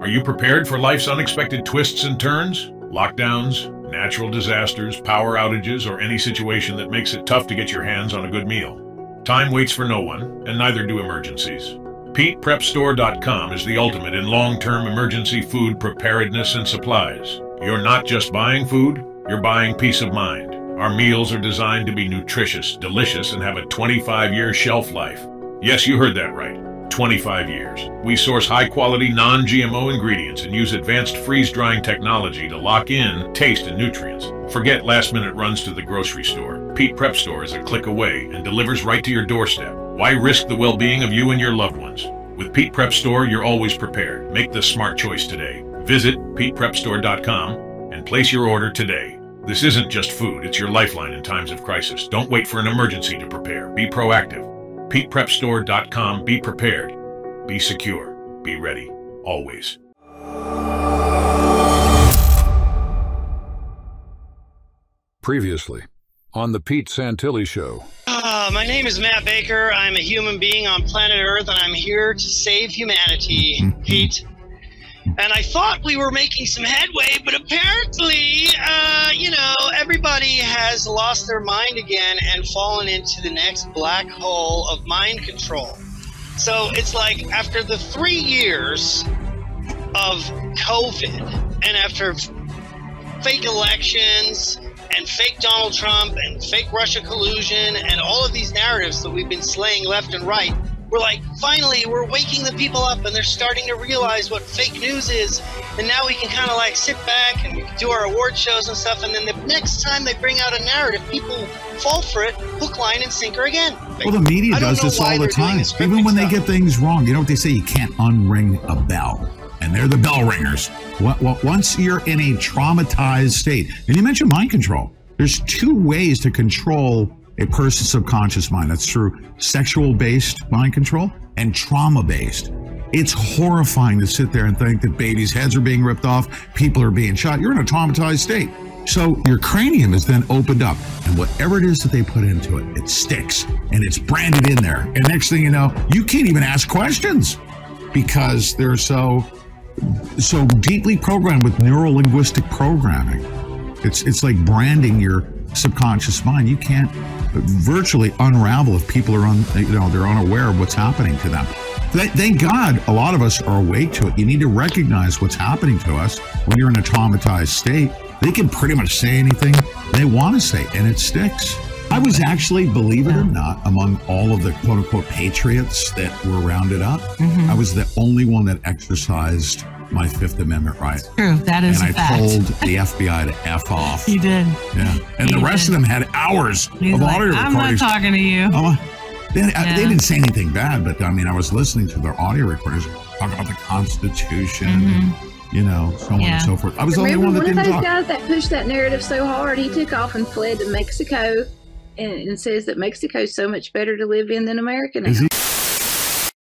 Are you prepared for life's unexpected twists and turns? Lockdowns, natural disasters, power outages, or any situation that makes it tough to get your hands on a good meal. Time waits for no one, and neither do emergencies. PetePrepStore.com is the ultimate in long-term emergency food preparedness and supplies. You're not just buying food, you're buying peace of mind. Our meals are designed to be nutritious, delicious, and have a 25-year shelf life. Yes, you heard that right. 25 years. We source high-quality, non-GMO ingredients and use advanced freeze-drying technology to lock in taste and nutrients. Forget last-minute runs to the grocery store. Pete Prep Store is a click away and delivers right to your doorstep. Why risk the well-being of you and your loved ones? With Pete Prep Store, you're always prepared. Make the smart choice today. Visit PetePrepStore.com and place your order today. This isn't just food, it's your lifeline in times of crisis. Don't wait for an emergency to prepare. Be proactive. PetePrepStore.com. Be prepared. Be secure. Be ready. Always. Previously on the Pete Santilli Show. Uh, my name is Matt Baker. I'm a human being on planet Earth, and I'm here to save humanity, Pete. And I thought we were making some headway, but apparently, uh, you know, everybody has lost their mind again and fallen into the next black hole of mind control. So it's like after the three years of COVID and after fake elections and fake Donald Trump and fake Russia collusion and all of these narratives that we've been slaying left and right, we're like, finally, we're waking the people up and they're starting to realize what fake news is. And now we can kind of like sit back and we can do our award shows and stuff. And then the next time they bring out a narrative, people fall for it, hook, line, and sinker again. Well, the media does this all the time. Even when they get things wrong, you know what they say? You can't unring a bell. And they're the bell ringers. Once you're in a traumatized state, and you mentioned mind control, there's two ways to control a person's subconscious mind. That's through sexual based mind control and trauma based. It's horrifying to sit there and think that babies' heads are being ripped off, people are being shot. You're in a traumatized state. So your cranium is then opened up, and whatever it is that they put into it, it sticks and it's branded in there. And next thing you know, you can't even ask questions because they're so so deeply programmed with neuro linguistic programming. It's it's like branding your subconscious mind. You can't virtually unravel if people are un, you know they're unaware of what's happening to them. Thank God a lot of us are awake to it. You need to recognize what's happening to us when you're in a traumatized state. They can pretty much say anything they want to say, and it sticks. I was actually, believe it or not, among all of the quote unquote patriots that were rounded up, mm-hmm. I was the only one that exercised my Fifth Amendment right. True, that is and a I fact. told the FBI to F off. You did. Yeah. And the rest did. of them had hours He's of like, audio I'm not recordings. talking to you. Oh, they, I- Yeah. they didn't say anything bad, but I mean, I was listening to their audio recordings talk about the Constitution, and, you know, so on Mm-hmm. Yeah. and so forth. I was the only Remember one that one of didn't those talk. guys that pushed that narrative so hard, he took off and fled to Mexico and, and says that Mexico's so much better to live in than America now. Is he?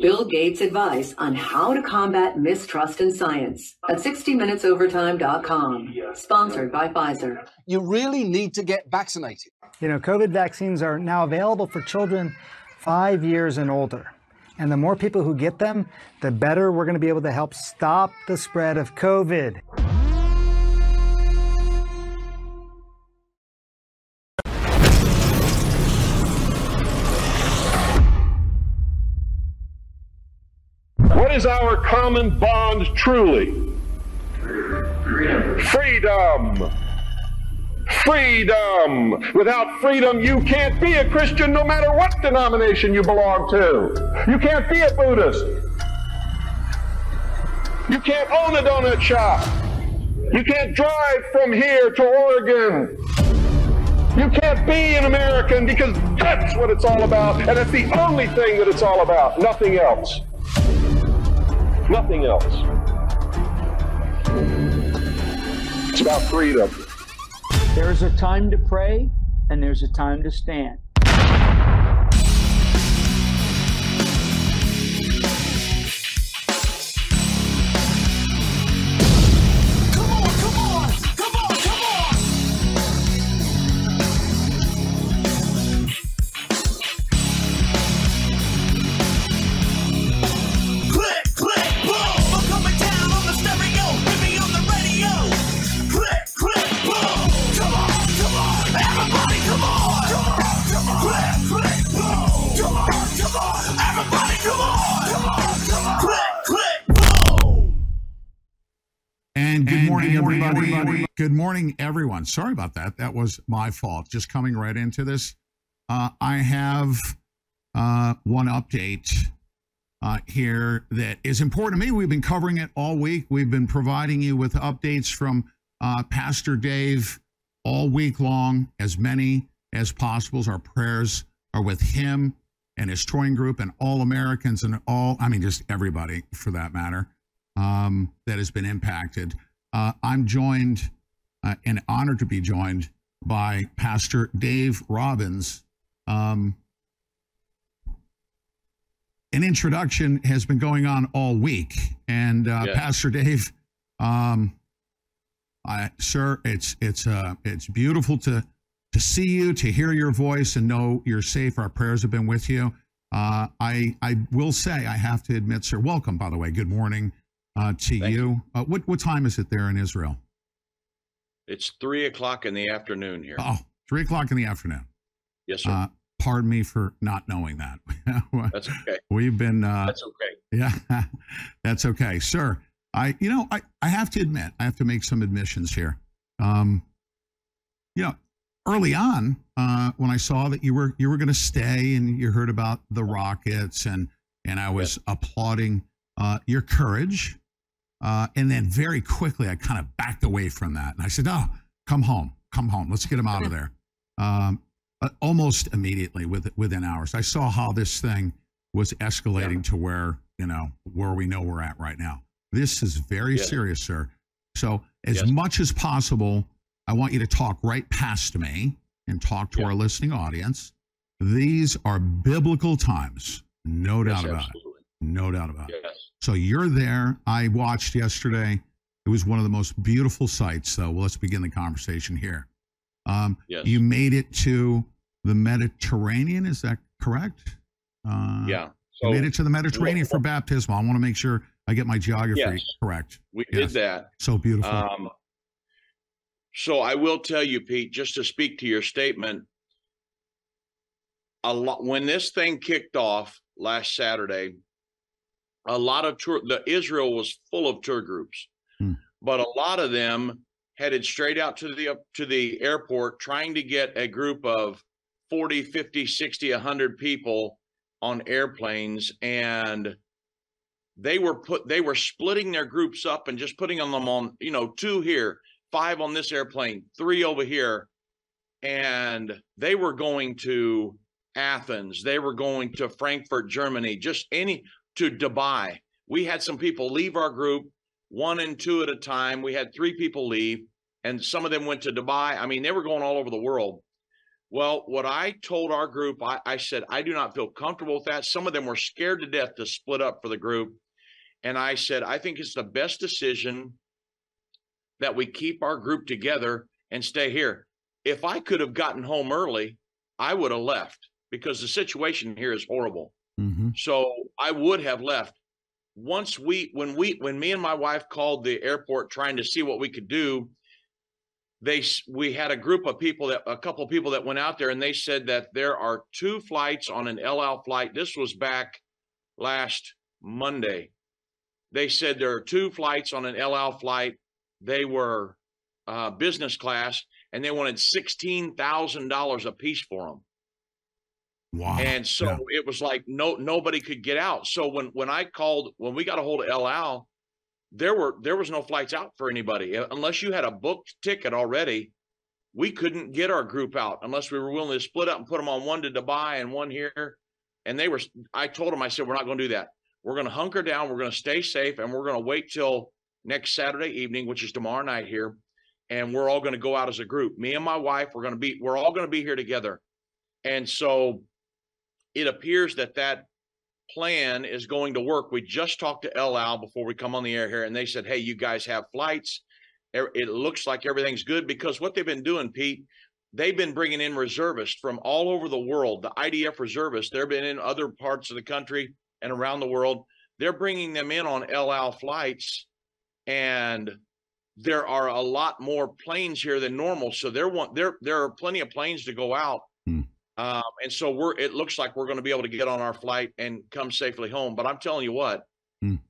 Bill Gates' advice on how to combat mistrust in science at 60minutesovertime.com. Sponsored by Pfizer. You really need to get vaccinated. You know, COVID vaccines are now available for children five years and older. And the more people who get them, the better we're going to be able to help stop the spread of COVID. Is our common bond truly? Freedom. Freedom. Without freedom, you can't be a Christian no matter what denomination you belong to. You can't be a Buddhist. You can't own a donut shop. You can't drive from here to Oregon. You can't be an American because that's what it's all about, and it's the only thing that it's all about. Nothing else. Nothing else. It's about freedom. There's a time to pray, and there's a time to stand. Morning, everyone. Sorry about that. That was my fault. Just coming right into this. Uh, I have uh, one update uh, here that is important to me. We've been covering it all week. We've been providing you with updates from uh, Pastor Dave all week long, as many as possible. Our prayers are with him and his touring group and all Americans and all, I mean, just everybody for that matter, um, that has been impacted. Uh, I'm joined uh, and honored to be joined by Pastor Dave Robbins. Um, an introduction has been going on all week, and uh, Yeah. Pastor Dave, um, I, sir, it's it's uh, it's beautiful to to see you, to hear your voice, and know you're safe. Our prayers have been with you. Uh, I I will say I have to admit, sir. Welcome, by the way. Good morning uh, to you. Uh, what what time is it there in Israel? It's three o'clock in the afternoon here. Oh, three o'clock in the afternoon. yes, sir. Uh, pardon me for not knowing that. That's okay. We've been. Uh, That's okay. Yeah, that's okay, sir. I, you know, I, I have to admit, I have to make some admissions here. Um, you know, early on, uh, when I saw that you were you were going to stay, and you heard about the Rockets, and and I was applauding uh, your courage, uh, and then very quickly I kind of backed away from that, and I said, "Oh, come home, come home. Let's get him out of there." Um, almost immediately, with, within hours, I saw how this thing was escalating to where you know where we know we're at right now. This is very Yeah. serious, sir. So, as Yes. much as possible, I want you to talk right past me and talk to our listening audience. These are biblical times, no Yes, doubt about absolutely. it. No doubt about it. So you're there. I watched yesterday. It was one of the most beautiful sights. So well, let's begin the conversation here. Um, Yes. You made it to the Mediterranean. Is that correct? Uh, Yeah. you made it to the Mediterranean for baptism. I want to make sure I get my geography Yes. correct. we Yes. did that. So beautiful. Um, so I will tell you, Pete, just to speak to your statement, a lot when this thing kicked off last Saturday, a lot of tour the Israel was full of tour groups, Hmm. but a lot of them headed straight out to the to the airport trying to get a group of 40, 50, 60, 100 people on airplanes. And they were put they were splitting their groups up and just putting them on you know two here five on this airplane three over here. And they were going to athens. They were going to frankfurt germany. Just any to dubai we had some people leave our group one and two at a time we had three people leave and some of them went to dubai i mean they were going all over the world well, what I told our group, I, I said, I do not feel comfortable with that. Some of them were scared to death to split up for the group. And I said, I think it's the best decision that we keep our group together and stay here. If I could have gotten home early, I would have left because the situation here is horrible. Mm-hmm. So I would have left. Once we, when we, when me and my wife called the airport trying to see what we could do, they we had a group of people that a couple of people that went out there and they said that there are two flights on an El Al flight. This was back last Monday. They said there are two flights on an El Al flight. They were uh, business class, and they wanted sixteen thousand dollars a piece for them. Wow. And so Yeah. it was like no nobody could get out. So when when I called when we got a hold of El Al, there were there was no flights out for anybody Uh, unless you had a booked ticket already. We couldn't get our group out unless we were willing to split up and put them on one to Dubai and one here. And they were. I told them I said we're not going to do that. We're going to hunker down. We're going to stay safe, and we're going to wait till next Saturday evening, which is tomorrow night here, and we're all going to go out as a group. Me and my wife, we're going to be. We're all going to be here together. And so it appears that that plan is going to work. We just talked to El Al before we come on the air here, and they said, "Hey, you guys have flights. It looks like everything's good because what they've been doing, Pete, they've been bringing in reservists from all over the world. The IDF reservists, they've been in other parts of the country and around the world. They're bringing them in on El Al flights, and there are a lot more planes here than normal. So there want there there are plenty of planes to go out." Um, and so we're it looks like we're going to be able to get on our flight and come safely home. But I'm telling you what,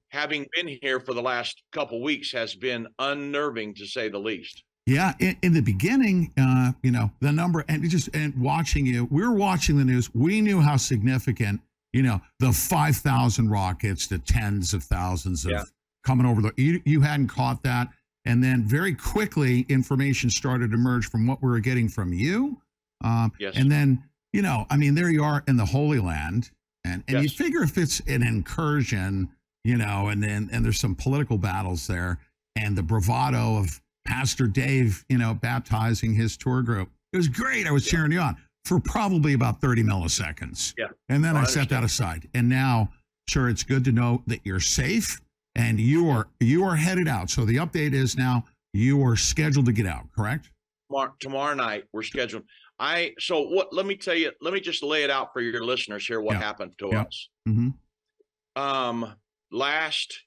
having been here for the last couple weeks has been unnerving to say the least. Yeah, in, in the beginning, uh, you know, the number and just and watching you, we were watching the news. We knew how significant, you know, the five thousand rockets, the tens of thousands of Yeah. coming over the. You, you hadn't caught that, and then very quickly, information started to emerge from what we were getting from you, um, Yes. and then you know, I mean, there you are in the Holy Land, and and you figure if it's an incursion, you know, and then and there's some political battles there, and the bravado of Pastor Dave, you know, baptizing his tour group. It was great. I was cheering you on for probably about 30 milliseconds. Yeah. And then I, I set that aside. And now, sure, it's good to know that you're safe and you are you are headed out. So the update is now you are scheduled to get out, correct? Tomorrow, tomorrow night we're scheduled. I so what? Let me tell you. Let me just lay it out for your listeners here. What Yeah. happened to Yeah. us? Mm-hmm. um last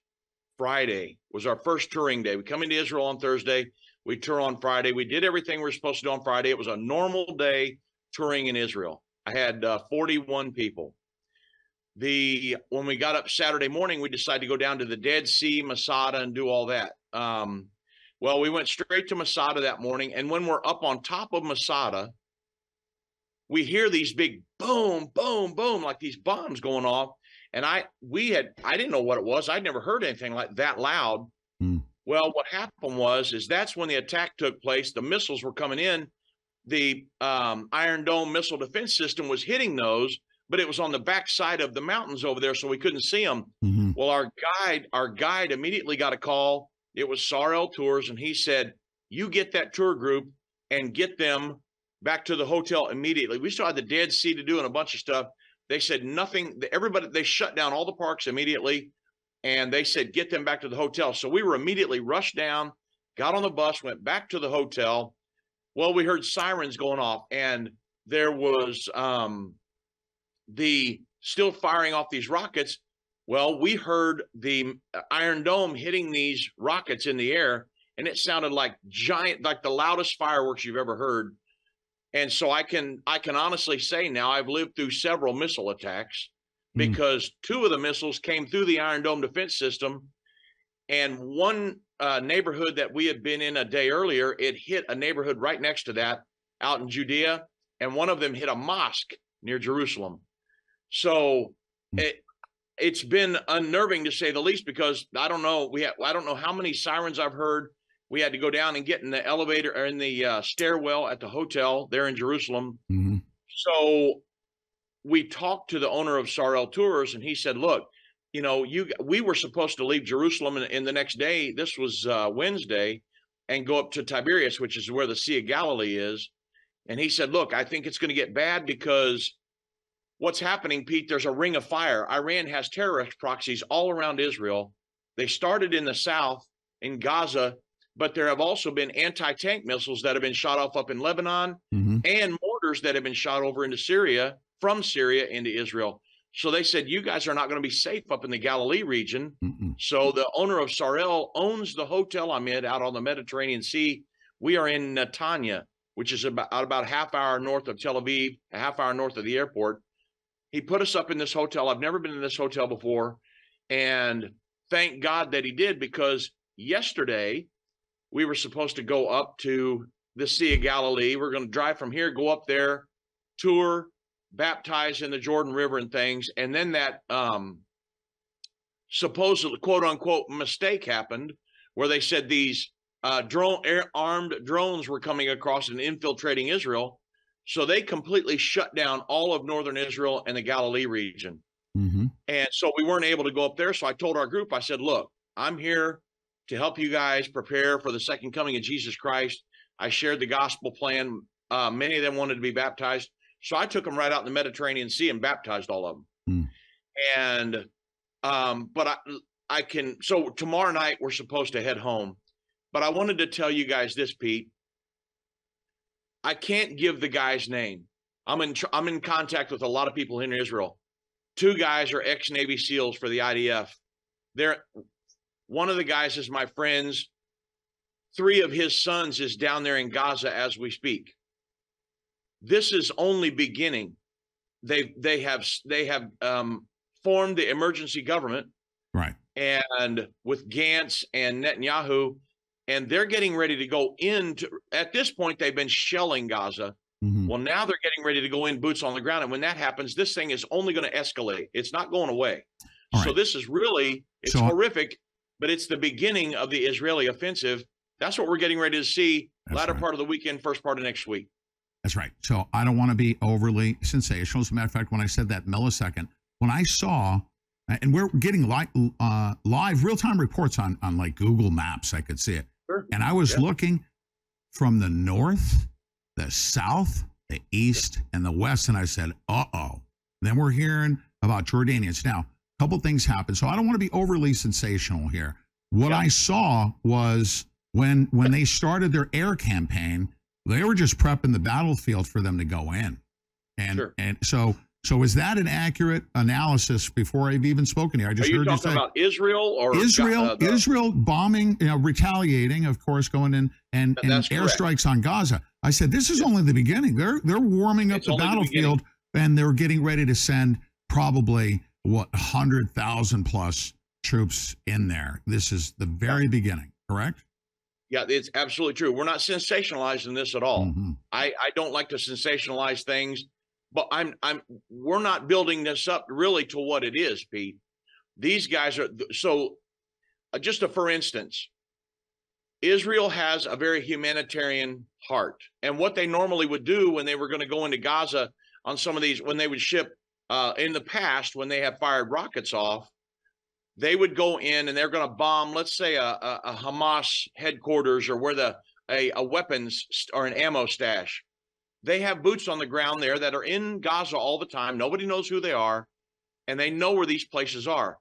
friday was our first touring day we come into israel on thursday we tour on friday we did everything we are supposed to do on friday it was a normal day touring in israel i had uh, 41 people the when we got up saturday morning we decided to go down to the dead sea masada and do all that um well we went straight to masada that morning and when we're up on top of masada we hear these big boom boom boom like these bombs going off and I we had I didn't know what it was. I'd never heard anything like that loud. Well, what happened was is that's when the attack took place. The missiles were coming in. The um, Iron Dome missile defense system was hitting those, but it was on the backside of the mountains over there, so we couldn't see them. Well, our guide our guide immediately got a call. It was Sarel Tours, and he said, "You get that tour group and get them back to the hotel immediately." We still had the Dead Sea to do and a bunch of stuff. They said nothing. Everybody they shut down all the parks immediately, and they said get them back to the hotel. So we were immediately rushed down, got on the bus, went back to the hotel. Well, we heard sirens going off, and there was um, the still firing off these rockets. Well, we heard the Iron Dome hitting these rockets in the air, and it sounded like giant, like the loudest fireworks you've ever heard. And so I can I can honestly say now I've lived through several missile attacks because two of the missiles came through the Iron Dome defense system, and one uh, neighborhood that we had been in a day earlier, it hit a neighborhood right next to that out in Judea, and one of them hit a mosque near Jerusalem. So it it's been unnerving to say the least because I don't know we have, I don't know how many sirens I've heard. We had to go down and get in the elevator or in the uh, stairwell at the hotel there in Jerusalem. So we talked to the owner of Sarel Tours, and he said, "Look, you know, you we were supposed to leave Jerusalem in, in the next day. This was uh, Wednesday, and go up to Tiberias, which is where the Sea of Galilee is." And he said, "Look, I think it's going to get bad because what's happening, Pete? There's a ring of fire. Iran has terrorist proxies all around Israel. They started in the south in Gaza." But there have also been anti-tank missiles that have been shot off up in Lebanon, mm-hmm. and mortars that have been shot over into Syria from Syria into Israel. So they said, you guys are not going to be safe up in the Galilee region. Mm-hmm. So the owner of Sarel owns the hotel I'm in out on the Mediterranean Sea. We are in Netanya, which is about about a half hour north of Tel Aviv, a half hour north of the airport. He put us up in this hotel. I've never been in this hotel before. And thank God that he did because yesterday we were supposed to go up to the Sea of Galilee. We're going to drive from here, go up there, tour, baptize in the Jordan River and things. And then that um, supposedly quote unquote mistake happened where they said these uh, drone air armed drones were coming across and infiltrating Israel. So they completely shut down all of northern Israel and the Galilee region. Mm-hmm. And so we weren't able to go up there. So I told our group, I said, look, I'm here to help you guys prepare for the second coming of Jesus Christ. I shared the gospel plan. Uh, many of them wanted to be baptized. So I took them right out in the Mediterranean Sea and baptized all of them. And, um, but I, I can, so tomorrow night we're supposed to head home. But I wanted to tell you guys this, Pete. I can't give the guy's name. I'm in, I'm in contact with a lot of people in Israel. Two guys are ex Navy SEALs for the IDF. They're one of the guys is my friends. Three of his sons is down there in Gaza as we speak. This is only beginning. They they have they have um, formed the emergency government, right? And with Gantz and Netanyahu, and they're getting ready to go into. At this point, they've been shelling Gaza. Mm-hmm. Well, now they're getting ready to go in boots on the ground, and when that happens, this thing is only going to escalate. It's not going away. So this is really it's So- horrific, but it's the beginning of the Israeli offensive. That's what we're getting ready to see latter part of the weekend, first part of next week. That's right. So I don't want to be overly sensational. As a matter of fact, when I said that millisecond, when I saw, and we're getting live, uh, live real time reports on on like Google Maps, I could see it, Sure. and I was Yeah. looking from the north, the south, the east, and the west, and I said, "Uh oh." Then we're hearing about Jordanians. Now, a couple things happened, so I don't want to be overly sensational here. What I saw was when when they started their air campaign, they were just prepping the battlefield for them to go in, and and so so is that an accurate analysis? Before I've even spoken here, I Are just you heard you talking say about Israel or Israel, uh, the- Israel bombing, you know, retaliating, of course, going in and, and airstrikes on Gaza. I said this is only the beginning. They're they're warming up It's the only the battlefield, and they're getting ready to send probably what hundred thousand plus troops in there. This is the very beginning, correct? Yeah, it's absolutely true. We're not sensationalizing this at all. Mhm. I, I don't like to sensationalize things, but I'm I'm we're not building this up really to what it is, Pete. These guys are so uh, just a for instance, Israel has a very humanitarian heart. And what they normally would do when they were going to go into Gaza on some of these when they would ship uh, in the past when they have fired rockets off, they would go in and they're going to bomb, let's say, a, a, a Hamas headquarters or where the a, a weapons or an ammo stash. They have boots on the ground there that are in Gaza all the time. Nobody knows who they are, and they know where these places are.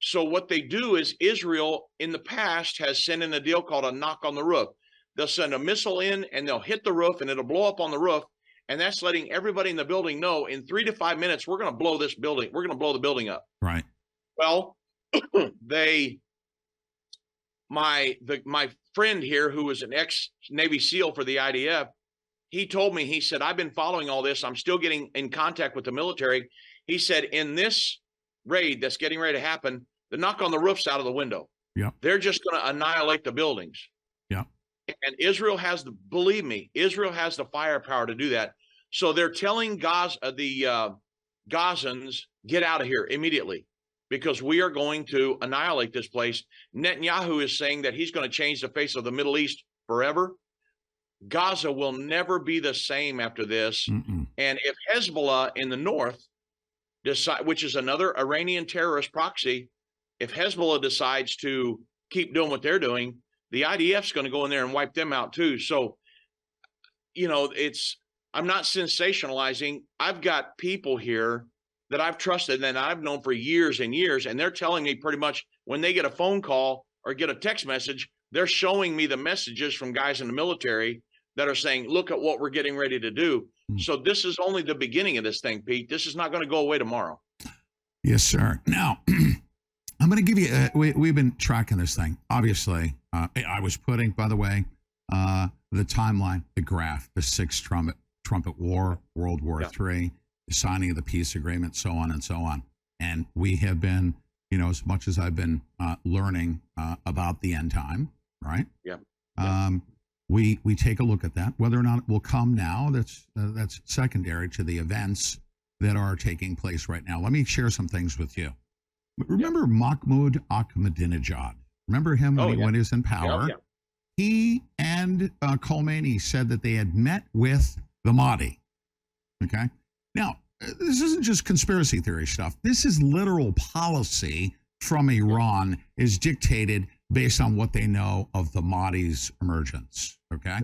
So what they do is Israel in the past has sent in a deal called a knock on the roof. They'll send a missile in and they'll hit the roof and it'll blow up on the roof. And that's letting everybody in the building know in three to five minutes, we're going to blow this building. We're going to blow the building up. Right. Well, they, my the my friend here, who was an ex Navy SEAL for the IDF, he told me he said I've been following all this. I'm still getting in contact with the military. He said in this raid that's getting ready to happen, the knock on the roof's out of the window. Yeah. They're just going to annihilate the buildings. And Israel has the believe me, Israel has the firepower to do that. So they're telling Gaza the uh, Gazans get out of here immediately because we are going to annihilate this place. Netanyahu is saying that he's going to change the face of the Middle East forever. Gaza will never be the same after this. Mm-mm. And if Hezbollah in the north decide, which is another Iranian terrorist proxy, if Hezbollah decides to keep doing what they're doing, the IDF's going to go in there and wipe them out too. So, you know, it's I'm not sensationalizing. I've got people here that I've trusted and I've known for years and years, and they're telling me pretty much when they get a phone call or get a text message, they're showing me the messages from guys in the military that are saying, "Look at what we're getting ready to do." Hmm. So this is only the beginning of this thing, Pete. This is not going to go away tomorrow. Yes, sir. Now, I'm going to give you. Uh, we, we've been tracking this thing. Obviously, uh, I was putting, by the way, uh, the timeline, the graph, the sixth trumpet, trumpet war, World War Three, the signing of the peace agreement, so on and so on. And we have been, you know, as much as I've been uh, learning uh, about the end time, right? Yeah. Um, we we take a look at that. Whether or not it will come now, that's uh, that's secondary to the events that are taking place right now. Let me share some things with you. Remember Mahmoud Ahmadinejad? Remember him when, Oh, he, yeah. he was in power? yeah. He and uh, Khomeini said that they had met with the Mahdi. Okay. Now, uh, this isn't just conspiracy theory stuff. This is literal policy from Iran is dictated based on what they know of the Mahdi's emergence. Okay.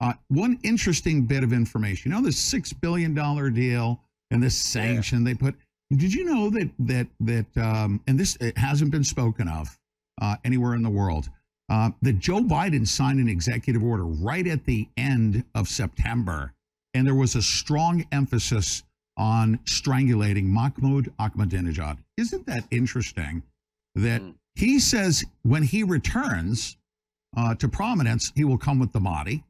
Uh, one interesting bit of information. You know, this six billion dollar deal and this sanction they put. Did you know that that that um, and this it hasn't been spoken of uh, anywhere in the world uh, that Joe Biden signed an executive order right at the end of September, and there was a strong emphasis on strangulating Mahmoud Ahmadinejad. Isn't that interesting? That he says when he returns uh, to prominence, he will come with the Mahdi.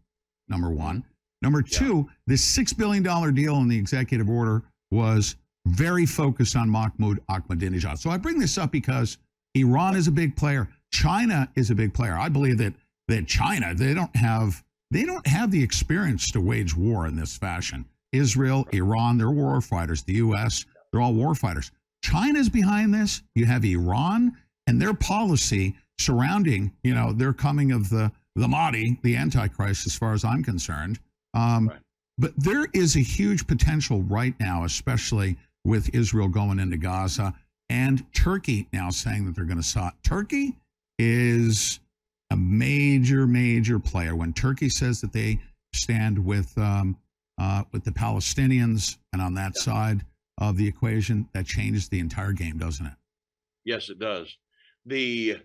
Number one. Number two, this six billion dollar deal in the executive order was very focused on Mahmoud Ahmadinejad. So I bring this up because Iran is a big player. China is a big player. I believe that that China they don't have they don't have the experience to wage war in this fashion. Israel, Iran, they're war fighters. The U.S. they're all war fighters. China's behind this. You have Iran and their policy surrounding you know their coming of the the Mahdi, the Antichrist, as far as I'm concerned. Um, But there is a huge potential right now, especially with Israel going into Gaza and Turkey now saying that they're going to stop. Turkey is a major, major player. When Turkey says that they stand with um, uh, with the Palestinians and on that side of the equation, that changes the entire game, doesn't it? Yes, it does. The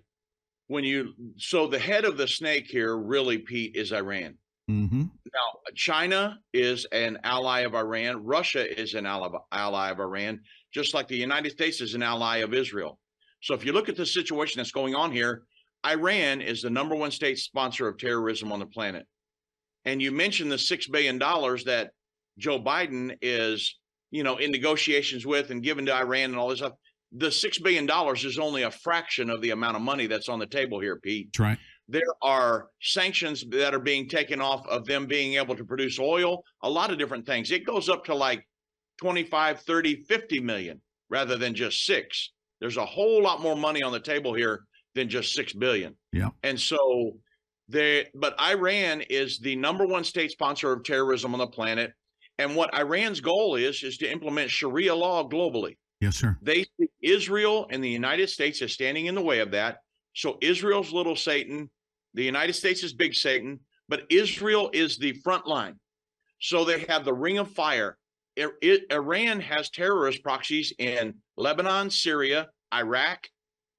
when you so the head of the snake here, really, Pete, is Iran. Mm-hmm. Now, China is an ally of Iran. Russia is an ally ally of Iran, just like the United States is an ally of Israel. So, if you look at the situation that's going on here, Iran is the number one state sponsor of terrorism on the planet. And you mentioned the six billion dollars that Joe Biden is, you know, in negotiations with and given to Iran and all this stuff. The six billion dollars is only a fraction of the amount of money that's on the table here, Pete That's right. There are sanctions that are being taken off of them being able to produce oil a lot of different things it goes up to like 25 30 50 million rather than just six there's a whole lot more money on the table here than just six billion Yeah. and so they but iran is the number one state sponsor of terrorism on the planet and what iran's goal is is to implement sharia law globally Yes, sir. they see Israel and the United States as standing in the way of that. So Israel's little Satan, the United States is big Satan, but Israel is the front line. So they have the ring of fire. I- I- Iran has terrorist proxies in Lebanon, Syria, Iraq,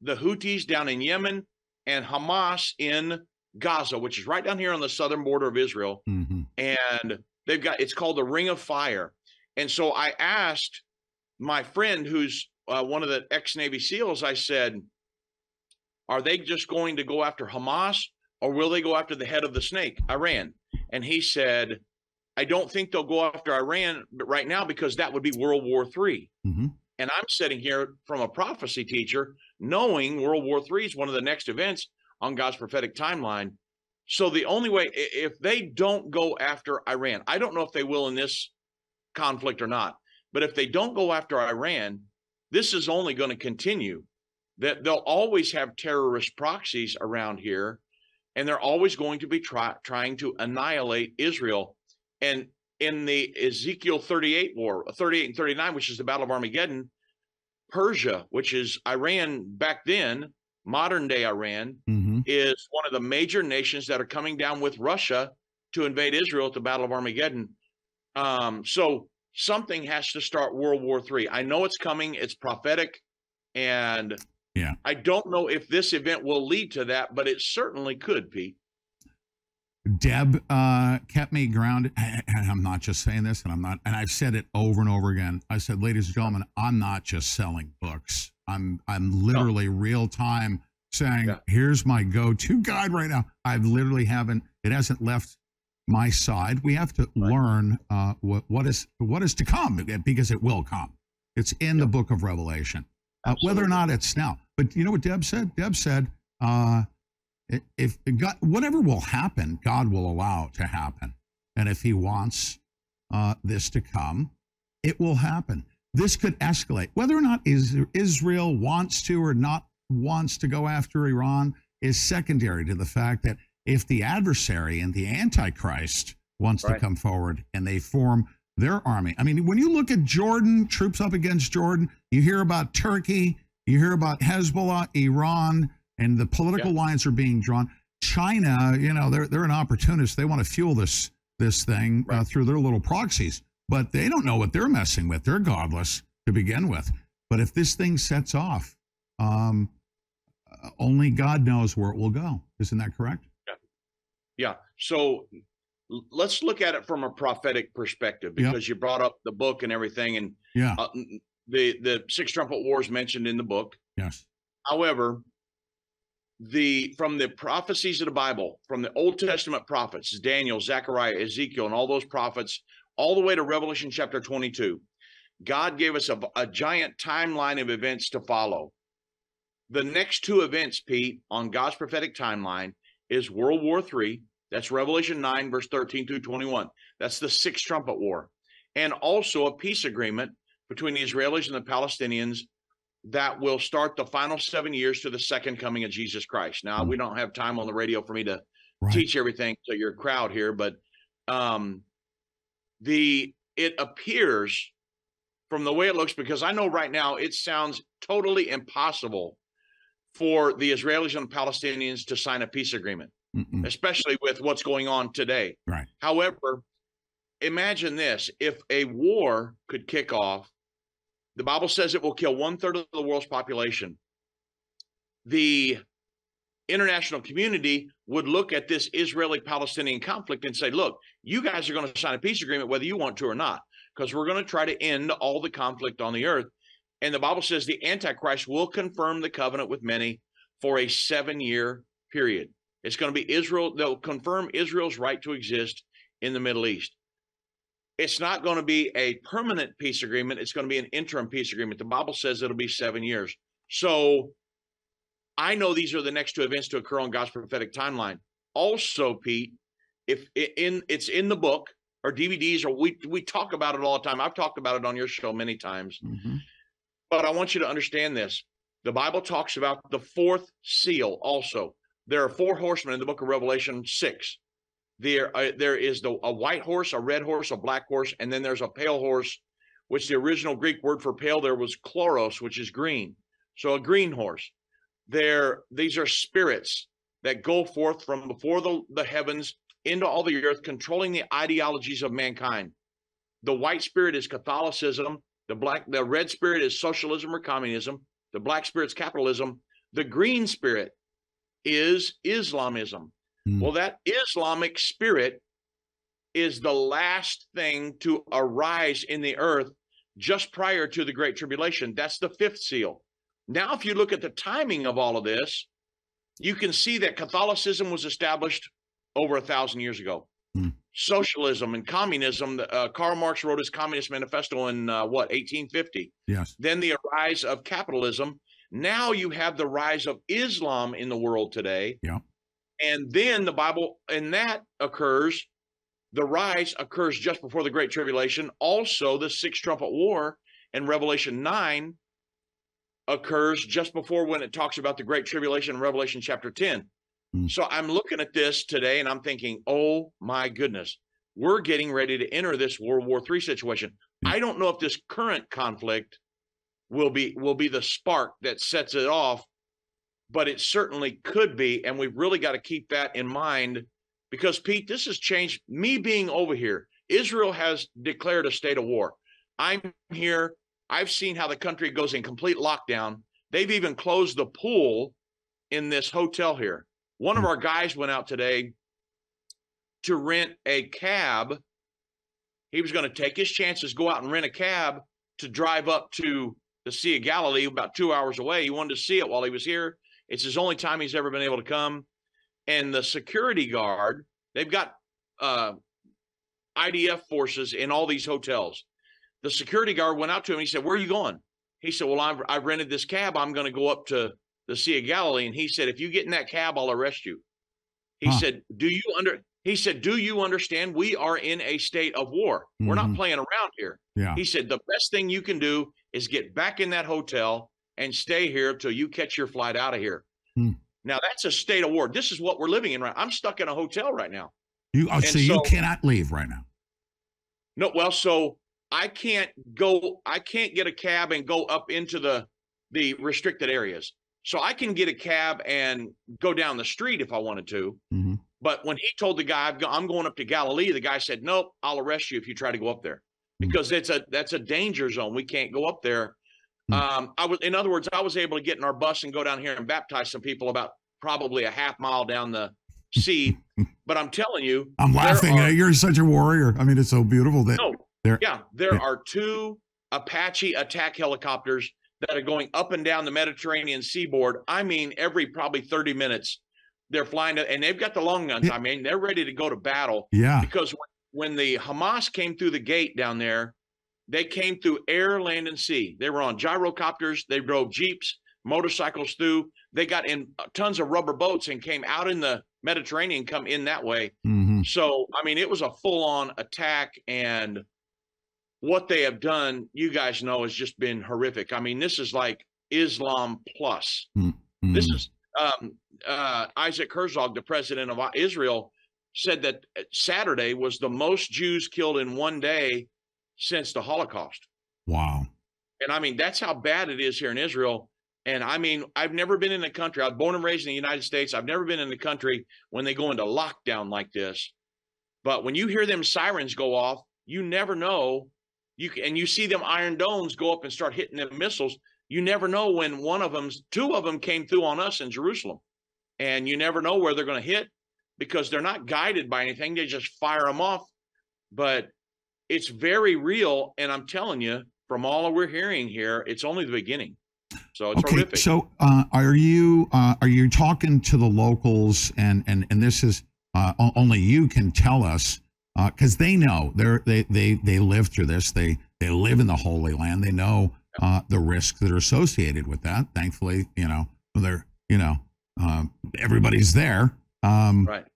the Houthis down in Yemen, and Hamas in Gaza, which is right down here on the southern border of Israel Mm-hmm. and they've got it's called the Ring of Fire. And so I asked my friend, who's uh, one of the ex Navy SEALs, I said, "Are they just going to go after Hamas, or will they go after the head of the snake, Iran?" And he said, "I don't think they'll go after Iran, right now because that would be World War III." Mm-hmm. And I'm sitting here from a prophecy teacher, knowing World War III is one of the next events on God's prophetic timeline. So the only way, if they don't go after Iran, I don't know if they will in this conflict or not, but if they don't go after Iran, this is only going to continue. That they'll always have terrorist proxies around here, and they're always going to be try, trying to annihilate Israel. And in the Ezekiel 38 war, 38 and 39, which is the Battle of Armageddon, Persia, which is Iran back then, modern day Iran, Mm-hmm. is one of the major nations that are coming down with Russia to invade Israel at the Battle of Armageddon. Um, so something has to start World War III. I know it's coming, it's prophetic, and Yeah. I don't know if this event will lead to that, but it certainly could, Pete. Deb uh, kept me grounded. And I'm not just saying this, and I'm not, and I've said it over and over again. I said, ladies and gentlemen, I'm not just selling books. I'm I'm literally real time saying, here's my go-to guide right now. I've literally haven't. It hasn't left my side. We have to learn uh, what what is what is to come because it will come. It's in the book of Revelation. Uh, whether or not it's now. But you know what Deb said? Deb said, uh, If God, whatever will happen, God will allow to happen, and if He wants uh, this to come, it will happen. This could escalate. Whether or not is Israel wants to or not wants to go after Iran is secondary to the fact that if the adversary and the Antichrist wants to come forward and they form their army. I mean, when you look at Jordan, troops up against Jordan, you hear about Turkey, you hear about Hezbollah, Iran, and the political lines are being drawn. China, you know, they're they're an opportunist. They want to fuel this this thing uh, through their little proxies, but they don't know what they're messing with. They're godless to begin with. But if this thing sets off, um, uh, only God knows where it will go. Isn't that correct? Yeah. yeah. So let's look at it from a prophetic perspective Yep. because you brought up the book and everything, and Yeah. uh, the the six trumpet wars mentioned in the book. Yes. However, the from the prophecies of the Bible, from the Old Testament prophets, Daniel, Zechariah, Ezekiel, and all those prophets, all the way to Revelation chapter 22, God gave us a, a giant timeline of events to follow. The next two events, Pete, on God's prophetic timeline is World War III. That's Revelation 9, verse 13 through 21. That's the sixth trumpet war. And also a peace agreement between the Israelis and the Palestinians that will start the final seven years to the second coming of Jesus Christ. Now, we don't have time on the radio for me to teach everything to your crowd here, but um, the it appears from the way it looks, because I know right now it sounds totally impossible for the Israelis and Palestinians to sign a peace agreement, Mm-mm. especially with what's going on today. Right. However, imagine this if a war could kick off, the Bible says it will kill one third of the world's population. The international community would look at this Israeli Palestinian conflict and say, look, you guys are going to sign a peace agreement whether you want to or not, because we're going to try to end all the conflict on the earth. And the Bible says the Antichrist will confirm the covenant with many for a seven year period. It's going to be Israel, they'll confirm Israel's right to exist in the Middle East. It's not going to be a permanent peace agreement. It's going to be an interim peace agreement. The Bible says it'll be seven years. So I know these are the next two events to occur on God's prophetic timeline. Also, Pete, if in it's in the book or DVDs or we we talk about it all the time. I've talked about it on your show many times. Mm-hmm. But I want you to understand this. The Bible talks about the fourth seal also. There are four horsemen in the book of Revelation 6. There, uh, there is the, a white horse, a red horse, a black horse, and then there's a pale horse, which the original Greek word for pale there was chloros, which is green. So a green horse. There, these are spirits that go forth from before the, the heavens into all the earth, controlling the ideologies of mankind. The white spirit is Catholicism. The black, the red spirit is socialism or communism. The black spirit's capitalism. The green spirit is Islamism. Well, that Islamic spirit is the last thing to arise in the earth just prior to the Great Tribulation. That's the fifth seal. Now, if you look at the timing of all of this, you can see that Catholicism was established over a thousand years ago. Socialism and communism, uh, Karl Marx wrote his Communist Manifesto in uh, what, 1850? Yes. Then the rise of capitalism. Now you have the rise of Islam in the world today. Yeah. And then the Bible, and that occurs, the rise occurs just before the Great Tribulation. Also, the sixth trumpet war in Revelation 9 occurs just before when it talks about the Great Tribulation in Revelation chapter 10. Hmm. So I'm looking at this today and I'm thinking, oh my goodness, we're getting ready to enter this World War III situation. I don't know if this current conflict will be will be the spark that sets it off, but it certainly could be, and we've really got to keep that in mind because Pete, this has changed. Me being over here, Israel has declared a state of war. I'm here. I've seen how the country goes in complete lockdown. They've even closed the pool in this hotel here. One of hmm. our guys went out today to rent a cab. He was going to take his chances, go out and rent a cab to drive up to the Sea of Galilee, about two hours away. He wanted to see it while he was here. It's his only time he's ever been able to come. And the security guard, they've got uh, IDF forces in all these hotels. The security guard went out to him. He said, "Where are you going?" He said, "Well, I've, I've rented this cab. I'm going to go up to the Sea of Galilee, and he said, "If you get in that cab, I'll arrest you." He Huh. said, "Do you under?" He said, "Do you understand? We are in a state of war. We're not Mhm. playing around here." Yeah. He said, "The best thing you can do is get back in that hotel and stay here till you catch your flight out of here." Hmm. Now that's a state of war. This is what we're living in right. I'm stuck in a hotel right now. You oh, And so you cannot leave right now. No, well, so I can't go. I can't get a cab and go up into the the restricted areas. So I can get a cab and go down the street if I wanted to. Mhm. But when he told the guy, "I'm going up to Galilee," the guy said, "Nope, I'll arrest you if you try to go up there because it's a that's a danger zone. We can't go up there." Um, I was, in other words, I was able to get in our bus and go down here and baptize some people about probably a half mile down the sea. but I'm telling you, I'm laughing. are- You're such a warrior. I mean, it's so beautiful that no, there. yeah, there Yeah. are two Apache attack helicopters that are going up and down the Mediterranean seaboard. I mean, every probably 30 minutes, they're flying, to, and they've got the long guns. I mean, they're ready to go to battle. Yeah. Because when, when the Hamas came through the gate down there, they came through air, land, and sea. They were on gyrocopters. They drove jeeps, motorcycles through. They got in uh, tons of rubber boats and came out in the Mediterranean, come in that way. Mhm. So, I mean, it was a full on attack, and what they have done, you guys know, has just been horrific. I mean, this is like Islam plus. This Mhm. is um, uh, Isaac Herzog, the president of Israel, said that uh, Saturday was the most Jews killed in one day since the Holocaust. Wow. And I mean, that's how bad it is here in Israel. And I mean, I've never been in a country, I was born and raised in the United States. I've never been in a country when they go into lockdown like this. But when you hear them sirens go off, you never know. You c- and you see them iron domes go up and start hitting them missiles. You never know when one of them, two of them came through on us in Jerusalem. And you never know where they're going to hit because they're not guided by anything. They just fire them off. But it's very real. And I'm telling you, from all we're hearing here, it's only the beginning. So it's Okay, horrific. so uh, are you uh, are you talking to the locals and and and this is uh, only you can tell us because they know they're they they they live through this they they live in the Holy Land they know uh, the risks that are associated with that. Thankfully, you know they're you know um, everybody's there. Um, right.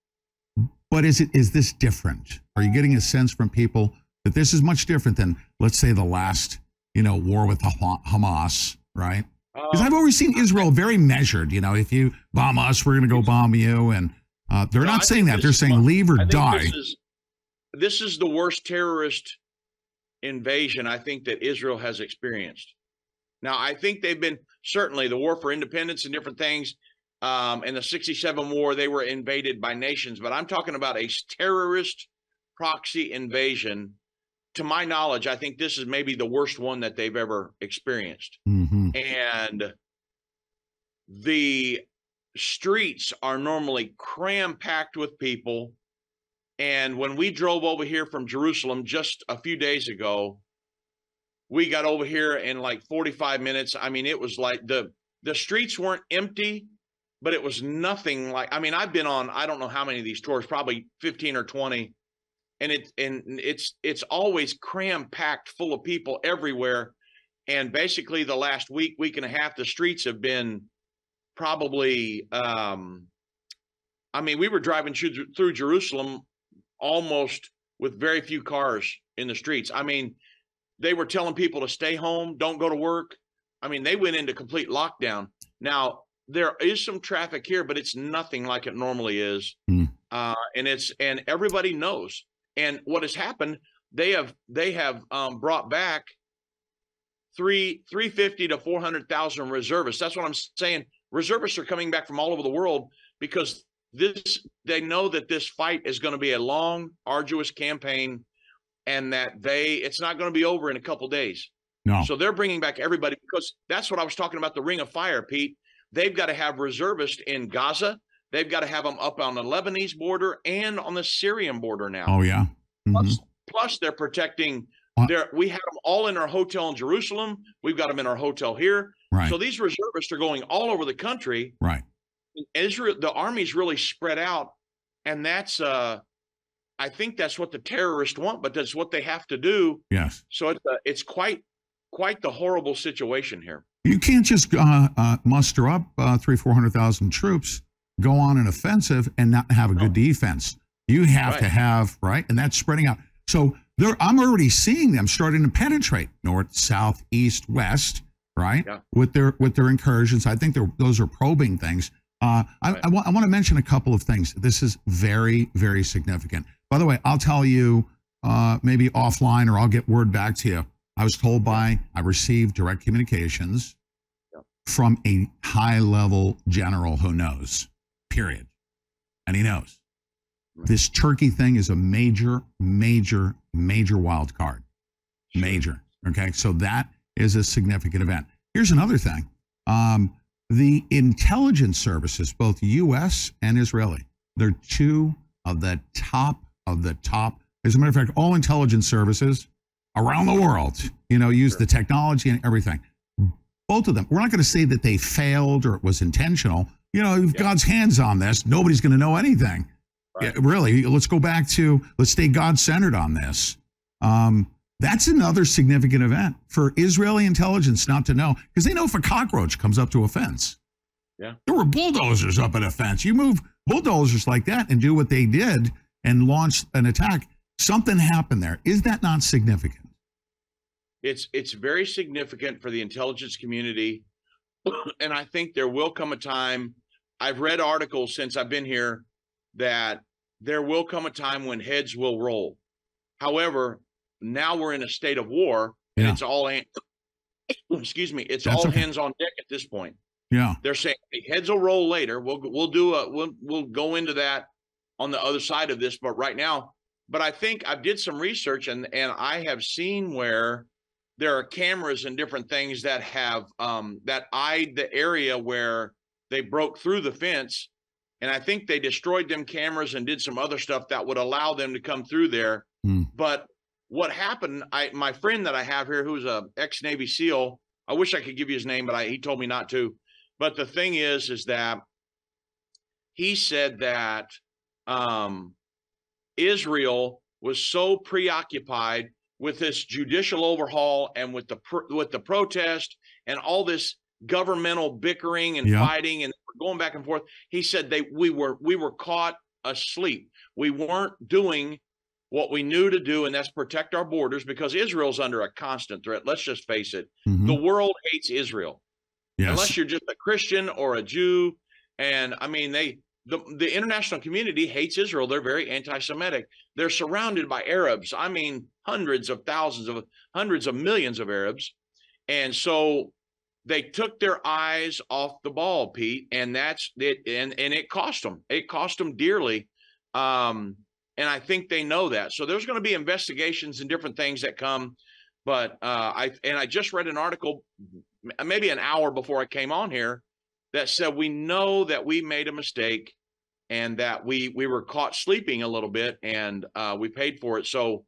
But is it is this different? Are you getting a sense from people that this is much different than let's say the last you know war with Hama- Hamas, right? Because I've always seen Israel very measured. You know, if you bomb us, we're going to go bomb you, and uh, they're No, not saying that. They're saying leave or die. This is, this is the worst terrorist invasion I think that Israel has experienced. Now, I think they've been certainly the war for independence and different things, um, and the '67 war. They were invaded by nations, but I'm talking about a terrorist proxy invasion. To my knowledge, I think this is maybe the worst one that they've ever experienced Mhm. and the streets are normally cram packed with people and when we drove over here from Jerusalem just a few days ago we got over here in like 45 minutes i mean it was like the the streets weren't empty but it was nothing like i mean i've been on i don't know how many of these tours probably 15 or 20 and it and it's it's always cram packed full of people everywhere. And basically the last week week and a half the streets have been probably um i mean we were driving through, through jerusalem almost with very few cars in the streets. I mean they were telling people to stay home don't go to work. I mean they went into complete lockdown. Now there is some traffic here but it's nothing like it normally is uh and it's and everybody knows and what has happened they have they have um brought back three 350 to 400,000 reservists. That's what I'm saying. Reservists are coming back from all over the world because this they know that this fight is going to be a long, arduous campaign, and that they it's not going to be over in a couple days. No. So they're bringing back everybody because that's what I was talking about the Ring of Fire, Pete. They've got to have reservists in Gaza. They've got to have them up on the Lebanese border and on the Syrian border now. Oh yeah. Mhm. Plus, plus they're protecting. Uh, There, we have them all in our hotel in Jerusalem. We've got them in our hotel here. Right. So these reservists are going all over the country. Right. Israel, the army's really spread out, and that's, uh, I think that's what the terrorists want, but that's what they have to do. Yes. So it's uh, it's quite quite the horrible situation here. You can't just uh, uh, muster up uh, three, four hundred thousand troops, go on an offensive, and not have a good defense. You have to have right, and that's spreading out. So there, I'm already seeing them starting to penetrate north, south, east, west, right? Yeah. With their with their incursions. I think they're, those are probing things. Uh, I, I, want, I want to mention a couple of things. This is very, very significant. By the way, I'll tell you uh, maybe offline or I'll get word back to you. I was told by, I received direct communications from a high level general who knows, period. And he knows. This Turkey thing is a major, major, major wild card. Major. Okay. So that is a significant event. Here's another thing. Um, the intelligence services, both US and Israeli, they're two of the top of the top. As a matter of fact, all intelligence services around the world, you know, use the technology and everything. Both of them. We're not going to say that they failed or it was intentional. You know, if God's hands on this, nobody's going to know anything. Yeah, really, let's go back to let's stay God centered on this. Um, that's another significant event for Israeli intelligence not to know because they know if a cockroach comes up to a fence, Yeah. there were bulldozers up at a fence. You move bulldozers like that and do what they did and launch an attack. Something happened there. Is that not significant? It's it's very significant for the intelligence community, and I think there will come a time. I've read articles since I've been here that there will come a time when heads will roll. However, now we're in a state of war, and it's all excuse me, it's That's all okay. hands on deck at this point. Yeah. They're saying hey, heads will roll later. We'll we'll do a we'll we'll go into that on the other side of this, but right now, but I think I did some research and and I have seen where there are cameras and different things that have um that eyed the area where they broke through the fence and I think they destroyed them cameras and did some other stuff that would allow them to come through there. Hmm. But what happened? I my friend that I have here, who's a ex Navy SEAL, I wish I could give you his name, but I, he told me not to. But the thing is, is that he said that um, Israel was so preoccupied with this judicial overhaul and with the pr- with the protest and all this governmental bickering and Yeah. fighting and going back and forth. He said they we were we were caught asleep. We weren't doing what we knew to do, and that's protect our borders because Israel's under a constant threat. Let's just face it. Mhm. The world hates Israel Yes. unless you're just a Christian or a Jew. And I mean, they the the international community hates Israel. They're very anti-Semitic. They're surrounded by Arabs. I mean, hundreds of thousands of hundreds of millions of Arabs, and so they took their eyes off the ball, Pete, and that's it. And and it cost them. It cost them dearly. Um, and I think they know that. So there's going to be investigations and different things that come. But uh, I and I just read an article maybe an hour before I came on here that said we know that we made a mistake and that we we were caught sleeping a little bit and uh, we paid for it. So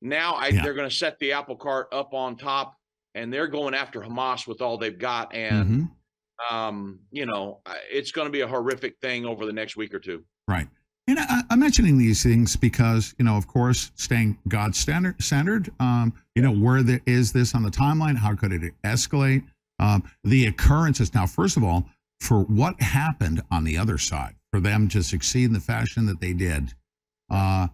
now I, Yeah. they're going to set the apple cart up on top and they're going after Hamas with all they've got. And Mhm. um, you know, it's going to be a horrific thing over the next week or two. Right. And I, I'm mentioning these things because, you know, of course, staying God standard, centered, um, you know, where there is this on the timeline? How could it escalate? Um, the occurrences. Now, first of all, for what happened on the other side, for them to succeed in the fashion that they did, uh,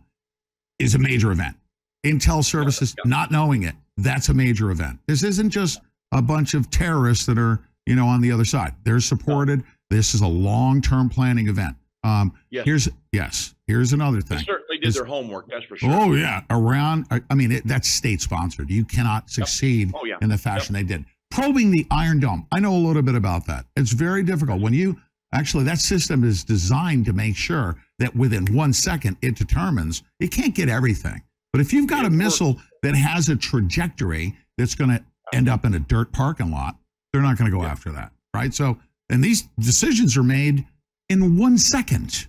is a major event. Intel services not knowing it, that's a major event. This isn't just a bunch of terrorists that are, you know, on the other side. They're supported. This is a long-term planning event. Um, Yes. Here's yes. Here's another They thing. certainly did Is- their homework. That's for sure. Oh yeah, around. I, I mean, it, that's state sponsored. You cannot succeed Oh, yeah. in the fashion they did. Probing the Iron Dome. I know a little bit about that. It's very difficult when you actually that system is designed to make sure that within one second it determines it can't get everything. But if you've got a missile that has a trajectory that's going to end up in a dirt parking lot, they're not going to go after that, right? So, and these decisions are made in one second.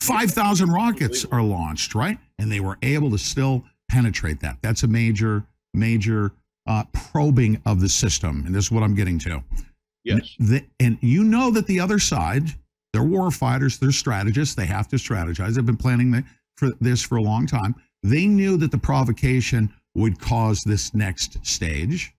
5,000 rockets are launched, right? And they were able to still penetrate that. That's a major, major uh, probing of the system. And this is what I'm getting to. Yes. The- and you know that the other side, they're war fighters, they're strategists, they have to strategize. They've been planning the, for this for a long time. They knew that the provocation would cause this next stage.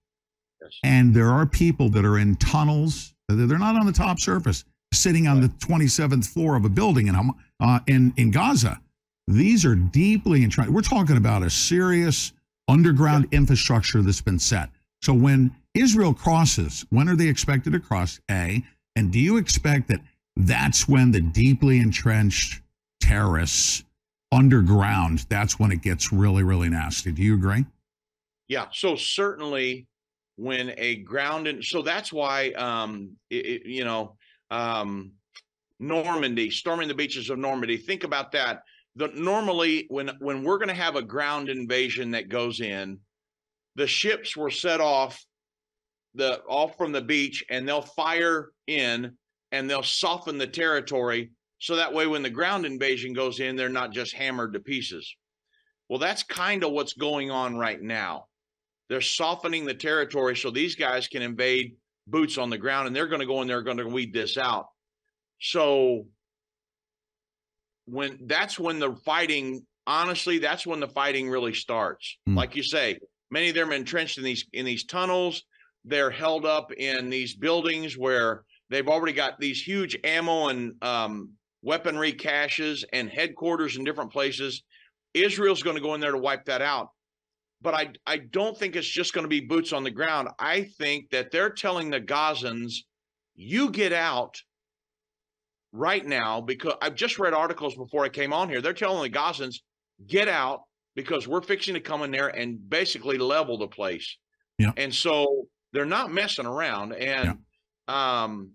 Yes. And there are people that are in tunnels. They're not on the top surface, sitting on the 27th floor of a building in uh, in in Gaza. These are deeply entrenched. We're talking about a serious underground infrastructure that's been set. So when Israel crosses, when are they expected to cross? A, and do you expect that that's when the deeply entrenched terrorists underground? That's when it gets really, really nasty. Do you agree? Yeah. So certainly when a ground and so that's why um it, it- you know um Normandy, storming the beaches of Normandy. Think about that. The normally when when we're going to have a ground invasion that goes in, the ships were set off the off from the beach and they'll fire in and they'll soften the territory so that way when the ground invasion goes in they're not just hammered to pieces. Well, that's kind of what's going on right now. They're softening the territory so these guys can invade boots on the ground and they're going to go in there going to weed this out. So when that's when the fighting honestly that's when the fighting really starts. Mm. Like you say, many of them are entrenched in these in these tunnels. They're held up in these buildings where they've already got these huge ammo and um, weaponry caches and headquarters in different places. Israel's going to go in there to wipe that out. But I I don't think it's just going to be boots on the ground. I think that they're telling the Gazans, you get out right now because I've just read articles before I came on here. They're telling the Gazans, get out because we're fixing to come in there and basically level the place. Yeah. And so they're not messing around. And um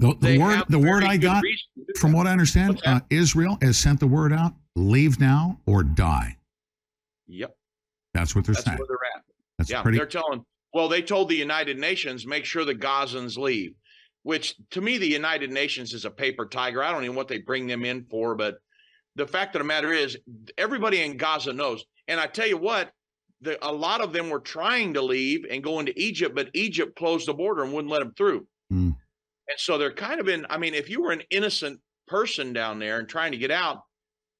The, the word the word I got, reason to do from what I understand, uh, Israel has sent the word out: leave now or die. yep. That's what they're That's saying. where they're at. That's yeah, pretty. they're telling. Well, they told the United Nations make sure the Gazans leave, which to me the United Nations is a paper tiger. I don't even know what they bring them in for, but the fact of the matter is, everybody in Gaza knows. And I tell you what, the, a lot of them were trying to leave and go into Egypt, but Egypt closed the border and wouldn't let them through. Mm. And so they're kind of in. I mean, if you were an innocent person down there and trying to get out,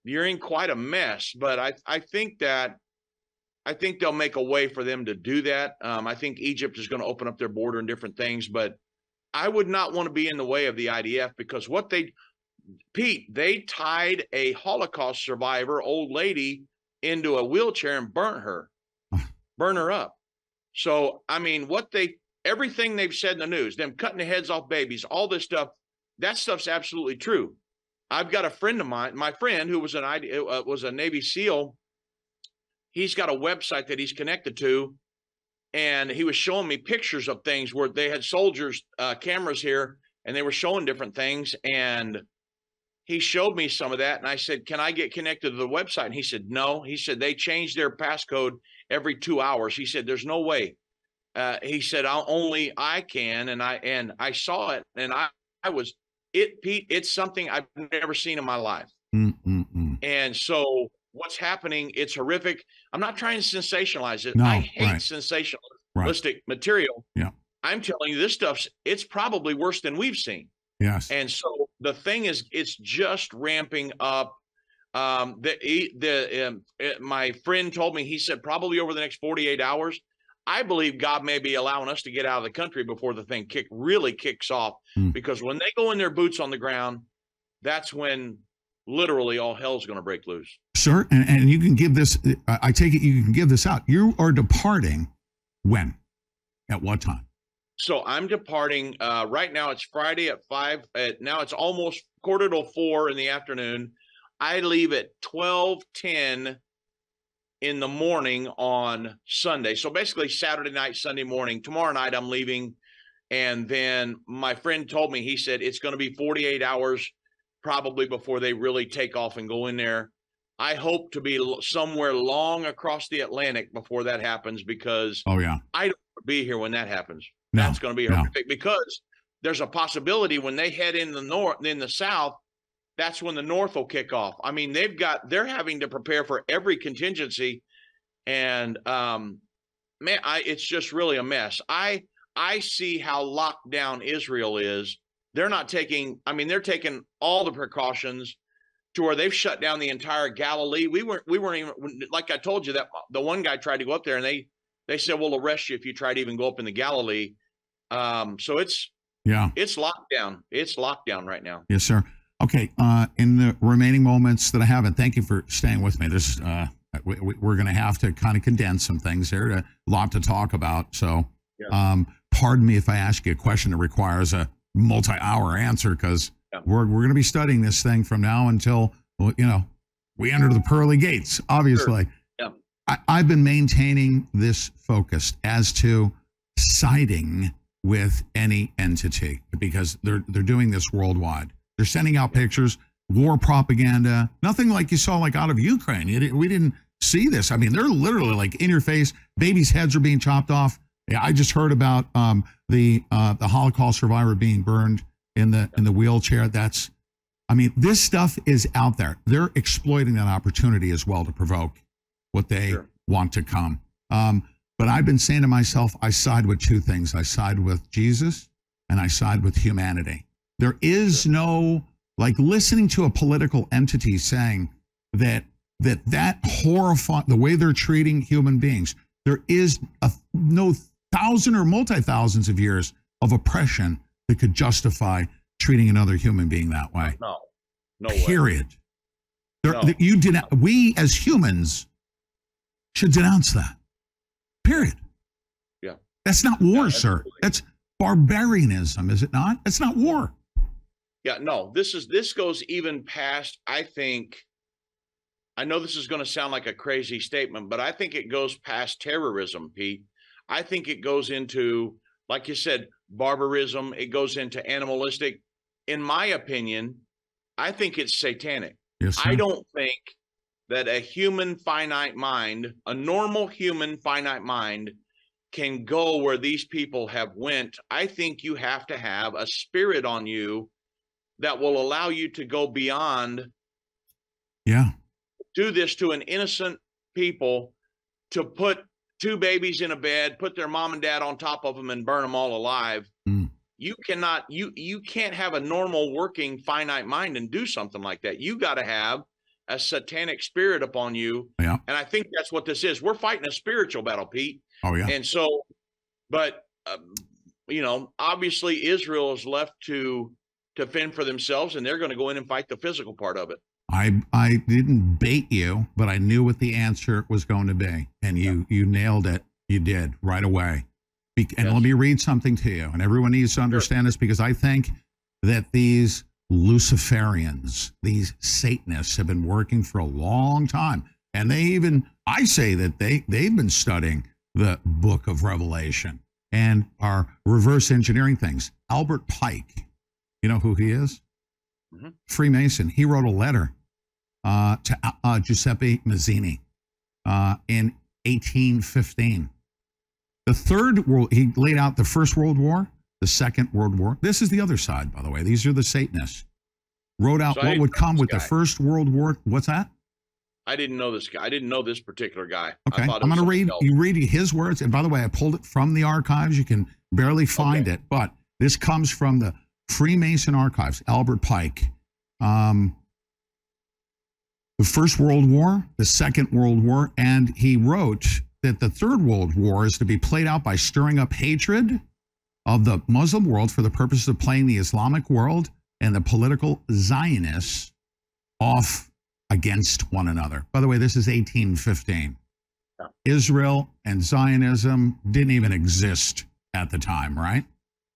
you're in quite a mess. But I, I think that I think they'll make a way for them to do that. Um, I think Egypt is going to open up their border and different things, but I would not want to be in the way of the IDF because what they, Pete, they tied a Holocaust survivor, old lady, into a wheelchair and burnt her, burn her up. So, I mean, what they, everything they've said in the news, them cutting the heads off babies, all this stuff, that stuff's absolutely true. I've got a friend of mine, my friend who was an uh, was a Navy SEAL he's got a website that he's connected to and he was showing me pictures of things where they had soldiers uh, cameras here and they were showing different things and he showed me some of that and i said can i get connected to the website? And he said no. He said they change their passcode every two hours. He said there's no way. Uh, he said I'll, only i can and i and i saw it and i i was it pete it's something i've never seen in my life. Mm, mm, mm. and so what's happening, it's horrific. I'm not trying to sensationalize it. No, I hate right. sensationalistic Right. material. Yeah. I'm telling you, this stuff's it's probably worse than we've seen. Yes. And so the thing is, it's just ramping up. Um, the the um, eh, my friend told me he said probably over the next 48 hours. I believe God may be allowing us to get out of the country before the thing kick really kicks off. Hmm. Because when they go in their boots on the ground, that's when literally all hell's going to break loose. Sir, and, and you can give this, I take it you can give this out. You are departing when? At what time? So I'm departing uh, right now. It's Friday at five. At, now it's almost quarter to four in the afternoon. I leave at twelve ten in the morning on Sunday. So basically Saturday night, Sunday morning. Tomorrow night I'm leaving, and then my friend told me he said it's going to be 48 hours probably before they really take off and go in there. I hope to be somewhere long across the Atlantic before that happens because Oh, yeah. I don't want to be here when that happens. No, That's going to be no. because there's a possibility when they head in the north, in the south, that's when the north will kick off. I mean, they've got they're having to prepare for every contingency, and um, man, I it's just really a mess. I I see how locked down Israel is. They're not taking. I mean, they're taking all the precautions to where they've shut down the entire Galilee. We weren't we weren't even like I told you that the one guy tried to go up there and they they said we'll arrest you if you try to even go up in the Galilee. Um, so it's Yeah. it's lockdown. It's lockdown right now. Yes, sir. Okay. Uh, in the remaining moments that I have, and thank you for staying with me. This uh, we, we're going to have to kind of condense some things here. A lot to talk about. So, um, pardon me if I ask you a question that requires a multi-hour answer because we're we're going to be studying this thing from now until you know we enter the pearly gates. Obviously. Yeah. I, I've been maintaining this focus as to siding with any entity because they're they're doing this worldwide. They're sending out pictures, war propaganda, nothing like you saw like out of Ukraine. Didn't- we didn't see this. I mean, they're literally like in your face. Babies' heads are being chopped off. Yeah, I just heard about um, the uh, the Holocaust survivor being burned in the in the wheelchair. That's, I mean, this stuff is out there. They're exploiting that opportunity as well to provoke what they want to come. Um, but I've been saying to myself, I side with two things. I side with Jesus and I side with humanity. There is no like listening to a political entity saying that that that horrifying the way they're treating human beings. There is a, no thousand or multi thousands of years of oppression that could justify treating another human being that way. No, no way. Period. There, No. you did. We as humans should denounce that. Period. Yeah. That's not war, sir. That's barbarianism, is it not? That's not war. Yeah, no, this is this goes even past, I think. I know this is going to sound like a crazy statement, but I think it goes past terrorism, Pete. I think it goes into, like you said, barbarism. It goes into animalistic. In my opinion, I think it's satanic. Yes, I don't think that a human finite mind, a normal human finite mind, can go where these people have went. I think you have to have a spirit on you that will allow you to go beyond Yeah. do this to an innocent people to put two babies in a bed put their mom and dad on top of them and burn them all alive Mm. you cannot you you can't have a normal working finite mind and do something like that you got to have a satanic spirit upon you Yeah. and i think that's what this is we're fighting a spiritual battle pete Oh yeah. and so but um, you know obviously israel is left to to fend for themselves and they're going to go in and fight the physical part of it I I didn't bait you, but I knew what the answer was going to be, and you you nailed it. You did right away. Be- and let me read something to you, and everyone needs to understand this because I think that these Luciferians, these Satanists, have been working for a long time, and they even I say that they they've been studying the Book of Revelation and are reverse engineering things. Albert Pike, you know who he is? Mm-hmm. Freemason. He wrote a letter uh, to uh, Giuseppe Mazzini uh, in 1815. The third world, he laid out the First World War, the Second World War. This is the other side, by the way. These are the Satanists. Wrote out So what would come with the. First World War. What's that? i didn't know this guy i didn't know this particular guy Okay, I'm going to read. else. You read his words, and by the way, I pulled it from the archives. You can barely find it, but this comes from the Freemason archives. Albert Pike, um, the First World War, the Second World War, and he wrote that the Third World War is to be played out by stirring up hatred of the Muslim world for the purpose of playing the Islamic world and the political Zionists off against one another. By the way, this is 1815. Israel and Zionism didn't even exist at the time, right?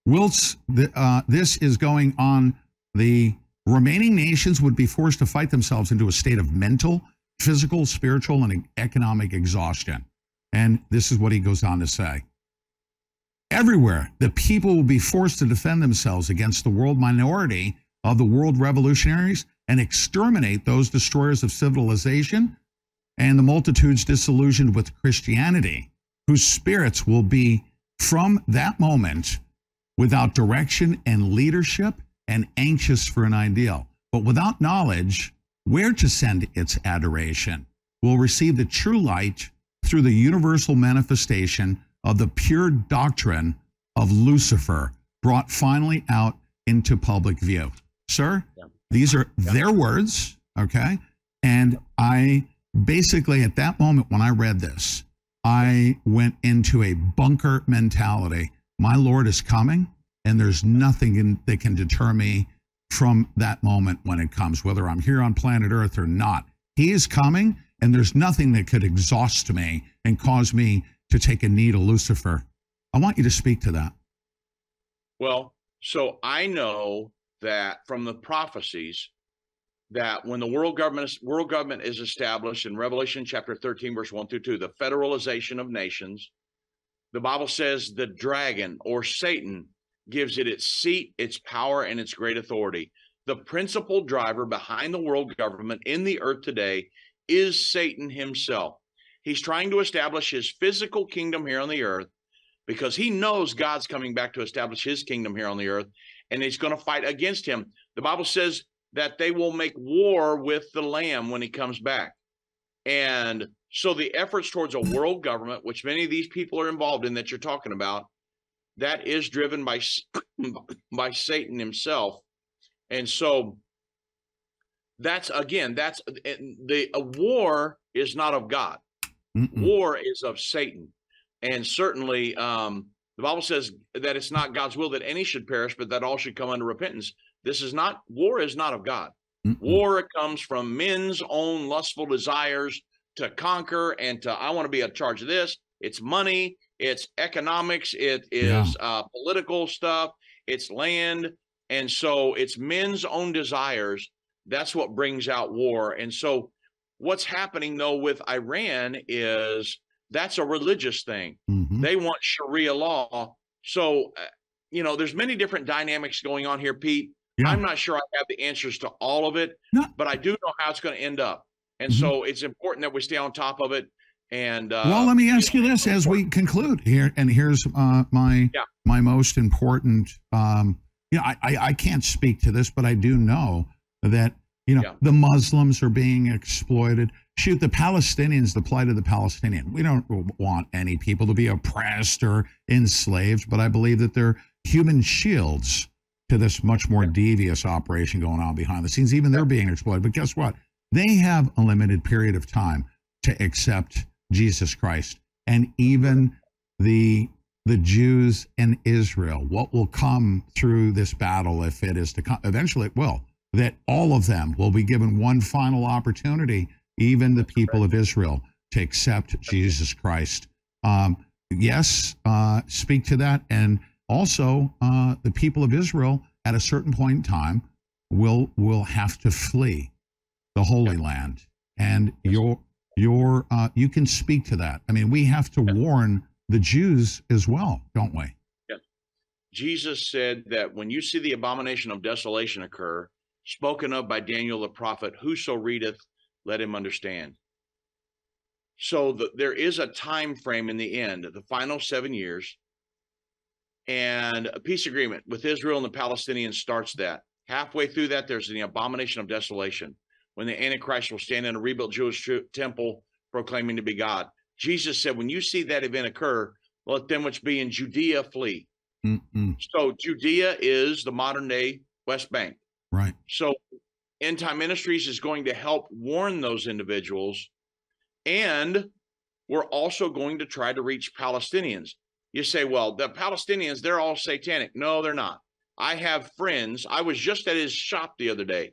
Whilst the, uh, this is going on, the remaining nations would be forced to fight themselves into a state of mental, physical, spiritual, and economic exhaustion. And this is what he goes on to say. Everywhere, the people will be forced to defend themselves against the world minority of the world revolutionaries and exterminate those destroyers of civilization and the multitudes disillusioned with Christianity, whose spirits will be from that moment without direction and leadership and anxious for an ideal, but without knowledge where to send its adoration, will receive the true light through the universal manifestation of the pure doctrine of Lucifer, brought finally out into public view. Sir, these are their words, okay? And I basically, at that moment when I read this, I went into a bunker mentality. My Lord is coming, and there's nothing in, that can deter me from that moment when it comes, whether I'm here on planet Earth or not. He is coming, and there's nothing that could exhaust me and cause me to take a knee to Lucifer. I want you to speak to that. Well, so I know that from the prophecies that when the world government world government is established in Revelation chapter 13 verse 1 through 2, the federalization of nations, the Bible says the dragon or Satan gives it its seat, its power and its great authority. The principal driver behind the world government in the earth today is Satan himself. He's trying to establish his physical kingdom here on the earth because he knows God's coming back to establish his kingdom here on the earth and he's going to fight against him. The Bible says that they will make war with the lamb when he comes back. And so the efforts towards a world government, which many of these people are involved in that you're talking about, that is driven by by Satan himself. And so that's again, that's the a war is not of God. Mm-mm. War is of Satan. And certainly um the Bible says that it's not God's will that any should perish, but that all should come unto repentance. This is not war is not of God. Mm-mm. War comes from men's own lustful desires to conquer and to I want to be in charge of this. It's money, it's economics, it is Yeah. uh, political stuff, it's land, and so it's men's own desires. That's what brings out war. And so, what's happening though with Iran is that's a religious thing. Mhm. They want Sharia law. So, uh, you know, there's many different dynamics going on here, Pete. I'm not sure I have the answers to all of it, but I do know how it's going to end up. And so it's important that we stay on top of it. And uh, well, let me ask you this as we conclude here, and here's uh, my Yeah. my most important. Um, you know, I, I I can't speak to this, but I do know that you know Yeah. the Muslims are being exploited. Shoot, the Palestinians, the plight of the Palestinian. We don't want any people to be oppressed or enslaved, but I believe that they're human shields to this much more devious operation going on behind the scenes. Even they're being exploited. But guess what? They have a limited period of time to accept Jesus Christ. And even the the Jews in Israel, what will come through this battle if it is to come eventually it will, that all of them will be given one final opportunity, even the people of Israel, to accept Jesus Christ. Um, yes, uh, speak to that. And also uh, the people of Israel at a certain point in time will will have to flee the Holy Land. And your your uh, you can speak to that. I mean, we have to warn the Jews as well, don't we? Jesus said that when you see the abomination of desolation occur, spoken of by Daniel the prophet, whoso readeth, let him understand. So the, there is a time frame in the end, the final seven years, and a peace agreement with Israel and the Palestinians starts that. Halfway through that, there's the abomination of desolation, when the Antichrist will stand in a rebuilt Jewish temple proclaiming to be God. Jesus said, when you see that event occur, let them which be in Judea flee. Mm-mm. So Judea is the modern day West Bank. Right. So End Time Ministries is going to help warn those individuals. And we're also going to try to reach Palestinians. You say, well, the Palestinians, they're all satanic. No, they're not. I have friends. I was just at his shop the other day.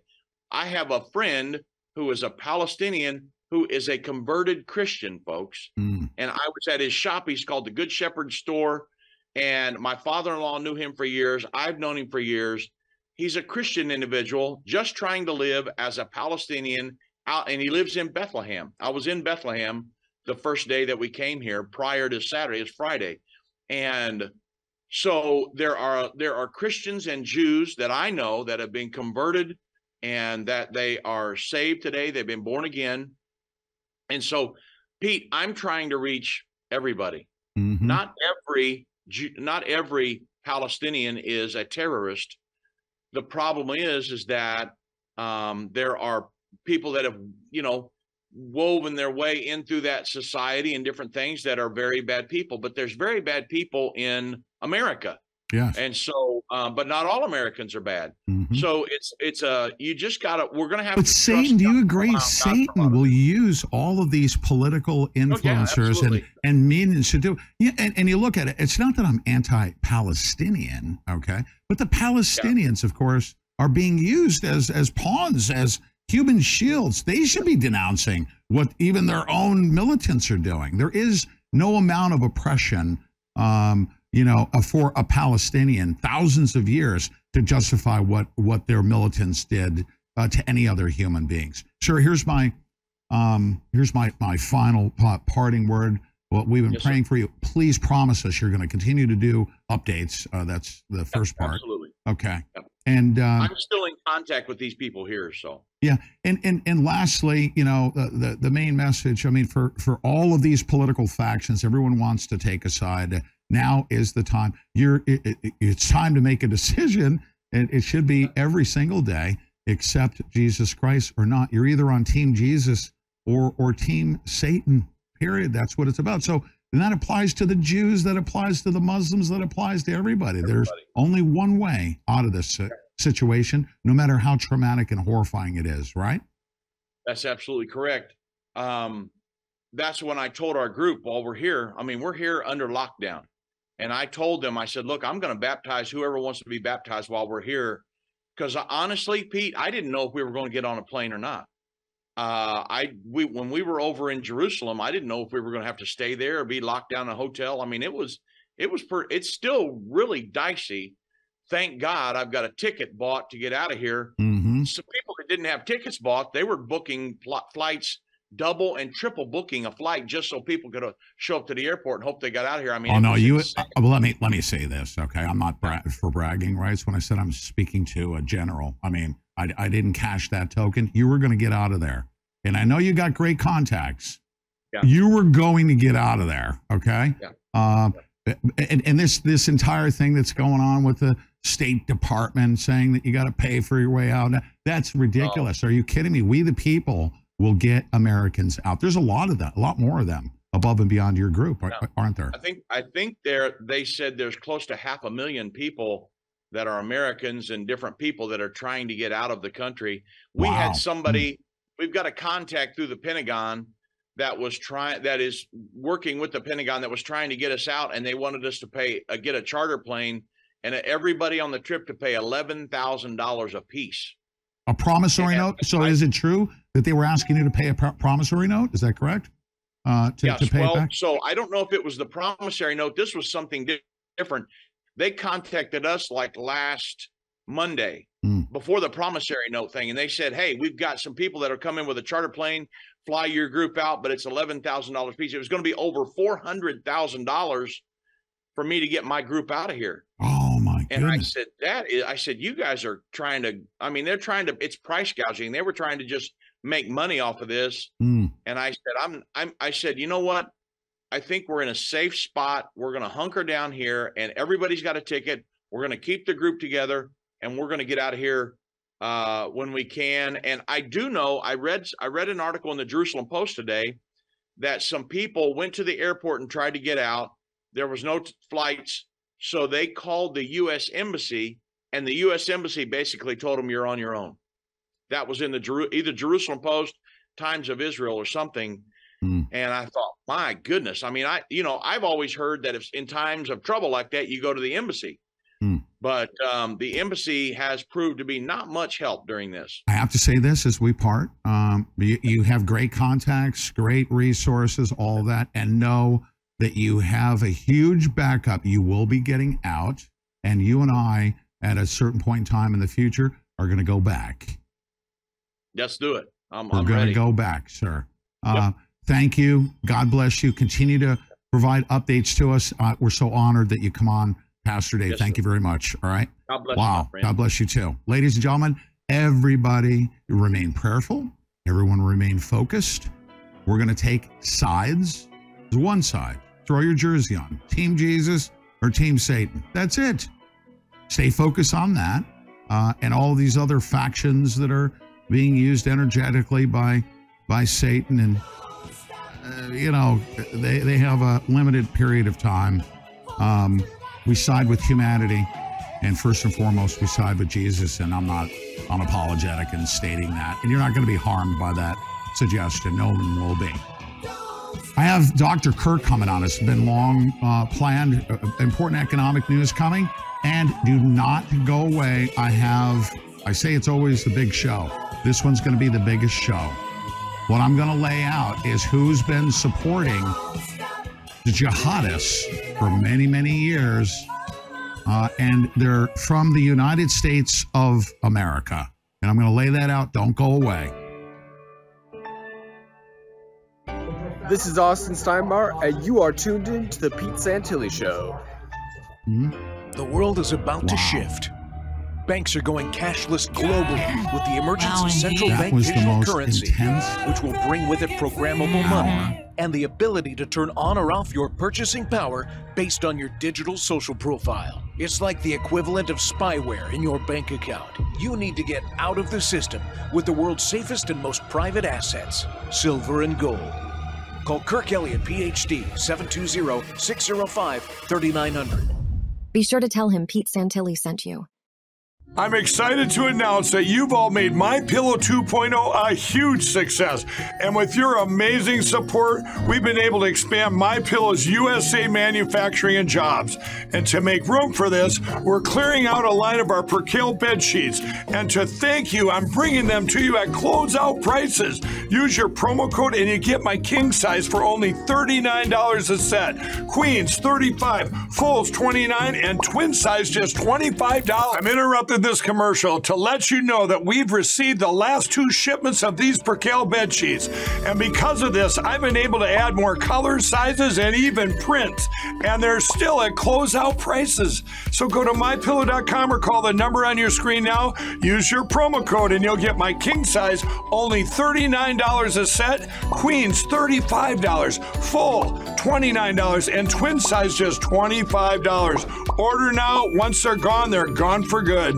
I have a friend who is a Palestinian who is a converted Christian, folks. Mm. And I was at his shop. He's called the Good Shepherd Store. And my father in law knew him for years. I've known him for years. He's a Christian individual just trying to live as a Palestinian out, and he lives in Bethlehem. I was in Bethlehem the first day that we came here prior to Saturday, it's Friday. And so there are there are Christians and Jews that I know that have been converted and that they are saved today. They've been born again. And so, Pete, I'm trying to reach everybody. Mhm. Not every not every Palestinian is a terrorist. The problem is is that um, there are people that have you know woven their way in through that society and different things that are very bad people. But there's very bad people in America. Yes. And so, um, but not all Americans are bad. So it's it's a you just gotta. We're gonna have. But Satan, do you agree? Satan will use all of these political influencers and, and means to do. Yeah, and, and you look at it, it's not that I'm anti Palestinian, okay? But the Palestinians, of course, are being used as as pawns, as human shields. They should be denouncing what even their own militants are doing. There is no amount of oppression, um, you know, uh, for a Palestinian thousands of years to justify what what their militants did uh, to any other human beings. Sure, here's my um, here's my my final pa- parting word. Well, we've been Yes, sir. praying for you. Please promise us you're going to continue to do updates. Uh, that's the first part. Absolutely. Okay. And um, I'm still in contact with these people here, so yeah, and and and lastly, you know, the, the the main message. I mean, for for all of these political factions, everyone wants to take a side. Now is the time. You're. It, it, it's time to make a decision. And it should be every single day, accept Jesus Christ or not. You're either on Team Jesus or or Team Satan. Period. That's what it's about. So. And that applies to the Jews, that applies to the Muslims, that applies to everybody. There's only one way out of this situation, no matter how traumatic and horrifying it is, right? that's absolutely correct. Um, that's when I told our group while we're here. I mean, we're here under lockdown, and I told them, I said, "Look, I'm going to baptize whoever wants to be baptized while we're here." Because honestly, Pete, I didn't know if we were going to get on a plane or not. Uh, I we when we were over in Jerusalem, I didn't know if we were going to have to stay there or be locked down in a hotel. I mean, it was it was per, it's still really dicey. Thank God I've got a ticket bought to get out of here. Mm-hmm. Some people that didn't have tickets bought, they were booking pl- flights, double and triple booking a flight just so people could uh, show up to the airport and hope they got out of here. I mean, oh no, you. Uh, well, let me let me say this, okay? I'm not bra- for bragging rights. When I said I'm speaking to a general, I mean I, I didn't cash that token. You were going to get out of there, and I know you got great contacts. Yeah. You were going to get out of there, okay? Yeah. Um, and, and this this entire thing that's going on with the State Department saying that you got to pay for your way out. That's ridiculous. Are you kidding me? We the people will get Americans out. There's a lot of that, a lot more of them above and beyond your group, ar- aren't there? I think I think there they said there's close to half a million people that are Americans and different people that are trying to get out of the country. We Wow. had somebody we've got a contact through the Pentagon that was trying that is working with the Pentagon that was trying to get us out and they wanted us to pay uh, get a charter plane and everybody on the trip to pay $11,000 a piece. A promissory note. So is it true that they were asking you to pay a pro- promissory note? Is that correct? Uh, to, yes. to pay well, so I don't know if it was the promissory note. This was something di- different. They contacted us like last Monday Hmm. before the promissory note thing, and they said, "Hey, we've got some people that are coming with a charter plane, fly your group out, but it's eleven thousand dollars piece. It was going to be over four hundred thousand dollars for me to get my group out of here." Oh my God. And I said, that is, I said, you guys are trying to, I mean, they're trying to, it's price gouging. They were trying to just make money off of this. Mm. And I said, I'm, I'm, I said, you know what? I think we're in a safe spot. We're going to hunker down here and everybody's got a ticket. We're going to keep the group together and we're going to get out of here uh, when we can. And I do know, I read, I read an article in the Jerusalem Post today that some people went to the airport and tried to get out. There was no t- flights. So they called the U.S. Embassy, and the U.S. Embassy basically told them, You're on your own. That was in the Jeru- either Jerusalem Post, Times of Israel, or something. Hmm. And I thought, my goodness. I mean, I, you know, I've always heard that if in times of trouble like that, you go to the embassy. Hmm. But um, the embassy has proved to be not much help during this. I have to say this as we part. Um, you, you have great contacts, great resources, all that, and know that you have a huge backup. You will be getting out, and you and I, at a certain point in time in the future, are going to go back. Let's do it. I'm, We're going to go back, sir. Uh, Thank you. God bless you. Continue to provide updates to us. Uh, we're so honored that you come on, Pastor Dave. Yes, Thank you very much. All right. God bless you, wow. friend. God bless you too. Ladies and gentlemen, everybody remain prayerful. Everyone remain focused. We're going to take sides. There's one side. Throw your jersey on. Team Jesus or Team Satan. That's it. Stay focused on that. Uh, and all these other factions that are being used energetically by by Satan and uh, you know they, they have a limited period of time um, we side with humanity, and first and foremost, we side with Jesus. And I'm not unapologetic in stating that. And you're not going to be harmed by that suggestion. No one will be. I have Dr. Kirk coming on. It's been long uh, planned, uh, important economic news coming. And do not go away. I have, I say it's always the big show. This one's going to be the biggest show. What I'm going to lay out is who's been supporting the jihadists for many, many years. Uh, and they're from the United States of America. And I'm going to lay that out. Don't go away. This is Austin Steinbart, and you are tuned in to the Pete Santilli Show. The world is about to shift. Banks are going cashless globally with the emergence of central That bank was the digital most currency, intense which will bring with it programmable money and the ability to turn on or off your purchasing power based on your digital social profile. It's like the equivalent of spyware in your bank account. You need to get out of the system with the world's safest and most private assets, silver and gold. Call Kirk Elliott, PhD, 720 605 3900. Be sure to tell him Pete Santilli sent you. I'm excited to announce that you've all made My Pillow 2.0 a huge success. And with your amazing support, we've been able to expand My Pillow's USA manufacturing and jobs. And to make room for this, we're clearing out a line of our Percale bed sheets. And to thank you, I'm bringing them to you at closeout prices. Use your promo code and you get my king size for only $39 a set. Queens 35, fulls 29, and twin size just $25. I'm this commercial to let you know that we've received the last two shipments of these Percale bed sheets. And because of this, I've been able to add more colors, sizes, and even prints. And they're still at closeout prices. So go to mypillow.com or call the number on your screen now. Use your promo code and you'll get my king size only $39 a set, queens $35, full $29, and twin size just $25. Order now. Once they're gone, they're gone for good.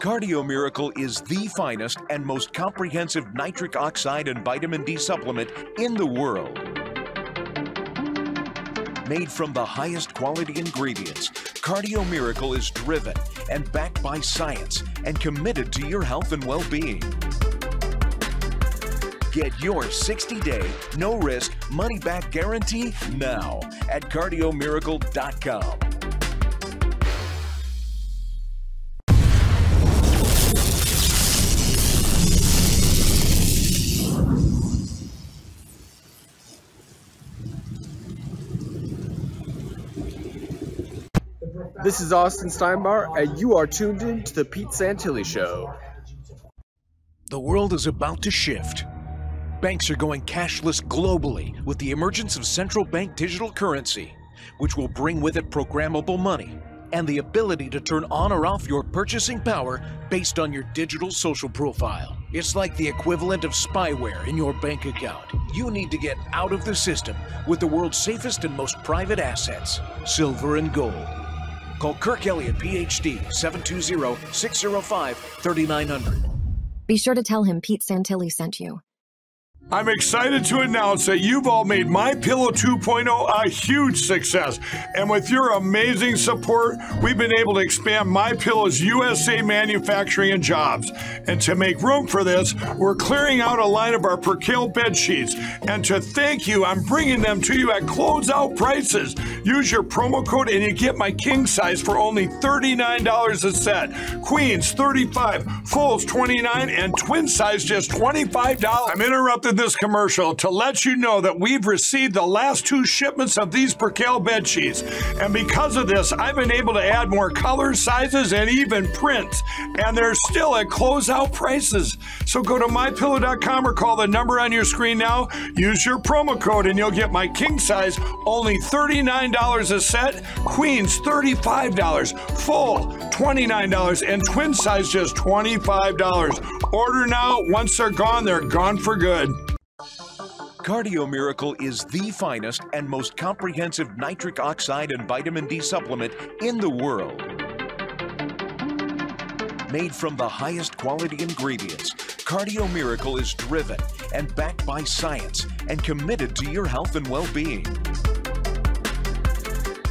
Cardio Miracle is the finest and most comprehensive nitric oxide and vitamin D supplement in the world. Made from the highest quality ingredients, Cardio Miracle is driven and backed by science and committed to your health and well being. Get your 60 day, no risk, money back guarantee now at cardiomiracle.com. This is Austin Steinbart, and you are tuned in to the Pete Santilli Show. The world is about to shift. Banks are going cashless globally with the emergence of central bank digital currency, which will bring with it programmable money and the ability to turn on or off your purchasing power based on your digital social profile. It's like the equivalent of spyware in your bank account. You need to get out of the system with the world's safest and most private assets, silver and gold. Call Kirk Elliott, PhD, 720 605 3900. Be sure to tell him Pete Santilli sent you. I'm excited to announce that you've all made My Pillow 2.0 a huge success. And with your amazing support, we've been able to expand My Pillow's USA manufacturing and jobs. And to make room for this, we're clearing out a line of our Percale bed sheets. And to thank you, I'm bringing them to you at closeout prices. Use your promo code and you get my king size for only $39 a set. Queens 35, fulls 29, and twin size just $25. I'm interrupting this commercial to let you know that we've received the last two shipments of these Percale bed sheets. And because of this, I've been able to add more colors, sizes, and even prints. And they're still at closeout prices. So go to mypillow.com or call the number on your screen now. Use your promo code and you'll get my king size only $39 a set, queens $35, full $29, and twin size just $25. Order now. Once they're gone, they're gone for good. Cardio Miracle is the finest and most comprehensive nitric oxide and vitamin D supplement in the world. Made from the highest quality ingredients, Cardio Miracle is driven and backed by science and committed to your health and well being.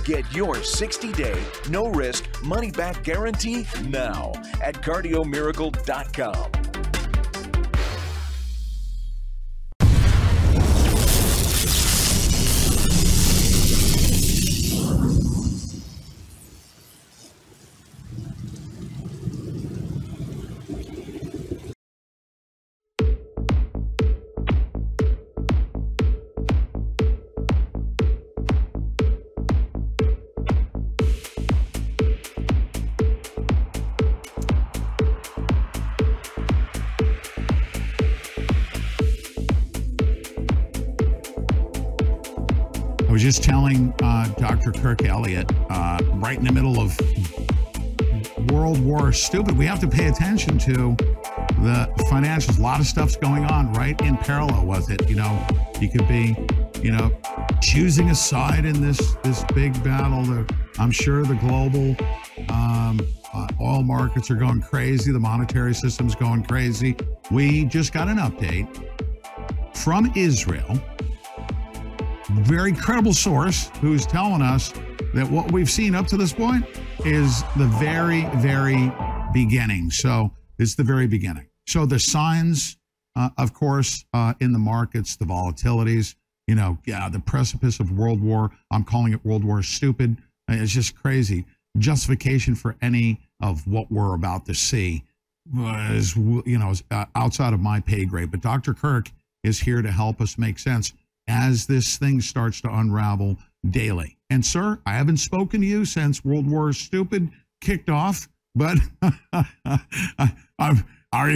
Get your 60 day, no risk, money back guarantee now at cardiomiracle.com. Dr. Kirk Elliott, uh, right in the middle of World War Stupid, we have to pay attention to the financials. A lot of stuff's going on right in parallel with it. You know, you could be, you know, choosing a side in this this big battle. The, I'm sure the global um, uh, oil markets are going crazy. The monetary system's going crazy. We just got an update from Israel very credible source who's telling us that what we've seen up to this point is the very, very beginning. So it's the very beginning. So the signs, uh, of course, uh, in the markets, the volatilities, you know, yeah, the precipice of World War. I'm calling it World War stupid. It's just crazy. Justification for any of what we're about to see was, you know, uh, outside of my pay grade. But Dr. Kirk is here to help us make sense as this thing starts to unravel daily. And, sir, I haven't spoken to you since World War Stupid kicked off, but I've, are,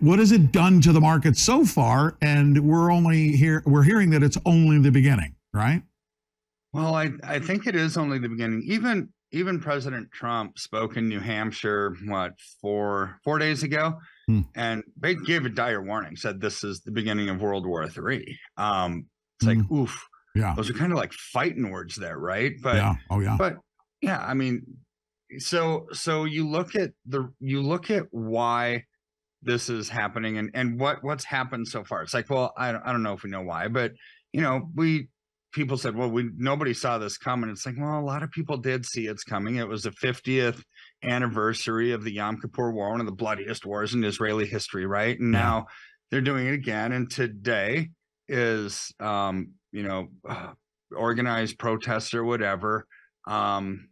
what has it done to the market so far? And we're only here, we're hearing that it's only the beginning, right? Well, I, I think it is only the beginning. Even even President Trump spoke in New Hampshire, what, four four days ago, Hmm. and they gave a dire warning, said this is the beginning of World War Three. Um, it's like, oof, Hmm. Yeah. those are kind of like fighting words there, right? But yeah. Oh, yeah. but yeah, I mean, so so you look at the you look at why this is happening and and what what's happened so far. It's like, well, I don't, I don't know if we know why, but you know, we people said, well, we nobody saw this coming. It's like, well, a lot of people did see it's coming. It was the 50th anniversary of the Yom Kippur War, one of the bloodiest wars in Israeli history, right? And now they're doing it again. And today is, um, you know, uh, organized protest or whatever um,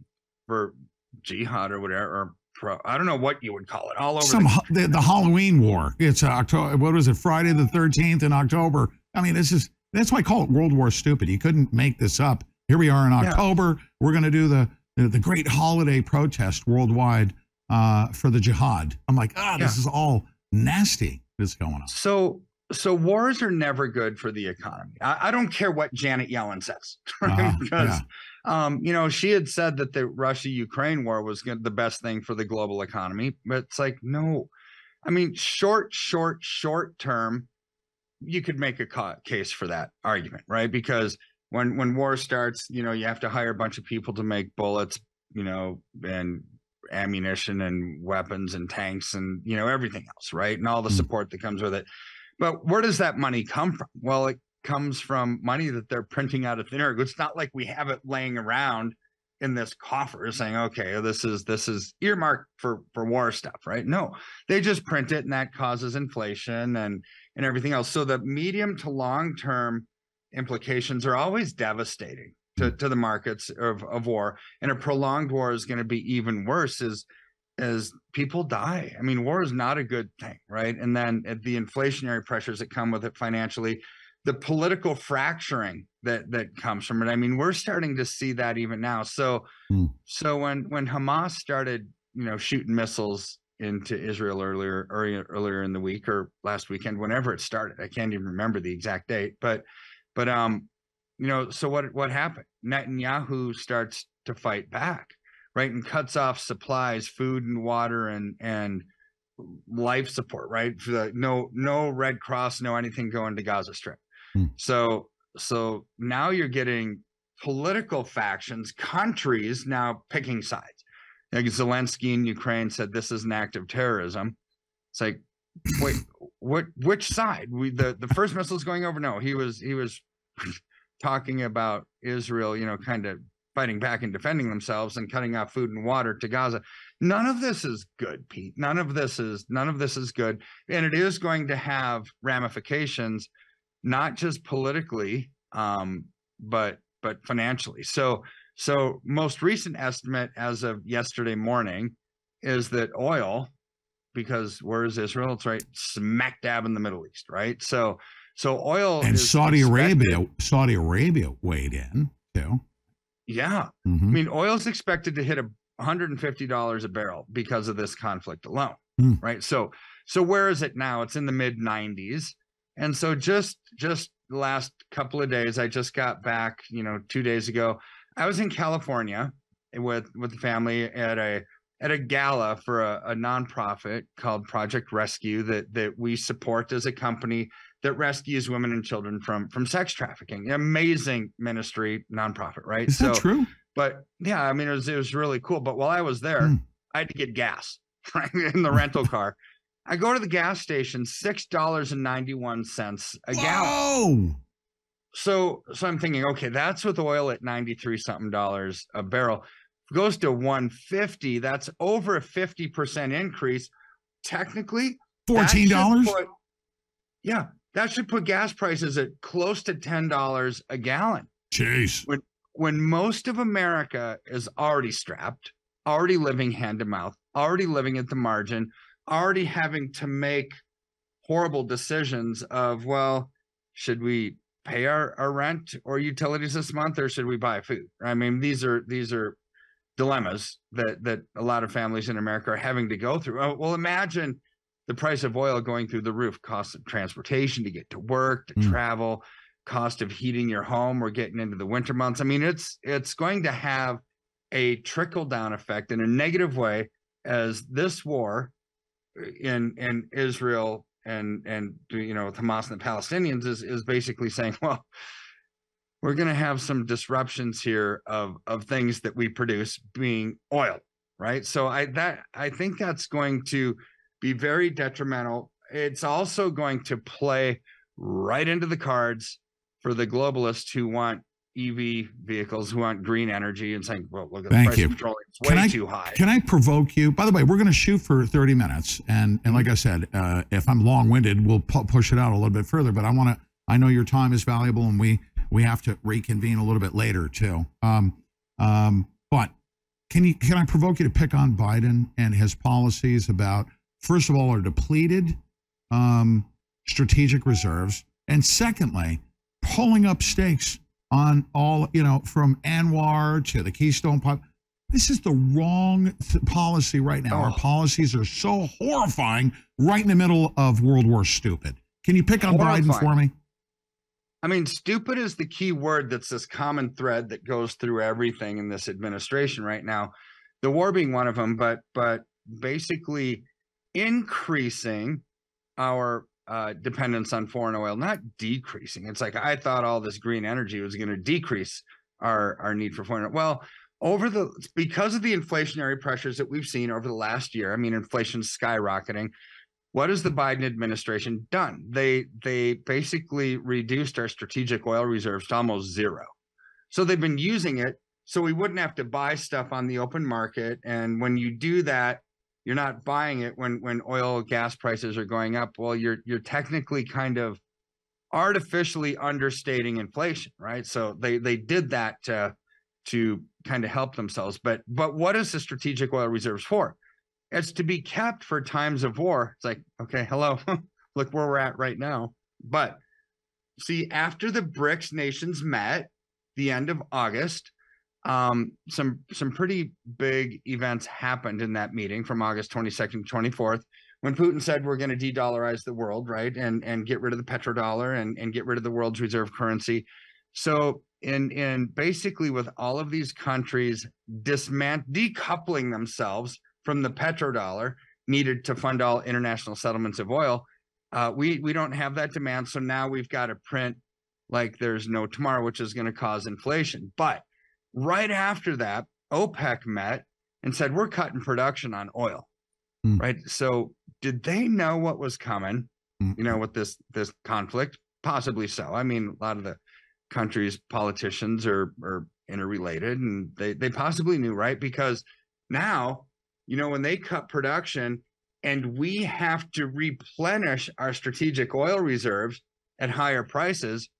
for jihad or whatever, or pro, I don't know what you would call it, all over Some the the, the Halloween war. It's October. What was it? Friday the thirteenth in October. I mean, this is that's why I call it World War Stupid. You couldn't make this up. Here we are in Yeah. October. We're going to do the, the the great holiday protest worldwide uh, for the jihad. I'm like, ah, this Yeah. is all nasty. That's going on. So so wars are never good for the economy. I, I don't care what Janet Yellen says, right? Uh-huh, because um, you know she had said that the Russia-Ukraine war was the best thing for the global economy, but it's like no. I mean, short, short, short term, you could make a ca- case for that argument, right? Because when when war starts, you know, you have to hire a bunch of people to make bullets, you know, and ammunition and weapons and tanks and you know everything else, right? And all the support that comes with it. But where does that money come from? Well, it comes from money that they're printing out of thin air. It's not like we have it laying around in this coffer saying, okay, this is this is earmarked for for war stuff, right? No, they just print it and that causes inflation and and everything else. So the medium to long term implications are always devastating to, to the markets of, of war. And a prolonged war is going to be even worse as as people die. I mean, war is not a good thing, right? And then the inflationary pressures that come with it financially, the political fracturing that that comes from it. I mean, we're starting to see that even now. So so when when Hamas started, you know, shooting missiles into Israel earlier earlier earlier in the week or last weekend, whenever it started, I can't even remember the exact date, but but um, you know, so what what happened? Netanyahu starts to fight back, right, and cuts off supplies, food and water, and and life support, right? For the no no Red Cross, no anything going to Gaza Strip. Hmm. So so now you're getting political factions, countries now picking sides. Like Zelensky in Ukraine said this is an act of terrorism. It's like, wait, what? Which side? We the the first missile's going over. No, he was he was talking about Israel. You know, kind of fighting back and defending themselves and cutting off food and water to Gaza. None of this is good, Pete. None of this is none of this is good, and it is going to have ramifications, not just politically, um, but but financially. So so most recent estimate as of yesterday morning is that oil, because where is Israel? It's right smack dab in the Middle East, right? So so oil And Saudi Arabia, Saudi Arabia weighed in too. Yeah. Mhm. I mean, oil's expected to hit a $150 a barrel because of this conflict alone. Hmm. Right. So so where is it now? It's in the mid 90s. And so just just the last couple of days, I just got back, you know, two days ago. I was in California with with the family at a at a gala for a, a nonprofit called Project Rescue that that we support as a company that rescues women and children from from sex trafficking. Amazing ministry nonprofit, right? Is that true? But yeah, I mean, it was it was really cool. But while I was there, Hmm. I had to get gas right, in the rental car. I go to the gas station, six dollars and ninety one cents a gallon. Oh, So so I'm thinking, okay, that's with oil at ninety three something dollars a barrel. Goes to one fifty. That's over a fifty percent increase. Technically, $14? put- Yeah, that should put gas prices at close to ten dollars a gallon jeez. when when most of America is already strapped, already living hand to mouth, already living at the margin, already having to make horrible decisions of well, should we pay our, our rent or utilities this month or should we buy food? I mean, these are these are dilemmas that that a lot of families in America are having to go through. Oh, Well, imagine the price of oil going through the roof, cost of transportation to get to work, to Mm. travel, cost of heating your home. We're getting into the winter months. I mean, it's it's going to have a trickle down effect in a negative way as this war in in Israel and and you know Hamas and the Palestinians is is basically saying, well, we're going to have some disruptions here of of things that we produce being oil, right? So I that I think that's going to be very detrimental. It's also going to play right into the cards for the globalists who want EV vehicles, who want green energy, and saying, "Well, look at the Thank price you. of petroleum; it's Can way I, too high." Can I provoke you? By the way, we're going to shoot for 30 minutes. And, and like I said, uh, if I'm long winded, we'll pu- push it out a little bit further. But I want to, I know your time is valuable and we, we have to reconvene a little bit later too. Um, um, but can you, can I provoke you to pick on Biden and his policies about, first of all, our depleted um, strategic reserves? And secondly, pulling up stakes on all, you know, from ANWR to the Keystone Pipe. This is the wrong th- policy right now. Our Oh. policies are so horrifying right in the middle of World War Stupid. Can you pick on Biden for me? I mean, stupid is the key word that's this common thread that goes through everything in this administration right now. The war being one of them, but but basically increasing our uh, dependence on foreign oil, not decreasing. It's like I thought all this green energy was going to decrease our our need for foreign. oil. Well, over the because of the inflationary pressures that we've seen over the last year. I mean, inflation's skyrocketing what has the Biden administration done? They they basically reduced our strategic oil reserves to almost zero. So they've been using it so we wouldn't have to buy stuff on the open market. And when you do that, you're not buying it when when oil gas prices are going up. Well, you're you're technically kind of artificially understating inflation, right? So they they did that to to kind of help themselves. But but what is the strategic oil reserves for? It's to be kept for times of war. It's like, okay, hello, look where we're at right now. But see, after the BRICS nations met the end of August, um, some some pretty big events happened in that meeting from August 22nd to 24th when Putin said we're going to de-dollarize the world, right, and and get rid of the petrodollar and and get rid of the world's reserve currency. So in in basically with all of these countries dismant decoupling themselves from the petrodollar needed to fund all international settlements of oil, uh, we we don't have that demand. So now we've got to print like there's no tomorrow, which is going to cause inflation. But right after that, OPEC met and said we're cutting production on oil. Hmm. Right. So did they know what was coming? You know, with this this conflict, possibly so. I mean, a lot of the countries' politicians are are interrelated and they, they possibly knew, right? Because now, you know, when they cut production and we have to replenish our strategic oil reserves at higher prices,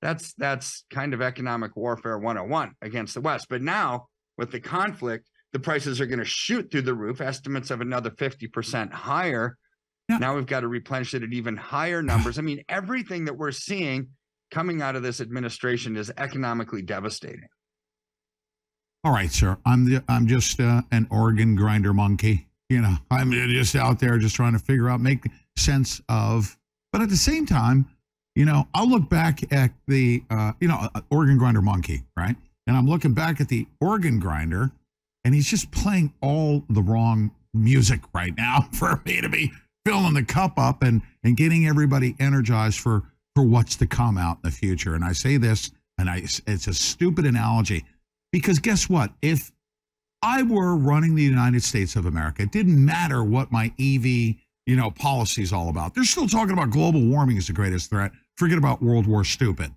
that's that's kind of economic warfare 101 against the West. But now with the conflict, the prices are going to shoot through the roof, estimates of another 50% higher. Now we've got to replenish it at even higher numbers. I mean, everything that we're seeing coming out of this administration is economically devastating. All right, sir. I'm the, I'm just uh, an organ grinder monkey. You know, I'm just out there just trying to figure out, make sense of. But at the same time, you know, I'll look back at the, uh, you know, uh, organ grinder monkey, right? And I'm looking back at the organ grinder, and he's just playing all the wrong music right now for me to be filling the cup up and and getting everybody energized for for what's to come out in the future. And I say this, and I it's a stupid analogy because guess what? If I were running the United States of America, it didn't matter what my EV, you know, policy is all about. They're still talking about global warming as the greatest threat. Forget about World War stupid.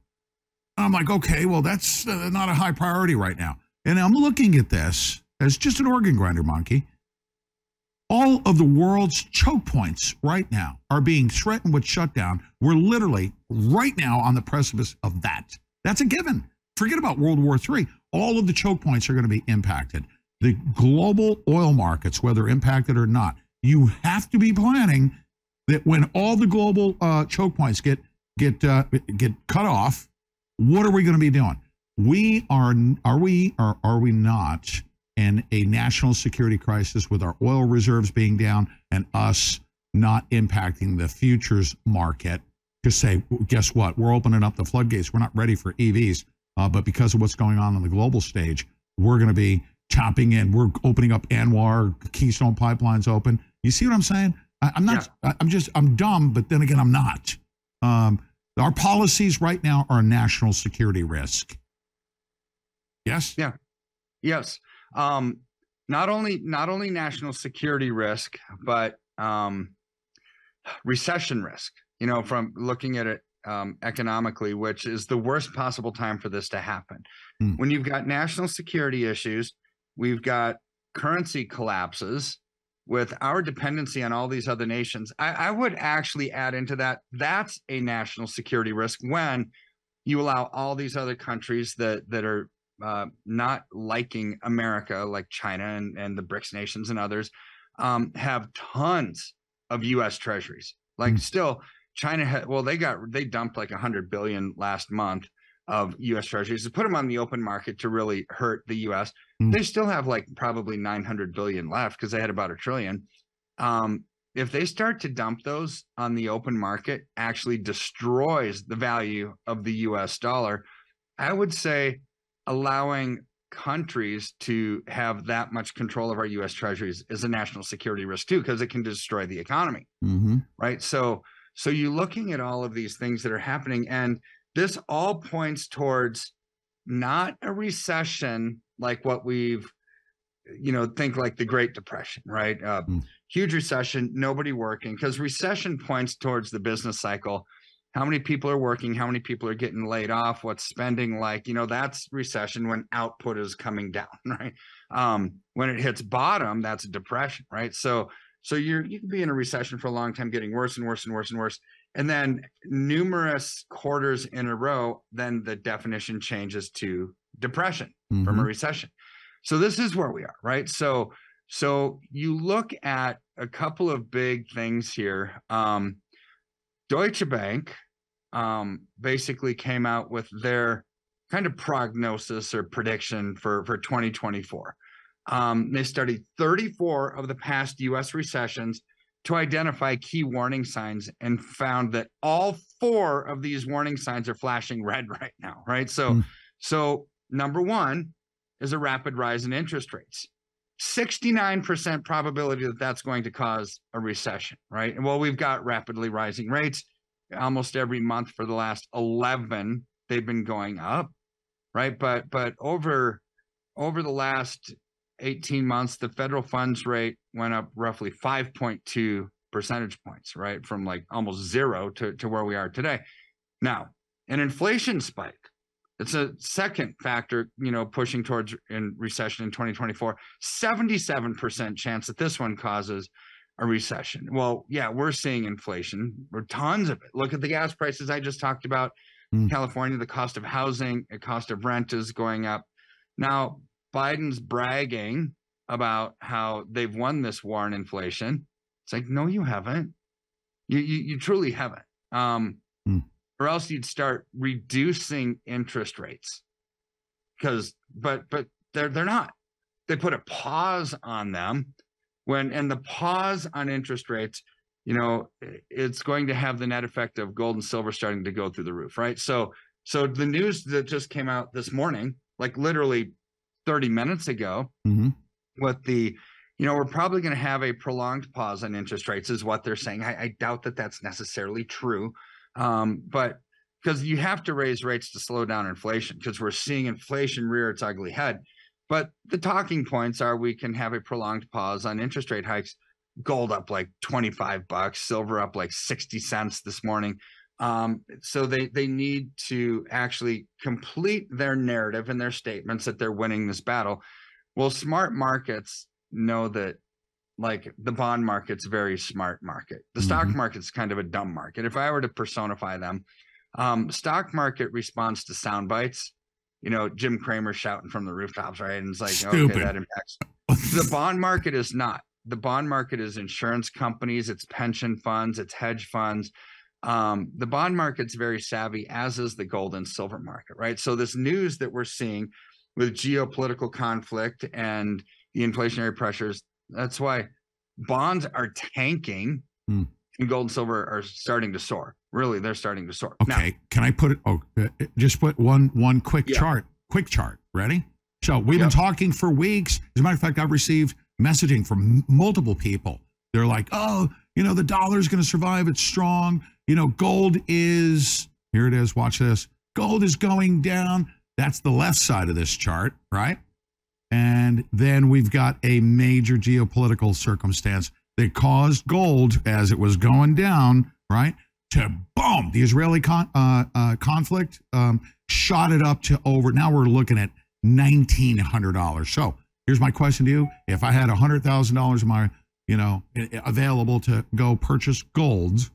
I'm like, okay, well, that's uh, not a high priority right now. And I'm looking at this as just an organ grinder monkey. All of the world's choke points right now are being threatened with shutdown. We're literally right now on the precipice of that. That's a given. Forget about World War III. All of the choke points are going to be impacted. The global oil markets, whether impacted or not, you have to be planning that when all the global uh, choke points get get uh, get cut off, what are we going to be doing? We are are we or are we not in a national security crisis with our oil reserves being down and us not impacting the futures market? To say, guess what? We're opening up the floodgates. We're not ready for EVs, uh, but because of what's going on on the global stage, we're going to be chopping in. We're opening up ANWR Keystone pipelines open. You see what I'm saying? I, am not. I, I'm just. I'm dumb, but then again, I'm not. Um, our policies right now are a national security risk. Yes. Yeah. Yes. Um, not only not only national security risk, but um, recession risk. You know, from looking at it um, economically, which is the worst possible time for this to happen. Hmm. When you've got national security issues, we've got currency collapses with our dependency on all these other nations. I, I would actually add into that that's a national security risk when you allow all these other countries that that are uh, not liking America, like China and, and the BRICS nations and others, um, have tons of U.S. treasuries. Like, still, China had well, they got they dumped like a hundred billion last month of U.S. treasuries to put them on the open market to really hurt the U.S. Mm. They still have like probably 900 billion left because they had about a trillion. Um, if they start to dump those on the open market, actually destroys the value of the U.S. dollar. I would say allowing countries to have that much control of our U.S. treasuries is a national security risk too, because it can destroy the economy Mm-hmm. right so so you're looking at all of these things that are happening and this all points towards not a recession like what we've you know think like the great depression right? Uh, huge recession nobody working because recession points towards the business cycle. How many people are working? How many people are getting laid off? What's spending like? You know that's recession when output is coming down right? Um when it hits bottom that's a depression right? So so you're you can be in a recession for a long time getting worse and worse and worse and worse and then numerous quarters in a row then the definition changes to depression from a Mhm. recession so this is where we are right so so you look at a couple of big things here um Deutsche Bank um, basically came out with their kind of prognosis or prediction for for 2024. Um, they studied 34 of the past U.S. recessions to identify key warning signs and found that all four of these warning signs are flashing red right now. Right, so so number one is a rapid rise in interest rates. 69% probability that that's going to cause a recession, right? And well, we've got rapidly rising rates almost every month for the last 11 they've been going up, right? But but over over the last 18 months the federal funds rate went up roughly 5.2 percentage points, right? From like almost 0 to to where we are today. Now, an inflation spike It's a second factor, you know, pushing towards in recession in 2024. 77% chance that this one causes a recession. Well, yeah, we're seeing inflation. We're tons of it. Look at the gas prices I just talked about. Mm. California, the cost of housing, the cost of rent is going up. Now, Biden's bragging about how they've won this war on inflation. It's like, no, you haven't. You you, you truly haven't. Um, Mm. Or else you'd start reducing interest rates. Because, but but they're they're not. They put a pause on them when and the pause on interest rates you know it's going to have the net effect of gold and silver starting to go through the roof right so so the news that just came out this morning like literally 30 minutes ago hmm with the you know we're probably going to have a prolonged pause on interest rates is what they're saying i, I doubt that that's necessarily true um, but because you have to raise rates to slow down inflation because we're seeing inflation rear its ugly head. But the talking points are we can have a prolonged pause on interest rate hikes. Gold up like 25 bucks. Silver up like 60 cents this morning. Um, so they they need to actually complete their narrative and their statements that they're winning this battle. Well smart markets know that like the bond market's a very smart market. The stock Mhm. market's kind of a dumb market. If i were to personify them um, stock market responds to sound bites. You know jim Cramer shouting from the rooftops right? And it's like okay that impacts the bond market is not. The bond market is insurance companies it's pension funds it's hedge funds. Um, the bond market's very savvy as is the gold and silver market right? So this news that we're seeing with geopolitical conflict and the inflationary pressures that's why bonds are tanking Hmm. and gold and silver are starting to soar really they're starting to soar Now, Okay, can I put it? Oh, uh, uh, just put one one quick Yeah. chart. Quick chart. Ready? So we've Yep. been talking for weeks. As a matter of fact, I've received messaging from multiple people. They're like, "Oh, you know, the dollar's going to survive. It's strong. You know, gold is here. It is. Watch this. Gold is going down. That's the left side of this chart, right? And then we've got a major geopolitical circumstance that caused gold as it was going down, right? To boom, the Israeli con- uh, uh, conflict um, shot it up to over. Now we're looking at nineteen hundred dollars. So here's my question to you: If I had hundred thousand dollars in my, you know, available to go purchase gold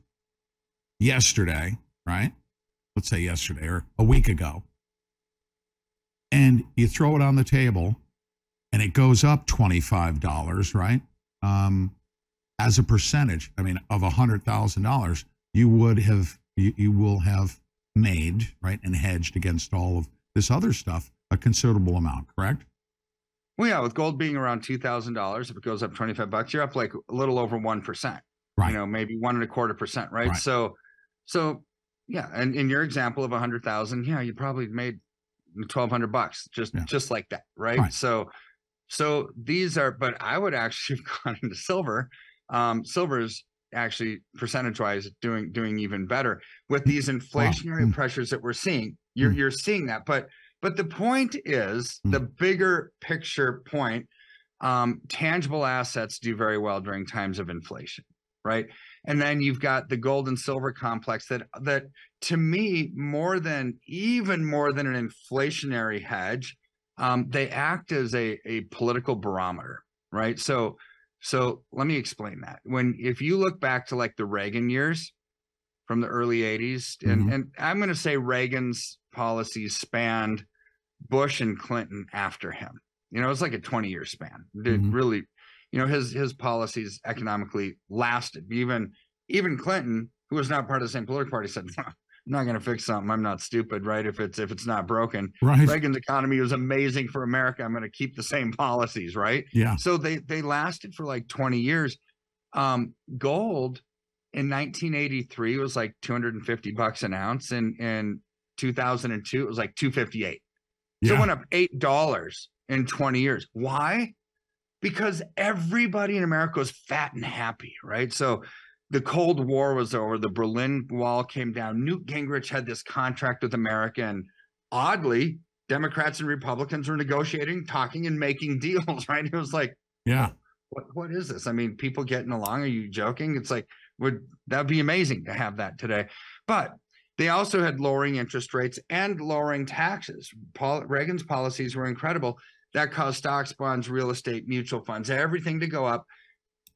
yesterday, right? Let's say yesterday or a week ago, and you throw it on the table, and it goes up twenty five dollars, right? Um, as a percentage, I mean, of a hundred thousand dollars, you would have you, you will have made right and hedged against all of this other stuff a considerable amount, correct? well yeah with gold being around two thousand dollars if it goes up 25 bucks you're up like a little over one percent Right. you know maybe one and a quarter percent right, Right. so so yeah and in your example of a hundred thousand yeah you probably made 1200 bucks just Yeah. just like that right? Right. so so these are but i would actually have gone into silver um silver's actually percentage wise doing doing even better with these inflationary Mm. pressures that we're seeing you're Mm. you're seeing that but but the point is the bigger picture point um tangible assets do very well during times of inflation right and then you've got the gold and silver complex that that to me more than even more than an inflationary hedge um, they act as a, a political barometer right? So so let me explain that. When if you look back to like the reagan years from the early 80s and Mhm. and i'm going to say reagan's policies spanned bush and clinton after him. You know it's like a 20 year span. Did Mhm. really you know his his policies economically lasted. Even even clinton who was not part of the same political party said i'm not going to fix something i'm not stupid right if it's if it's not broken Right. reagan's economy was amazing for america i'm going to keep the same policies right Yeah. so they they lasted for like 20 years um gold in 1983 was like 250 bucks an ounce and in 2002 it was like 258 so it went up eight dollars in 20 years. Why? Because everybody in America was fat and happy, right? So the Cold War was over, the Berlin Wall came down. Newt Gingrich had this contract with America, and oddly, Democrats and Republicans were negotiating, talking, and making deals, right? It was like, Yeah. what what is this? I mean, people getting along. Are you joking? It's like would that'd be amazing to have that today. But They also had lowering interest rates and lowering taxes. Paul, Reagan's policies were incredible. That caused stocks, bonds, real estate, mutual funds, everything to go up.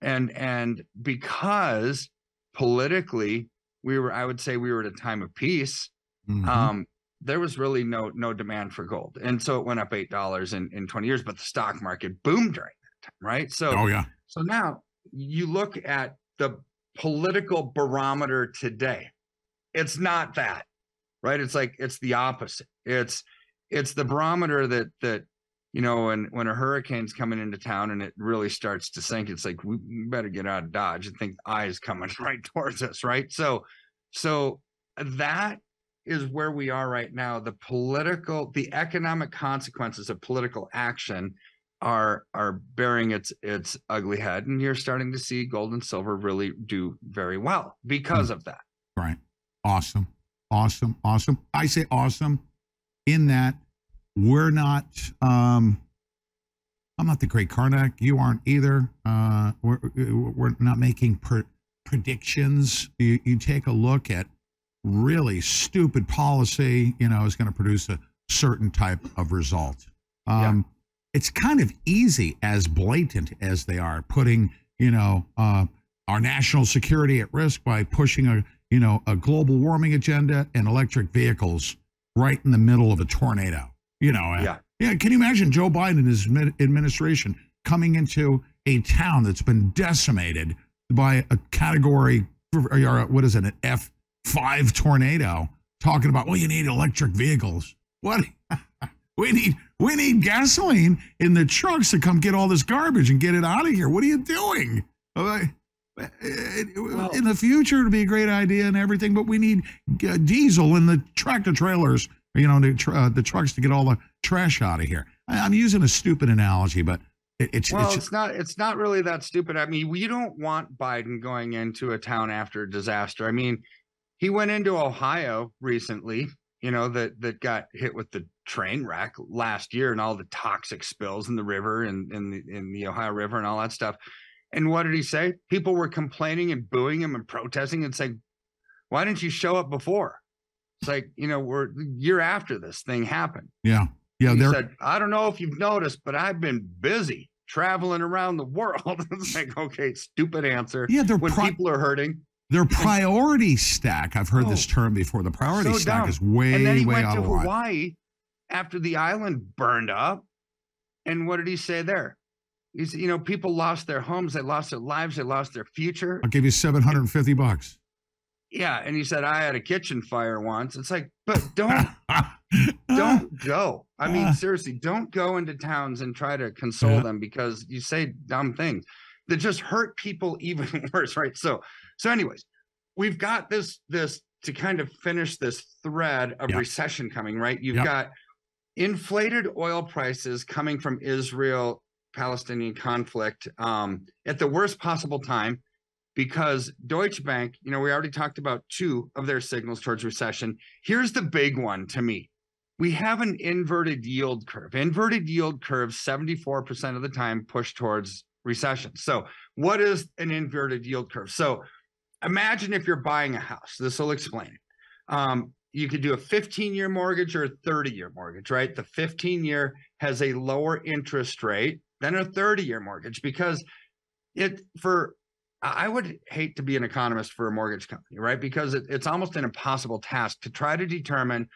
And and because politically we were, I would say we were at a time of peace. Mhm. Um, there was really no no demand for gold, and so it went up eight dollars in in twenty years. But the stock market boomed during that time, right? So oh yeah. so now you look at the political barometer today. It's not that, right? It's like it's the opposite. It's it's the barometer that that you know when when a hurricane's coming into town and it really starts to sink. It's like we better get out of dodge and think the eye is coming right towards us, right? So so that is where we are right now. The political, the economic consequences of political action are are bearing its its ugly head and you're starting to see gold and silver really do very well because hmm. of that Right. Awesome. Awesome. Awesome. I say awesome in that we're not um I'm not the great Carnac. You aren't either. Uh we're we're not making pre- predictions. You you take a look at really stupid policy, you know, is going to produce a certain type of result. Um it's kind of easy as blatant as they are putting, you know, uh our national security at risk by pushing a you know a global warming agenda and electric vehicles right in the middle of a tornado you know uh, Yeah. yeah can you imagine joe biden and his administration coming into a town that's been decimated by a category or uh, what is it an f5 tornado talking about well you need electric vehicles. What? We need we need gasoline in the trucks to come get all this garbage and get it out of here. What are you doing? Uh, in the future it'd be a great idea and everything but we need diesel in the tractor trailers you know the, tr- uh, the trucks to get all the trash out of here. I, i'm using a stupid analogy but it, it's well it's it's not it's not really that stupid. I mean we don't want biden going into a town after a disaster. I mean he went into ohio recently you know that that got hit with the train wreck last year and all the toxic spills in the river and in the in the ohio river and all that stuff. And what did he say? People were complaining and booing him and protesting and saying why didn't you show up before it's like you know we're year after this thing happened yeah yeah he said, I don't know if you've noticed, but I've been busy traveling around the world. it's like, okay, stupid answer. Yeah, they're when pri- people are hurting. their priority stack i've heard this oh, term before the priority Oh. so stack dumb. is way and then he way went out to Hawaii after the island burned up. And what did he say there? He's, you know, people lost their homes, they lost their lives, they lost their future. i'll give you 750 bucks Yeah. And he said, I had a kitchen fire once. It's like, but don't don't go. I mean, seriously, don't go into towns and try to console Yeah. them because you say dumb things that just hurt people even worse, right? So, so, anyways, we've got this this to kind of finish this thread of Yeah. recession coming, right? You've Yeah. got inflated oil prices coming from Israel Palestinian conflict um, at the worst possible time because Deutsche Bank, you know, we already talked about two of their signals towards recession. Here's the big one to me. We have an inverted yield curve. Inverted yield curves 74% of the time push towards recession. So, what is an inverted yield curve? So, imagine if you're buying a house. This will explain. Um, you could do a 15 year mortgage or a 30 year mortgage, right? The 15 year has a lower interest rate than a 30 year mortgage because it for I would hate to be an economist for a mortgage company, right? Because it, it's almost an impossible task to try to determine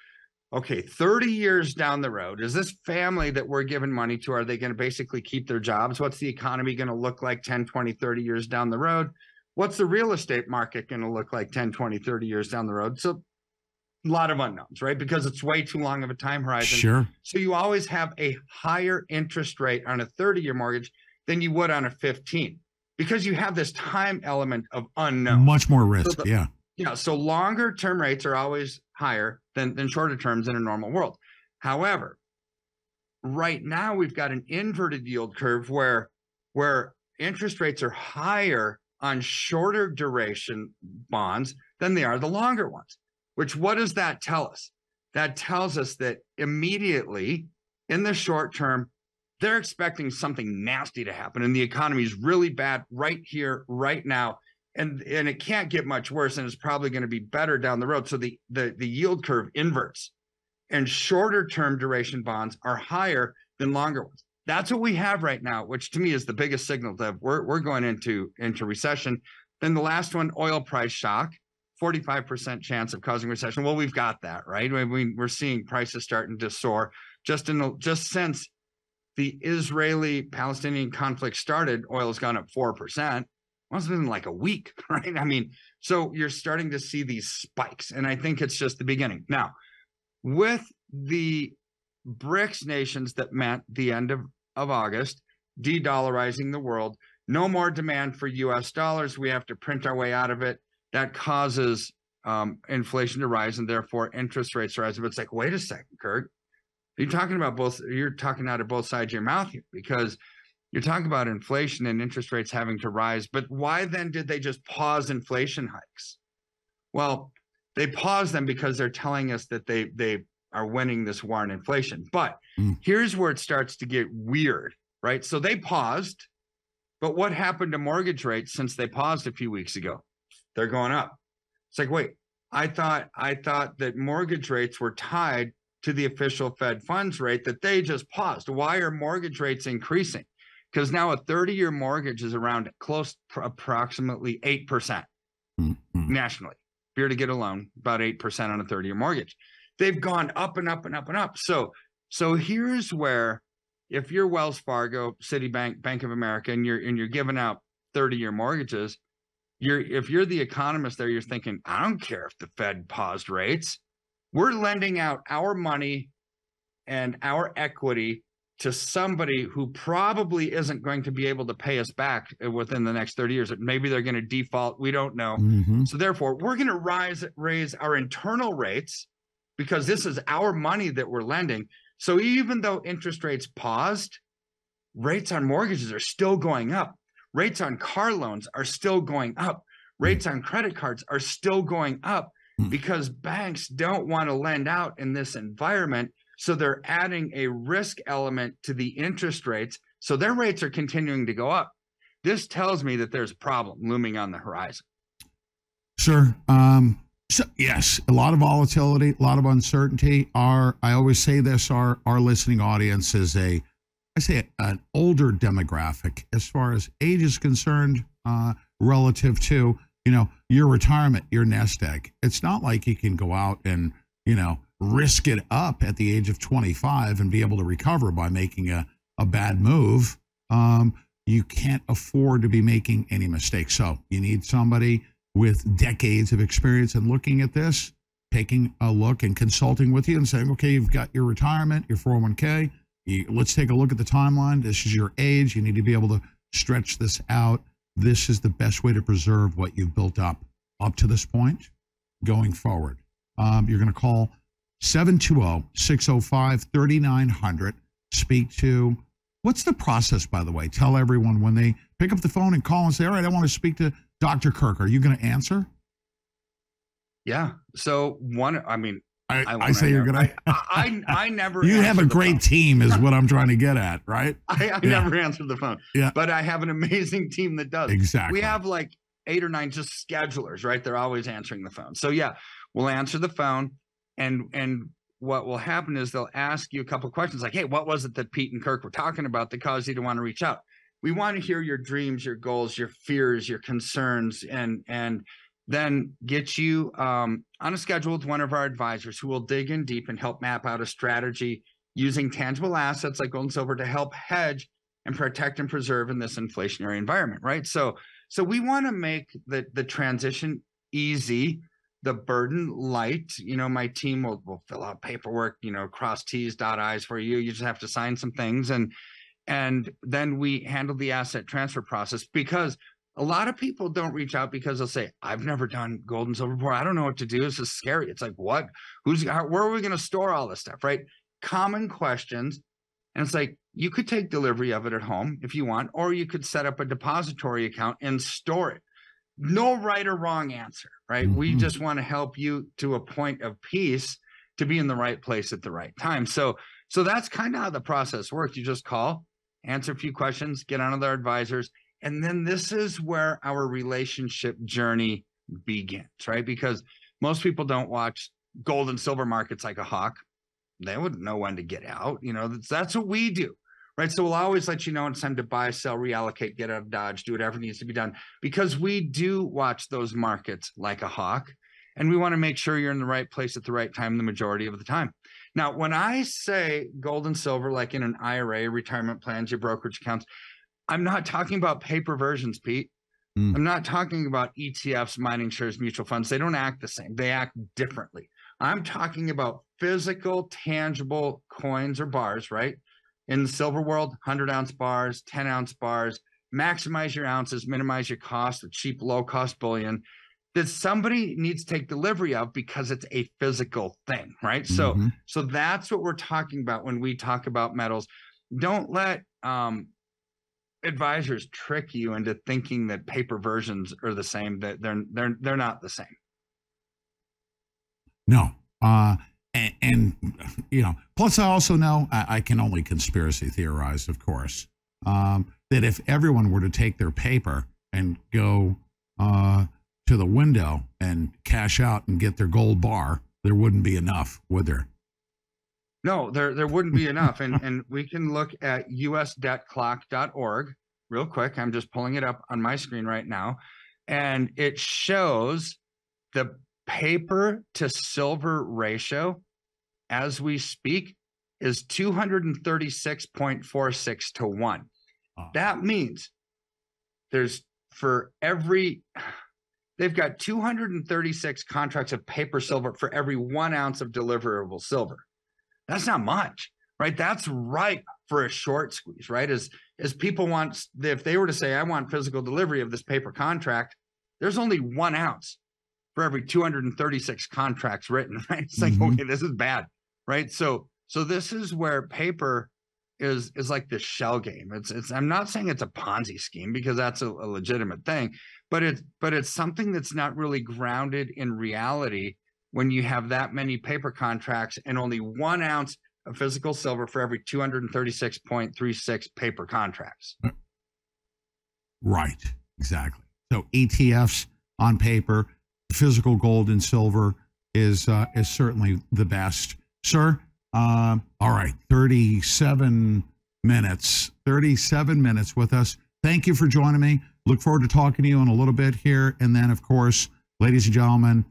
okay, 30 years down the road, is this family that we're giving money to, are they going to basically keep their jobs? What's the economy going to look like 10, 20, 30 years down the road? What's the real estate market going to look like 10, 20, 30 years down the road? So, a lot of unknowns, right? Because it's way too long of a time horizon. Sure. So you always have a higher interest rate on a 30 year mortgage than you would on a 15 because you have this time element of unknown. much more risk the- yeah Yeah. So longer term rates are always higher than, than shorter terms in a normal world. However, right now we've got an inverted yield curve where where interest rates are higher on shorter duration bonds than they are the longer ones. Which what does that tell us? That tells us that immediately in the short term, they're expecting something nasty to happen and the economy is really bad right here, right now. and and it can't get much worse and it's probably going to be better down the road. So the the the yield curve inverts and shorter term duration bonds are higher than longer ones. That's what we have right now which to me is the biggest signal that we're, we're going into into recession. Then the last one oil price shock 45% chance of causing recession. Well we've got that right? Mean, we're seeing prices starting to soar. Just in the, just since the israeli palestinian conflict started oil has gone up 4% must have been like a week, right? I mean, so you're starting to see these spikes, and I think it's just the beginning. Now, with the BRICS nations that met the end of, of August, de dollarizing the world, no more demand for US dollars. We have to print our way out of it. That causes um, inflation to rise and therefore interest rates rise. But it's like, wait a second, Kurt. You're talking about both, you're talking out of both sides of your mouth here because you're talking about inflation and interest rates having to rise, but why then did they just pause inflation hikes? Well, they paused them because they're telling us that they they are winning this war on inflation. But mm. here's where it starts to get weird, right? So they paused, but what happened to mortgage rates since they paused a few weeks ago? They're going up. It's like, wait, I thought I thought that mortgage rates were tied to the official Fed funds rate that they just paused. Why are mortgage rates increasing? because now a 30 year mortgage is around close approximately 8% mm-hmm. nationally. If you're to get a loan, about 8% on a 30 year mortgage. They've gone up and up and up and up. So, so here's where if you're Wells Fargo, Citibank, Bank of America, and you're and you're giving out 30 year mortgages, you're if you're the economist there, you're thinking, I don't care if the Fed paused rates. We're lending out our money and our equity to somebody who probably isn't going to be able to pay us back within the next 30 years. Maybe they're going to default. We don't know. Mm-hmm. So therefore, we're going to rise raise our internal rates because this is our money that we're lending. So even though interest rates paused, rates on mortgages are still going up. Rates on car loans are still going up. Rates on credit cards are still going up mm. because banks don't want to lend out in this environment so they're adding a risk element to the interest rates. So their rates are continuing to go up. This tells me that there's a problem looming on the horizon. Sure. Um, so yes, a lot of volatility, a lot of uncertainty. Our I always say this: our our listening audience is a, I say an older demographic as far as age is concerned, uh, relative to you know your retirement, your nest egg. It's not like you can go out and you know risk it up at the age of 25 and be able to recover by making a, a bad move, um, you can't afford to be making any mistakes. So you need somebody with decades of experience in looking at this, taking a look and consulting with you and saying, okay, you've got your retirement, your 401k. You, let's take a look at the timeline. This is your age. You need to be able to stretch this out. This is the best way to preserve what you've built up up to this point going forward. Um, you're going to call 720 605 3900. Speak to what's the process, by the way? Tell everyone when they pick up the phone and call and say, All right, I want to speak to Dr. Kirk. Are you going to answer? Yeah. So, one, I mean, I, I, I say you're gonna. I, I, I never. you have a great team, is what I'm trying to get at, right? I, I yeah. never answer the phone. Yeah, but I have an amazing team that does. Exactly. We have like eight or nine just schedulers, right? They're always answering the phone. So yeah, we'll answer the phone and and what will happen is they'll ask you a couple of questions like, "Hey, what was it that Pete and Kirk were talking about that caused you to want to reach out?" We want to hear your dreams, your goals, your fears, your concerns, and and then get you um, on a schedule with one of our advisors who will dig in deep and help map out a strategy using tangible assets like gold and silver to help hedge and protect and preserve in this inflationary environment, right? So, so we want to make the the transition easy the burden light. You know, my team will, will fill out paperwork, you know, cross T's, dot I's for you. You just have to sign some things and and then we handle the asset transfer process because a lot of people don't reach out because they'll say, I've never done gold and silver before. I don't know what to do. This is scary. It's like, what? Who's how, where are we going to store all this stuff? Right. Common questions. And it's like, you could take delivery of it at home if you want, or you could set up a depository account and store it no right or wrong answer, right? Mm-hmm. We just want to help you to a point of peace to be in the right place at the right time. So, so that's kind of how the process works. You just call, answer a few questions, get on with our advisors, And then this is where our relationship journey begins, right? Because most people don't watch gold and silver markets like a hawk. They wouldn't know when to get out. You know, that's, that's what we do, right? So we'll always let you know it's time to buy, sell, reallocate, get out of Dodge, do whatever needs to be done because we do watch those markets like a hawk. And we want to make sure you're in the right place at the right time the majority of the time. Now, when I say gold and silver, like in an IRA, retirement plans, your brokerage accounts, I'm not talking about paper versions, Pete. I'm not talking about ETFs, mining shares, mutual funds. They don't act the same, they act differently. I'm talking about physical, tangible coins or bars, right? In the silver world, 100 ounce bars, 10 ounce bars, maximize your ounces, minimize your cost with cheap, low cost bullion that somebody needs to take delivery of because it's a physical thing, right? So, Mhm. so that's what we're talking about when we talk about metals. Don't let um, advisors trick you into thinking that paper versions are the same. That they're they're they're not the same. No. Uh, and, and, you know, plus I also know I, I can only conspiracy theorize, of course, um, that if everyone were to take their paper and go uh, to the window and cash out and get their gold bar, there wouldn't be enough, would there? No, there there wouldn't be enough. And and we can look at usdebtclock.org real quick. I'm just pulling it up on my screen right now. And it shows the paper to silver ratio as we speak is 236.46 to 1. That means there's for every they've got 236 contracts of paper silver for every one ounce of deliverable silver. That's not much, right? That's ripe for a short squeeze, right? As as people want, if they were to say, I want physical delivery of this paper contract, there's only one ounce for every 236 contracts written, right? It's like, Mhm. okay, this is bad, right? So so this is where paper is is like the shell game. It's it's I'm not saying it's a Ponzi scheme because that's a, a legitimate thing, but it's but it's something that's not really grounded in reality when you have that many paper contracts and only one ounce of physical silver for every 236.36 paper contracts. Right. Exactly. So ETFs on paper, physical gold and silver is uh, is certainly the best, sir. Um, all right, thirty-seven minutes. Thirty-seven minutes with us. Thank you for joining me. Look forward to talking to you in a little bit here, and then, of course, ladies and gentlemen,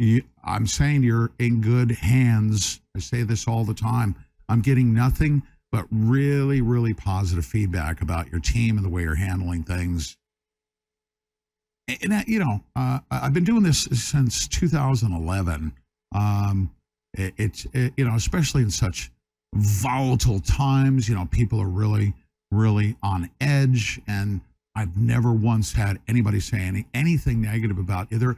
you, I'm saying you're in good hands. I say this all the time. I'm getting nothing but really, really positive feedback about your team and the way you're handling things. And, that, you know, uh, I've been doing this since 2011. Um, it, it's, it, you know, especially in such volatile times, you know, people are really, really on edge. And I've never once had anybody say any, anything negative about you.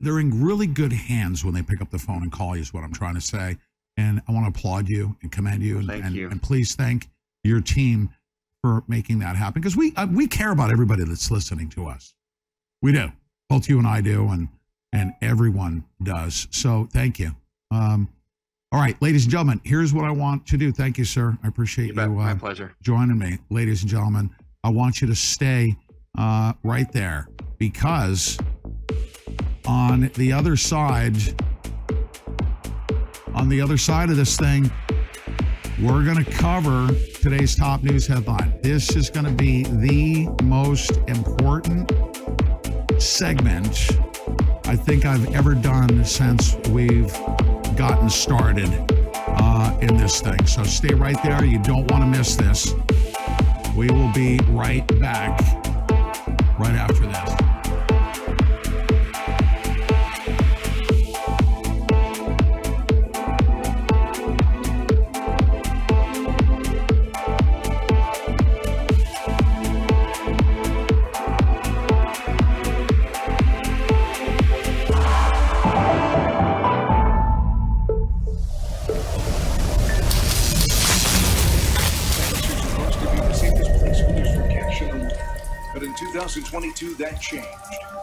They're, in really good hands when they pick up the phone and call you, is what I'm trying to say. And I want to applaud you and commend you. And, Thank and, you. and please thank your team for making that happen because we uh, we care about everybody that's listening to us. We do. Both you and I do, and and everyone does. So thank you. Um, all right, ladies and gentlemen, here's what I want to do. Thank you, sir. I appreciate you. My uh, pleasure. joining me, ladies and gentlemen. I want you to stay uh, right there because on the other side, on the other side of this thing, we're going to cover today's top news headline. This is going to be the most important segment I think I've ever done since we've gotten started uh, in this thing. So stay right there. You don't want to miss this. We will be right back right after this. 2022, that changed.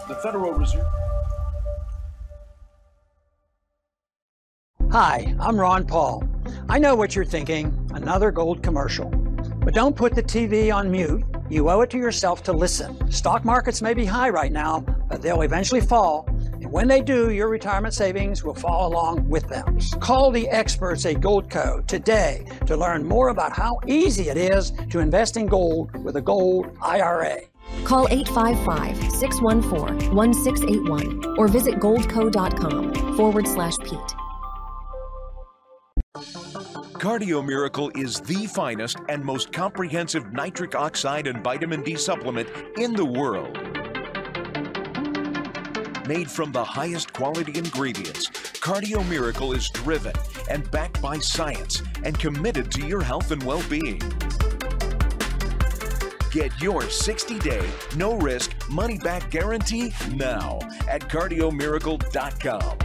The Federal Reserve. Hi, I'm Ron Paul. I know what you're thinking another gold commercial. But don't put the TV on mute You owe it to yourself to listen. Stock markets may be high right now, but they'll eventually fall. And when they do, your retirement savings will fall along with them. Call the experts at Goldco today to learn more about how easy it is to invest in gold with a gold IRA. Call 855 614 1681 or visit goldco.com forward slash Pete. Cardio Miracle is the finest and most comprehensive nitric oxide and vitamin D supplement in the world. Made from the highest quality ingredients, Cardio Miracle is driven and backed by science and committed to your health and well being. Get your 60 day, no risk, money back guarantee now at cardiomiracle.com.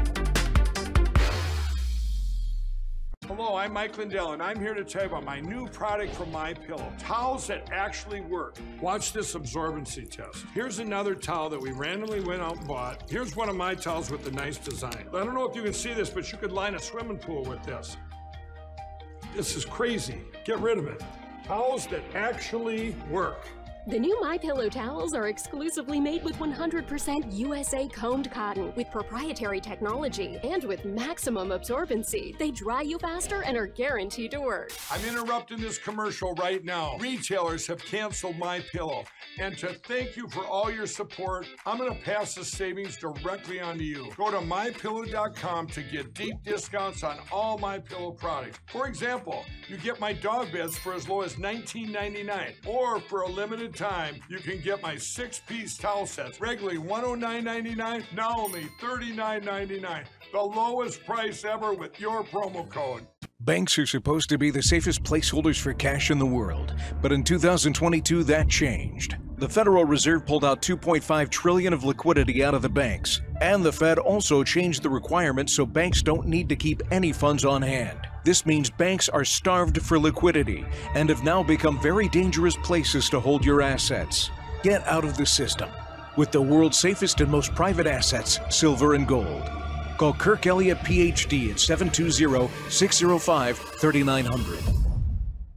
Hello, I'm Mike Lindell, and I'm here to tell you about my new product from My Pillow. Towels that actually work. Watch this absorbency test. Here's another towel that we randomly went out and bought. Here's one of my towels with the nice design. I don't know if you can see this, but you could line a swimming pool with this. This is crazy. Get rid of it. Towels that actually work. The new My Pillow towels are exclusively made with 100% USA combed cotton with proprietary technology and with maximum absorbency. They dry you faster and are guaranteed to work. I'm interrupting this commercial right now. Retailers have canceled my pillow. And to thank you for all your support, I'm going to pass the savings directly on to you. Go to mypillow.com to get deep discounts on all my pillow products. For example, you get my dog beds for as low as $19.99 or for a limited time, you can get my six-piece towel sets, regularly $109.99, now only $39.99. The lowest price ever with your promo code. Banks are supposed to be the safest placeholders for cash in the world, but in 2022 that changed. The Federal Reserve pulled out 2.5 trillion of liquidity out of the banks, and the Fed also changed the requirements so banks don't need to keep any funds on hand. This means banks are starved for liquidity and have now become very dangerous places to hold your assets. Get out of the system with the world's safest and most private assets, silver and gold. Call Kirk Elliott PhD at 720 605 3900.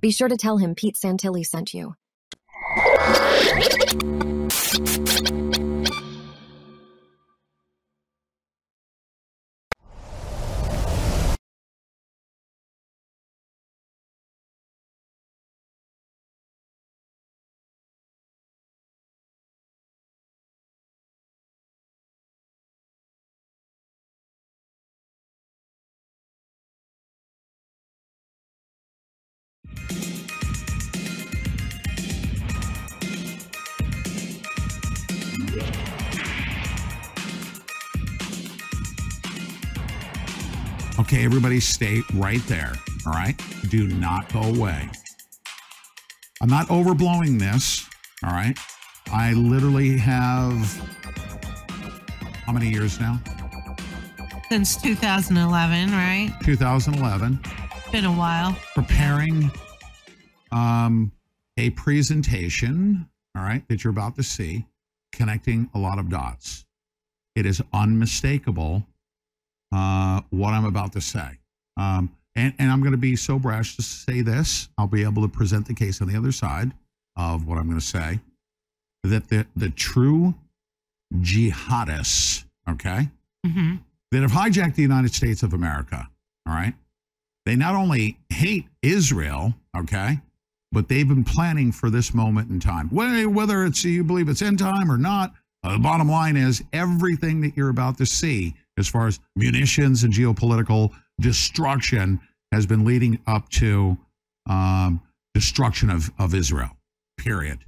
Be sure to tell him Pete Santilli sent you. Everybody stay right there. All right. Do not go away. I'm not overblowing this. All right. I literally have how many years now? Since 2011, right? 2011. Been a while. Preparing um, a presentation, all right, that you're about to see, connecting a lot of dots. It is unmistakable uh, what I'm about to say. Um, and, and I'm going to be so brash to say this. I'll be able to present the case on the other side of what I'm going to say. That the, the true jihadists, okay, Mm-hmm. that have hijacked the United States of America, all right, they not only hate Israel, okay, but they've been planning for this moment in time. Whether whether it's you believe it's end time or not, uh, the bottom line is everything that you're about to see, as far as munitions and geopolitical destruction, has been leading up to um, destruction of, of Israel. Period.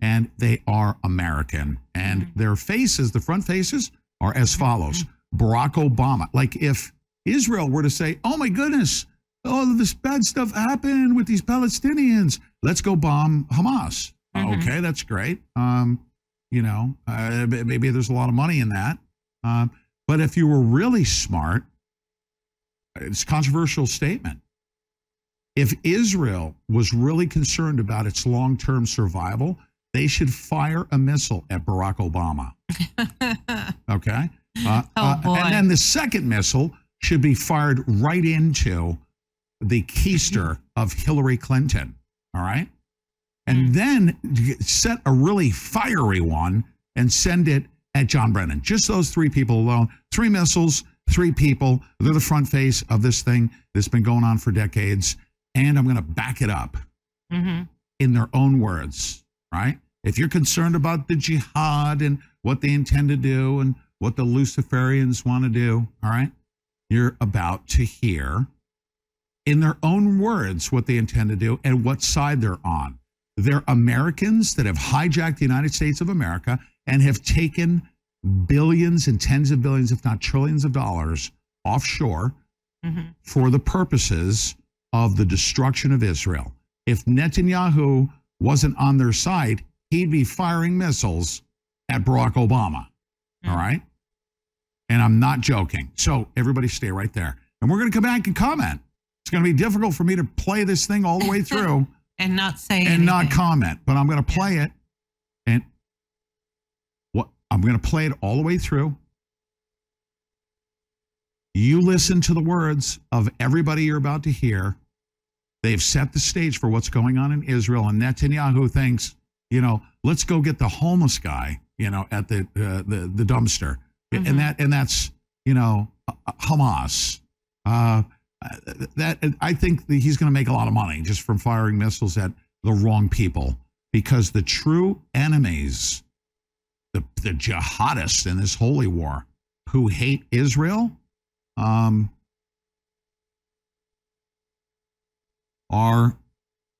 And they are American, and their faces, the front faces, are as follows: Barack Obama. Like if Israel were to say, "Oh my goodness." Oh, this bad stuff happened with these Palestinians. Let's go bomb Hamas. Okay, that's great. Um, you know, uh, maybe there's a lot of money in that. Um, but if you were really smart, it's a controversial statement. If Israel was really concerned about its long term survival, they should fire a missile at Barack Obama. Okay. Uh, Oh, uh, and then the second missile should be fired right into the keister of Hillary Clinton. All right. and then set a really fiery one and send it at John Brennan. Just those three people alone. Three missiles, three people. They're the front face of this thing that's been going on for decades. And I'm going to back it up Mm-hmm. in their own words, right? If you're concerned about the jihad and what they intend to do and what the Luciferians want to do, all right, you're about to hear in their own words what they intend to do and what side they're on. They're Americans that have hijacked the United States of America and have taken billions and tens of billions, if not trillions of dollars offshore Mm-hmm. for the purposes of the destruction of Israel. If Netanyahu wasn't on their side, he'd be firing missiles at Barack Obama. All right. And I'm not joking. So everybody stay right there. And we're going to come back and comment. It's going to be difficult for me to play this thing all the way through And not say and not comment, but I'm going to play it. I'm going to play it all the way through. You listen to the words of everybody you're about to hear. They've set the stage for what's going on in Israel, and Netanyahu thinks, you know, let's go get the homeless guy, you know, at the uh, the the dumpster, and that and that's you know uh, Hamas. Uh, that I think that he's going to make a lot of money just from firing missiles at the wrong people because the true enemies, the the jihadists in this holy war, who hate Israel, um, are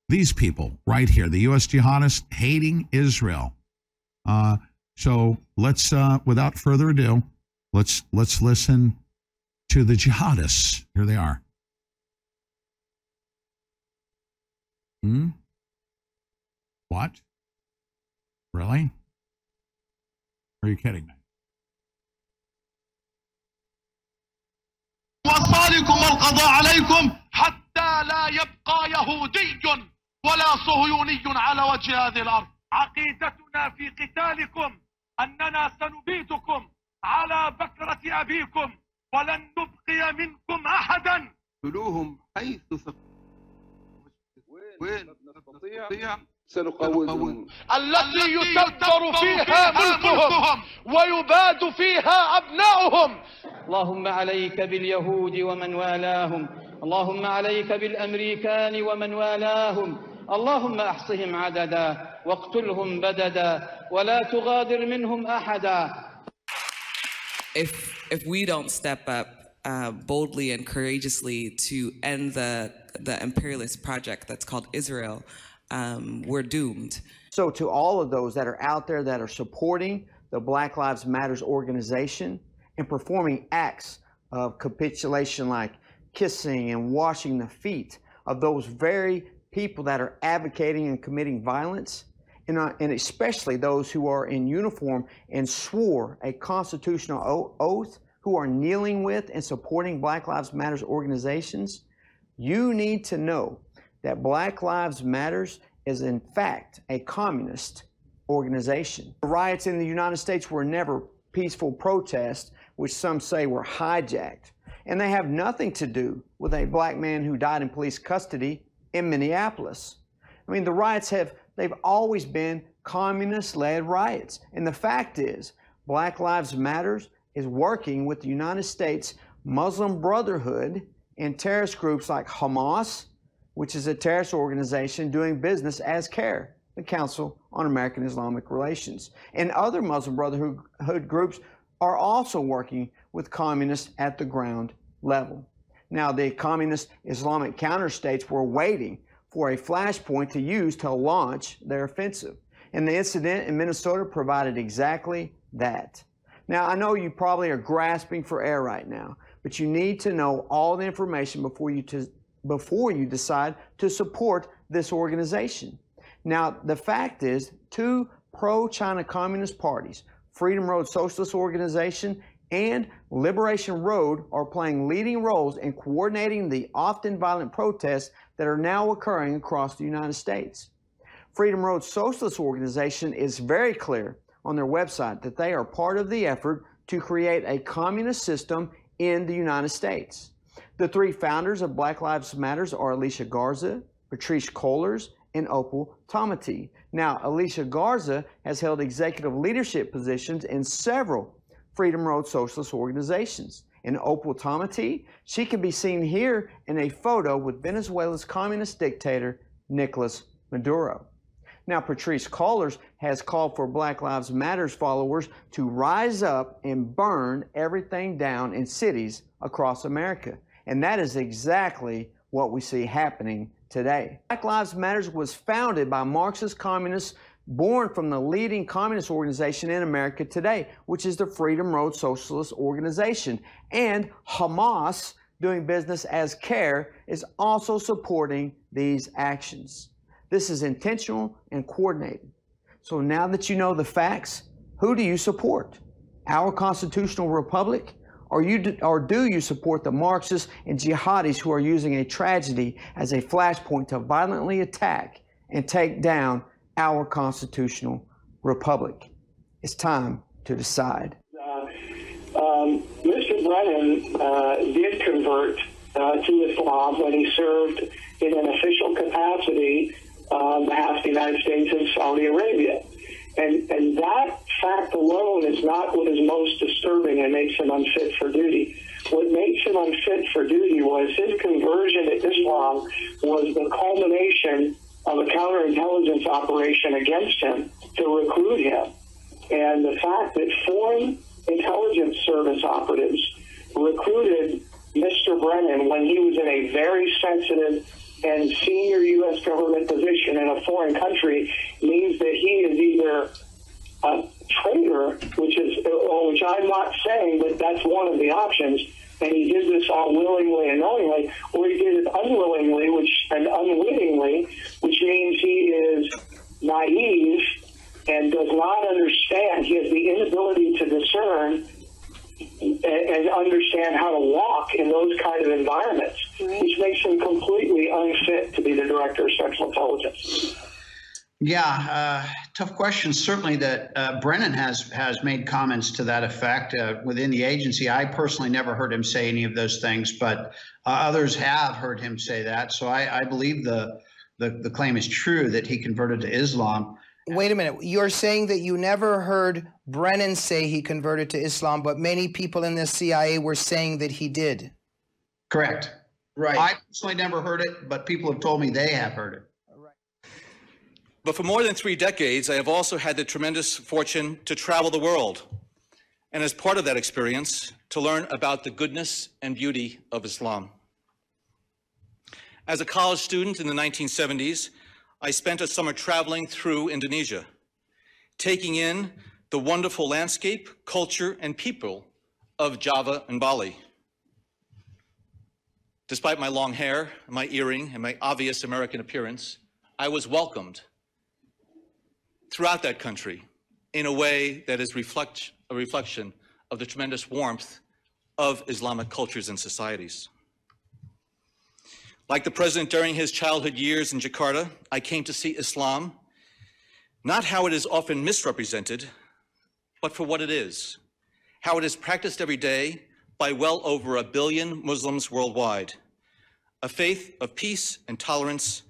these people right here, the U.S. jihadists hating Israel. Uh, so let's, uh, without further ado, let's let's listen to the jihadists. Here they are. Hmm. What? Really? Are you kidding me? وصالكم والقضاء عليكم حتى لا يبقى يهودي ولا صهيوني على وجه هذه الأرض. عقيدتنا في قتالكم أننا سنبيدكم على بكرة أبيكم ولن نبقي منكم أحدا. قتلوهم حيث وين؟ نستطيع سنقومهم التي يتبر فيها ملكهم. ويباد فيها أبناؤهم. اللهم عليك باليهود ومن والاهم. اللهم عليك بالأمريكان ومن والاهم. اللهم أحصهم عددا واقتلهم بددا ولا تغادر منهم أحدا. If if we don't step up uh, boldly and courageously to end the the imperialist project that's called Israel, um, we're doomed. So, to all of those that are out there that are supporting the Black Lives Matters organization and performing acts of capitulation like kissing and washing the feet of those very people that are advocating and committing violence, and, uh, and especially those who are in uniform and swore a constitutional o- oath, who are kneeling with and supporting Black Lives Matters organizations, you need to know that Black Lives Matters is in fact a communist organization. The riots in the United States were never peaceful protests, which some say were hijacked. And they have nothing to do with a black man who died in police custody in Minneapolis. I mean, the riots have, they've always been communist led riots. And the fact is, Black Lives Matters is working with the United States Muslim Brotherhood and terrorist groups like Hamas, which is a terrorist organization doing business as CAIR, the Council on American Islamic Relations. And other Muslim Brotherhood groups are also working with communists at the ground level. Now, the communist Islamic counter states were waiting for a flashpoint to use to launch their offensive. And the incident in Minnesota provided exactly that. Now, I know you probably are grasping for air right now, but you need to know all the information before you before you decide to support this organization. Now, the fact is, two pro-China communist parties, Freedom Road Socialist Organization and Liberation Road, are playing leading roles in coordinating the often violent protests that are now occurring across the United States. Freedom Road Socialist Organization is very clear on their website that they are part of the effort to create a communist system in the United States. The three founders of Black Lives Matters are Alicia Garza, Patrisse Cullors, and Opal Tometi. Now, Alicia Garza has held executive leadership positions in several Freedom Road socialist organizations. In Opal Tometi, she can be seen here in a photo with Venezuela's communist dictator, Nicolas Maduro. Now, Patrisse Cullors has called for Black Lives Matters followers to rise up and burn everything down in cities across America. And that is exactly what we see happening today. Black Lives Matters was founded by Marxist communists born from the leading communist organization in America today, which is the Freedom Road Socialist Organization. And Hamas, doing business as CAIR, is also supporting these actions. This is intentional and coordinated. So now that you know the facts, who do you support? Our constitutional republic? Or, you, or do you support the Marxists and jihadis who are using a tragedy as a flashpoint to violently attack and take down our constitutional republic? It's time to decide. Um, Mr. Brennan uh, did convert uh, to Islam when he served in an official capacity on behalf of the United States and Saudi Arabia. And, and that fact alone is not what is most disturbing and makes him unfit for duty. What makes him unfit for duty was his conversion to Islam was the culmination of a counterintelligence operation against him to recruit him. And the fact that foreign intelligence service operatives recruited Mr. Brennan when he was in a very sensitive and senior U.S. government position in a foreign country means that he is either a traitor, which is, which I'm not saying, but that's one of the options, and he did this all willingly and knowingly, or he did it unwillingly, which and unwittingly, which means he is naive and does not understand. He has the inability to discern and, and understand how to walk in those kind of environments, which makes him completely unfit to be the director of Central Intelligence. Yeah, uh, tough question. Certainly, that uh, Brennan has has made comments to that effect uh, within the agency. I personally never heard him say any of those things, but uh, others have heard him say that. So I, I believe the, the the claim is true that he converted to Islam. Wait a minute. You're saying that you never heard Brennan say he converted to Islam, but many people in the CIA were saying that he did. Correct. Right. I personally never heard it, but people have told me they have heard it. But for more than three decades, I have also had the tremendous fortune to travel the world. And as part of that experience, to learn about the goodness and beauty of Islam. As a college student in the 1970s, I spent a summer traveling through Indonesia, taking in the wonderful landscape, culture, and people of Java and Bali. Despite my long hair, my earring, and my obvious American appearance, I was welcomed throughout that country in a way that is reflect, a reflection of the tremendous warmth of Islamic cultures and societies. Like the president during his childhood years in Jakarta, I came to see Islam not how it is often misrepresented, but for what it is, how it is practiced every day by well over a billion Muslims worldwide, a faith of peace and tolerance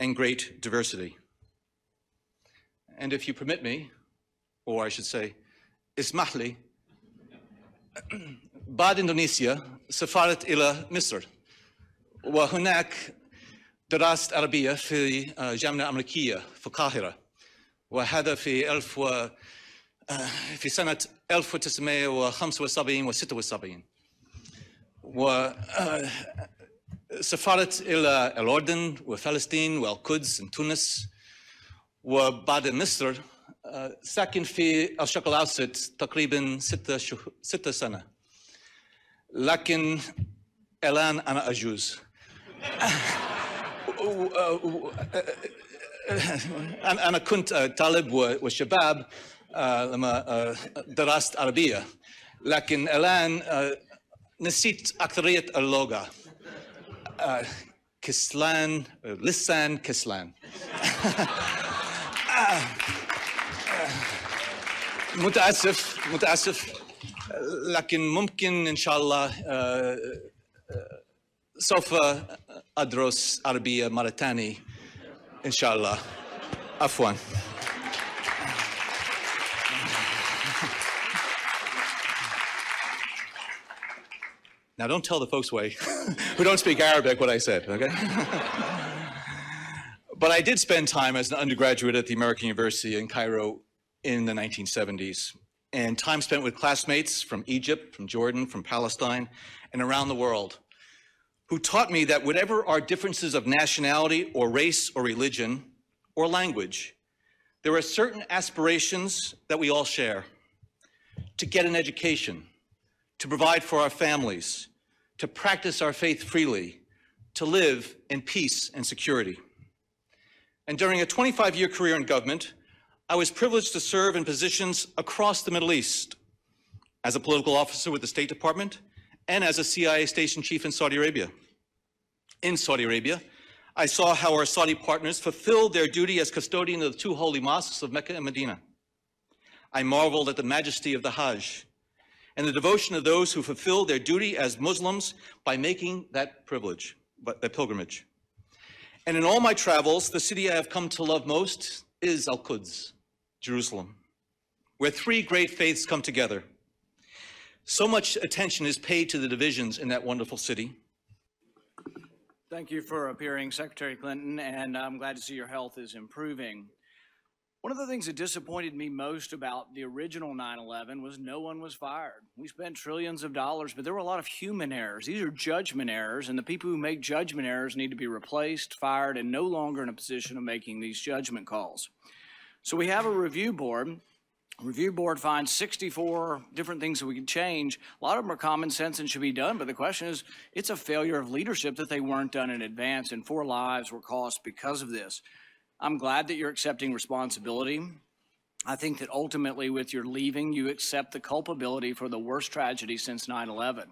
and great diversity. And if you permit me, or I should say, اسمح بعد إندونيسيا سافرت إلى مصر وهناك درست عربية في جامعة أمريكية في القاهرة وهذا في ألف و في سنة 1975 و 76 وسافرت إلى الأردن وفلسطين والقدس وتونس وبعد مصر ساكن في الشرق الأوسط تقريبا ستة ستة سنة. لكن الآن أنا أجوز. أنا كنت طالب وشباب. آه، لما آه، درست عربية. لكن الآن آه، نسيت أكثرية اللغة. كسلان لسان كسلان. متأسف متأسف. لكن ممكن إن شاء الله سوف أدرس عربية مرة ثانية إن شاء الله. عفواً. Now, don't tell the folks away who don't speak Arabic what I said, okay? but I did spend time as an undergraduate at the American University in Cairo in the 1970s, and time spent with classmates from Egypt, from Jordan, from Palestine, and around the world, who taught me that whatever our differences of nationality or race or religion or language, there are certain aspirations that we all share to get an education, to provide for our families, to practice our faith freely, to live in peace and security. And during a 25 year career in government, I was privileged to serve in positions across the Middle East as a political officer with the State Department and as a CIA station chief in Saudi Arabia. In Saudi Arabia, I saw how our Saudi partners fulfilled their duty as custodian of the two holy mosques of Mecca and Medina. I marveled at the majesty of the Hajj and the devotion of those who fulfill their duty as Muslims by making that privilege, that pilgrimage. And in all my travels, the city I have come to love most is Al Quds, Jerusalem, where three great faiths come together. So much attention is paid to the divisions in that wonderful city. Thank you for appearing, Secretary Clinton, and I'm glad to see your health is improving. One of the things that disappointed me most about the original 9 11 was no one was fired. We spent trillions of dollars, but there were a lot of human errors. These are judgment errors, and the people who make judgment errors need to be replaced, fired, and no longer in a position of making these judgment calls. So we have a review board. Review board finds 64 different things that we can change. A lot of them are common sense and should be done, but the question is, it's a failure of leadership that they weren't done in advance, and four lives were cost because of this. I'm glad that you're accepting responsibility. I think that ultimately, with your leaving, you accept the culpability for the worst tragedy since 9 11.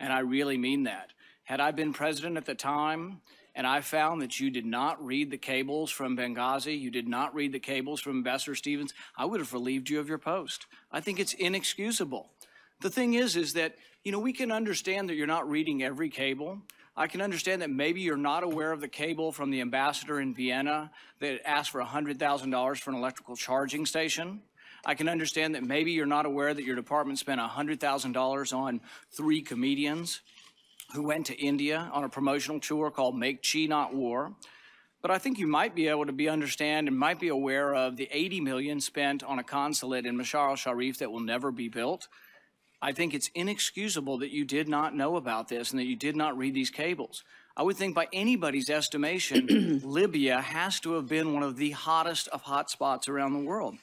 And I really mean that. Had I been president at the time, and I found that you did not read the cables from Benghazi, you did not read the cables from Ambassador Stevens, I would have relieved you of your post. I think it's inexcusable. The thing is, is that, you know, we can understand that you're not reading every cable. I can understand that maybe you're not aware of the cable from the ambassador in Vienna that asked for $100,000 for an electrical charging station. I can understand that maybe you're not aware that your department spent $100,000 on three comedians who went to India on a promotional tour called Make Chai Not War. But I think you might be able to be understand and might be aware of the 80 million spent on a consulate in Mazar-i-Sharif that will never be built. I think it's inexcusable that you did not know about this and that you did not read these cables. I would think by anybody's estimation, Libya has to have been one of the hottest of hot spots around the world.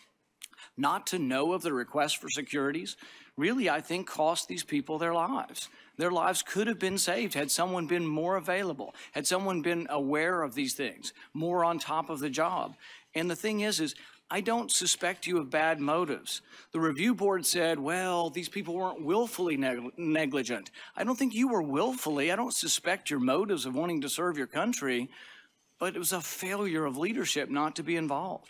Not to know of the request for securities really, I think, cost these people their lives. Their lives could have been saved had someone been more available, had someone been aware of these things, more on top of the job. And the thing is, is I don't suspect you of bad motives. The review board said, well, these people weren't willfully neg negligent. I don't think you were willfully. I don't suspect your motives of wanting to serve your country, but it was a failure of leadership not to be involved.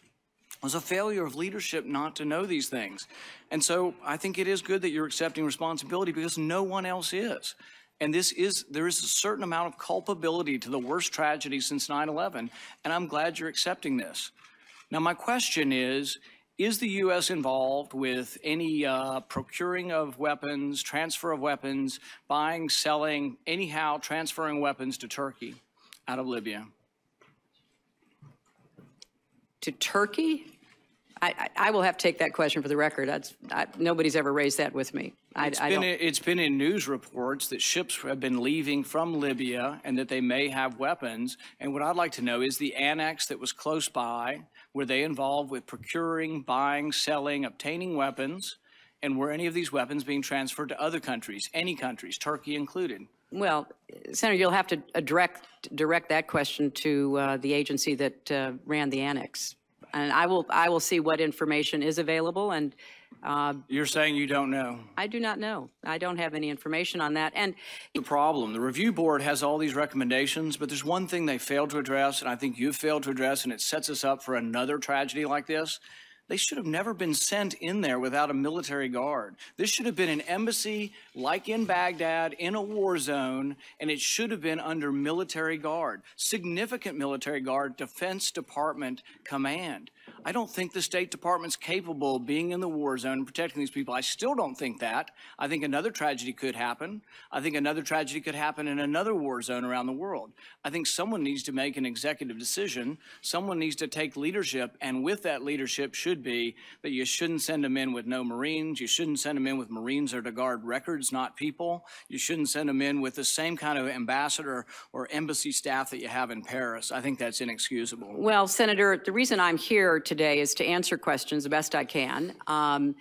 It was a failure of leadership not to know these things. And so I think it is good that you're accepting responsibility because no one else is. And this is, there is a certain amount of culpability to the worst tragedy since 9 11, and I'm glad you're accepting this. Now, my question is Is the U.S. involved with any uh, procuring of weapons, transfer of weapons, buying, selling, anyhow transferring weapons to Turkey out of Libya? To Turkey? I, I, I will have to take that question for the record. That's, I, nobody's ever raised that with me. I, It's I been, don't. it's been in news reports that ships have been leaving from Libya and that they may have weapons. And what I'd like to know is the annex that was close by, were they involved with procuring, buying, selling, obtaining weapons? And were any of these weapons being transferred to other countries, any countries, Turkey included? Well, Senator, you'll have to direct, direct that question to uh, the agency that uh, ran the annex. And I will, I will see what information is available, and uh, You're saying you don't know? I do not know. I don't have any information on that. And The problem, the review board has all these recommendations, but there's one thing they failed to address, and I think you've failed to address, and it sets us up for another tragedy like this. They should have never been sent in there without a military guard. This should have been an embassy like in Baghdad in a war zone, and it should have been under military guard, significant military guard, Defense Department command. I don't think the State Department's capable of being in the war zone and protecting these people. I still don't think that. I think another tragedy could happen. I think another tragedy could happen in another war zone around the world. I think someone needs to make an executive decision. Someone needs to take leadership, and with that leadership should be that you shouldn't send them in with no Marines. You shouldn't send them in with Marines or to guard records, not people. You shouldn't send them in with the same kind of ambassador or embassy staff that you have in Paris. I think that's inexcusable. Well, Senator, the reason I'm here today is to answer questions the best I can. Um,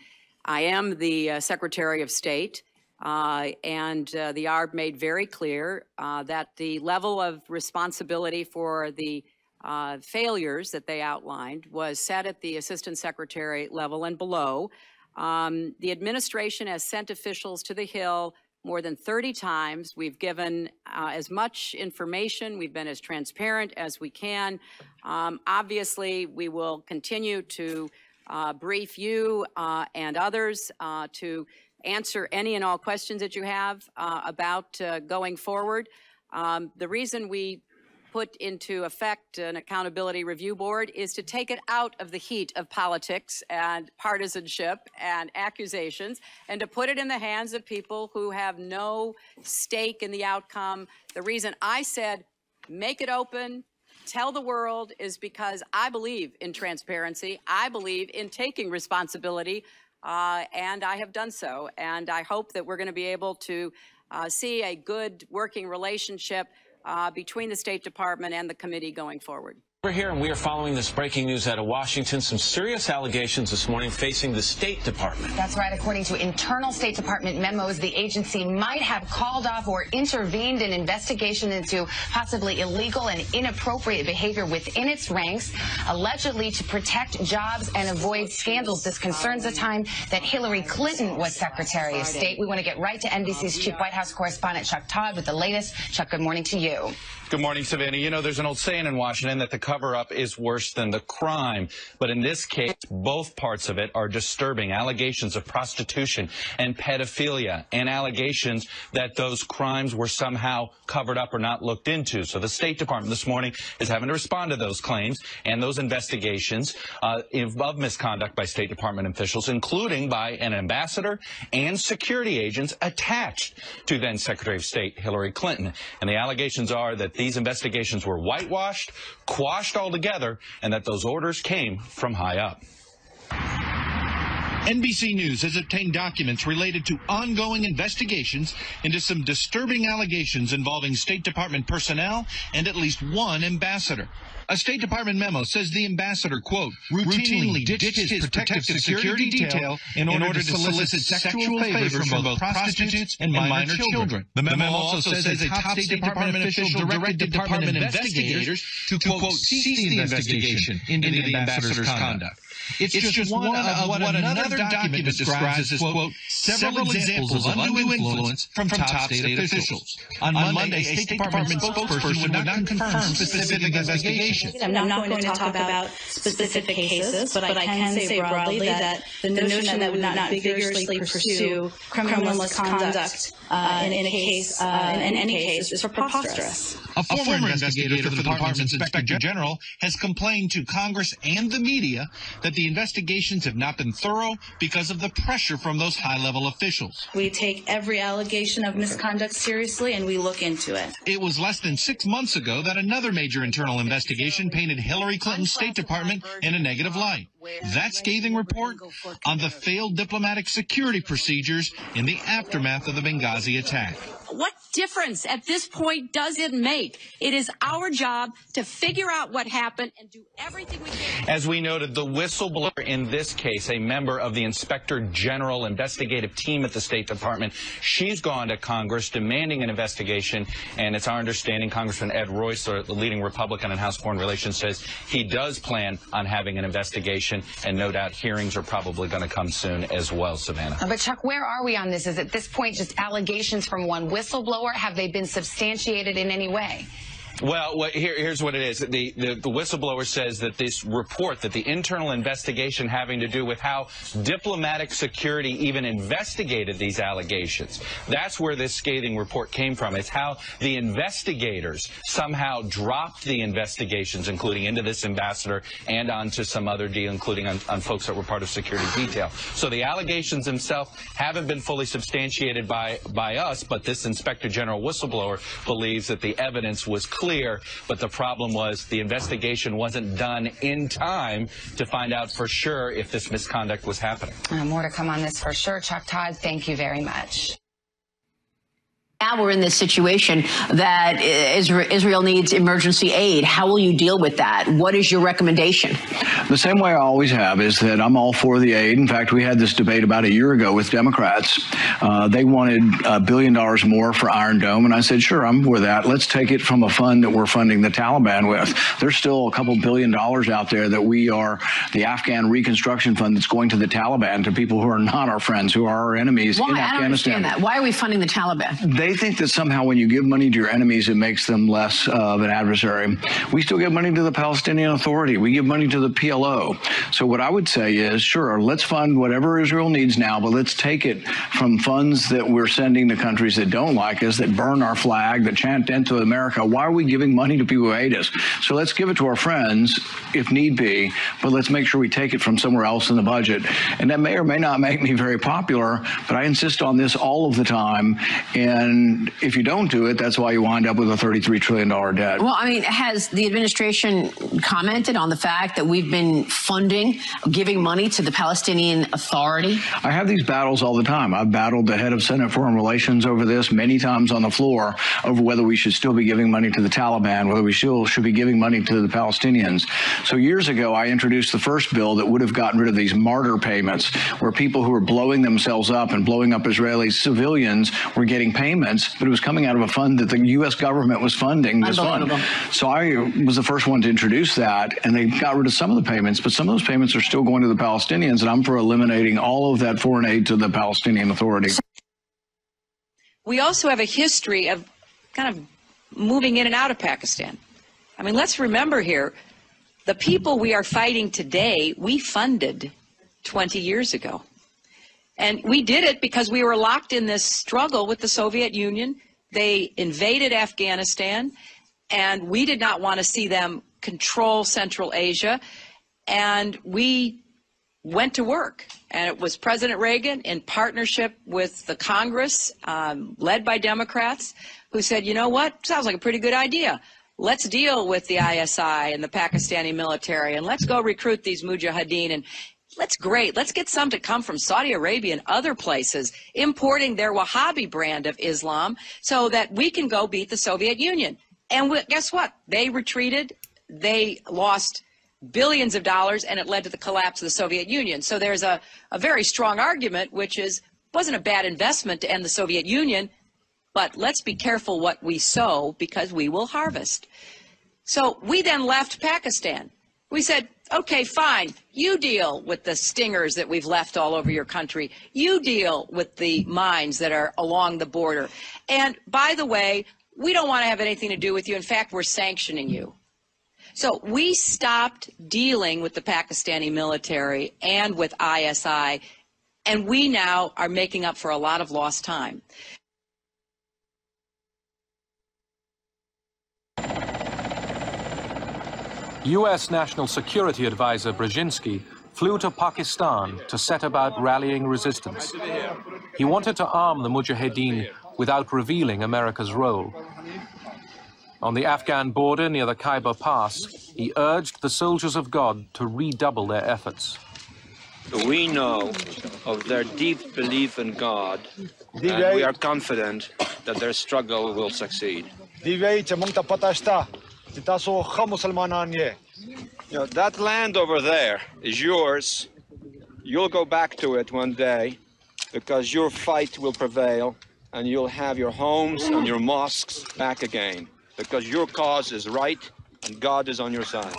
I am the uh, Secretary of State, uh, and uh, the ARB made very clear uh, that the level of responsibility for the uh, failures that they outlined was set at the Assistant Secretary level and below. Um, the administration has sent officials to the Hill more than 30 times. We've given uh, as much information, we've been as transparent as we can. Um, obviously, we will continue to uh, brief you uh, and others uh, to answer any and all questions that you have uh, about uh, going forward. Um, the reason we put into effect an accountability review board is to take it out of the heat of politics and partisanship and accusations and to put it in the hands of people who have no stake in the outcome. The reason I said make it open, tell the world is because I believe in transparency. I believe in taking responsibility, uh, and I have done so. And I hope that we're going to be able to uh, see a good working relationship uh, between the State Department and the committee going forward. We're here and we are following this breaking news out of Washington. Some serious allegations this morning facing the State Department. That's right. According to internal State Department memos, the agency might have called off or intervened in investigation into possibly illegal and inappropriate behavior within its ranks, allegedly to protect jobs and avoid scandals. This concerns the time that Hillary Clinton was Secretary of State. We want to get right to NBC's chief White House correspondent Chuck Todd with the latest. Chuck, good morning to you. Good morning, Savannah. You know, there's an old saying in Washington that the cover up is worse than the crime. But in this case, both parts of it are disturbing allegations of prostitution and pedophilia and allegations that those crimes were somehow covered up or not looked into. So the State Department this morning is having to respond to those claims and those investigations uh, of misconduct by State Department officials, including by an ambassador and security agents attached to then Secretary of State Hillary Clinton. And the allegations are that these investigations were whitewashed, quashed altogether, and that those orders came from high up. NBC News has obtained documents related to ongoing investigations into some disturbing allegations involving State Department personnel and at least one ambassador. A State Department memo says the ambassador, quote, routinely ditched his protective security detail in order to solicit sexual favors from both prostitutes and minor children. The memo also says a top State Department official directed department investigators to, quote, cease the investigation into the ambassador's conduct. It's, it's just, one, of what, what another document describes as, quote, several examples of undue influence from top state officials. On Monday, a State Department spokesperson would not confirm specific investigations. I'm not, going, to talk about specific cases, but I can say broadly that the notion that we would not vigorously pursue criminal misconduct uh, in, in a case, uh, in any case, is preposterous. A former investigator for the department's inspector general has complained to Congress and the media that the investigations have not been thorough because of the pressure from those high-level officials. We take every allegation of misconduct seriously and we look into it. It was less than six months ago that another major internal investigation painted Hillary Clinton's State Department in a negative light. That scathing report on the failed diplomatic security procedures in the aftermath of the Benghazi attack. What difference at this point does it make? It is our job to figure out what happened and do everything we can. As we noted, the whistleblower in this case, a member of the Inspector General investigative team at the State Department, she's gone to Congress demanding an investigation, and it's our understanding Congressman Ed Royce, the leading Republican in House Foreign Relations, says he does plan on having an investigation, and no doubt hearings are probably going to come soon as well, Savannah. But Chuck, where are we on this? Is at this point just allegations from one whistleblower? Have they been substantiated in any way? Well, what, here, here's what it is. The, the, the whistleblower says that this report, that the internal investigation having to do with how diplomatic security even investigated these allegations, that's where this scathing report came from. It's how the investigators somehow dropped the investigations, including into this ambassador and onto some other deal, including on, on folks that were part of security detail. So the allegations themselves haven't been fully substantiated by, by us, but this Inspector General whistleblower believes that the evidence was clear clear, but the problem was the investigation wasn't done in time to find out for sure if this misconduct was happening. Uh, more to come on this for sure. Chuck Todd, thank you very much. Now we're in this situation that Israel needs emergency aid. How will you deal with that? What is your recommendation? The same way I always have is that I'm all for the aid. In fact, we had this debate about a year ago with Democrats. Uh, they wanted a billion dollars more for Iron Dome, and I said, sure, I'm for that. Let's take it from a fund that we're funding the Taliban with. There's still a couple billion dollars out there that we are the Afghan Reconstruction Fund that's going to the Taliban, to people who are not our friends, who are our enemies Why? in I don't Afghanistan. understand that. Why are we funding the Taliban? They think that somehow when you give money to your enemies, it makes them less of an adversary. We still give money to the Palestinian Authority. We give money to the PLO. So what I would say is, sure, let's fund whatever Israel needs now, but let's take it from funds that we're sending to countries that don't like us, that burn our flag, that chant death to America. Why are we giving money to people who hate us? So let's give it to our friends if need be, but let's make sure we take it from somewhere else in the budget. And that may or may not make me very popular, but I insist on this all of the time. And if you don't do it, that's why you wind up with a $33 trillion debt. Well, I mean, has the administration commented on the fact that we've been funding, giving money to the Palestinian Authority? I have these battles all the time. I've battled the head of Senate Foreign Relations over this many times on the floor over whether we should still be giving money to the Taliban, whether we still should be giving money to the Palestinians. So years ago, I introduced the first bill that would have gotten rid of these martyr payments, where people who were blowing themselves up and blowing up Israeli civilians were getting payments, but it was coming out of a fund that the U.S. government was funding this fund. So I was the first one to introduce that, and they got rid of some of the payments, but some of those payments are still going to the Palestinians, and I'm for eliminating all of that foreign aid to the Palestinian Authority. We also have a history of kind of moving in and out of Pakistan. I mean, let's remember here the people we are fighting today, we funded 20 years ago. And we did it because we were locked in this struggle with the Soviet Union. They invaded Afghanistan, and we did not want to see them control Central Asia. And we went to work. And it was President Reagan in partnership with the Congress, um, led by Democrats, who said, you know what, sounds like a pretty good idea. Let's deal with the ISI and the Pakistani military, and let's go recruit these mujahideen. And let's great. Let's get some to come from Saudi Arabia and other places, importing their Wahhabi brand of Islam, so that we can go beat the Soviet Union. And we, guess what? They retreated. They lost billions of dollars, and it led to the collapse of the Soviet Union. So there's a, a very strong argument, which is wasn't a bad investment to end the Soviet Union, but let's be careful what we sow because we will harvest. So we then left Pakistan. We said, okay, fine, you deal with the stingers that we've left all over your country. You deal with the mines that are along the border. And by the way, we don't want to have anything to do with you. In fact, we're sanctioning you. So we stopped dealing with the Pakistani military and with ISI, and we now are making up for a lot of lost time. U.S. National Security Advisor Brzezinski flew to Pakistan to set about rallying resistance. He wanted to arm the Mujahideen without revealing America's role. On the Afghan border near the Khyber Pass, he urged the soldiers of God to redouble their efforts. We know of their deep belief in God, and we are confident that their struggle will succeed. You know, that land over there is yours. You'll go back to it one day because your fight will prevail and you'll have your homes and your mosques back again because your cause is right and God is on your side.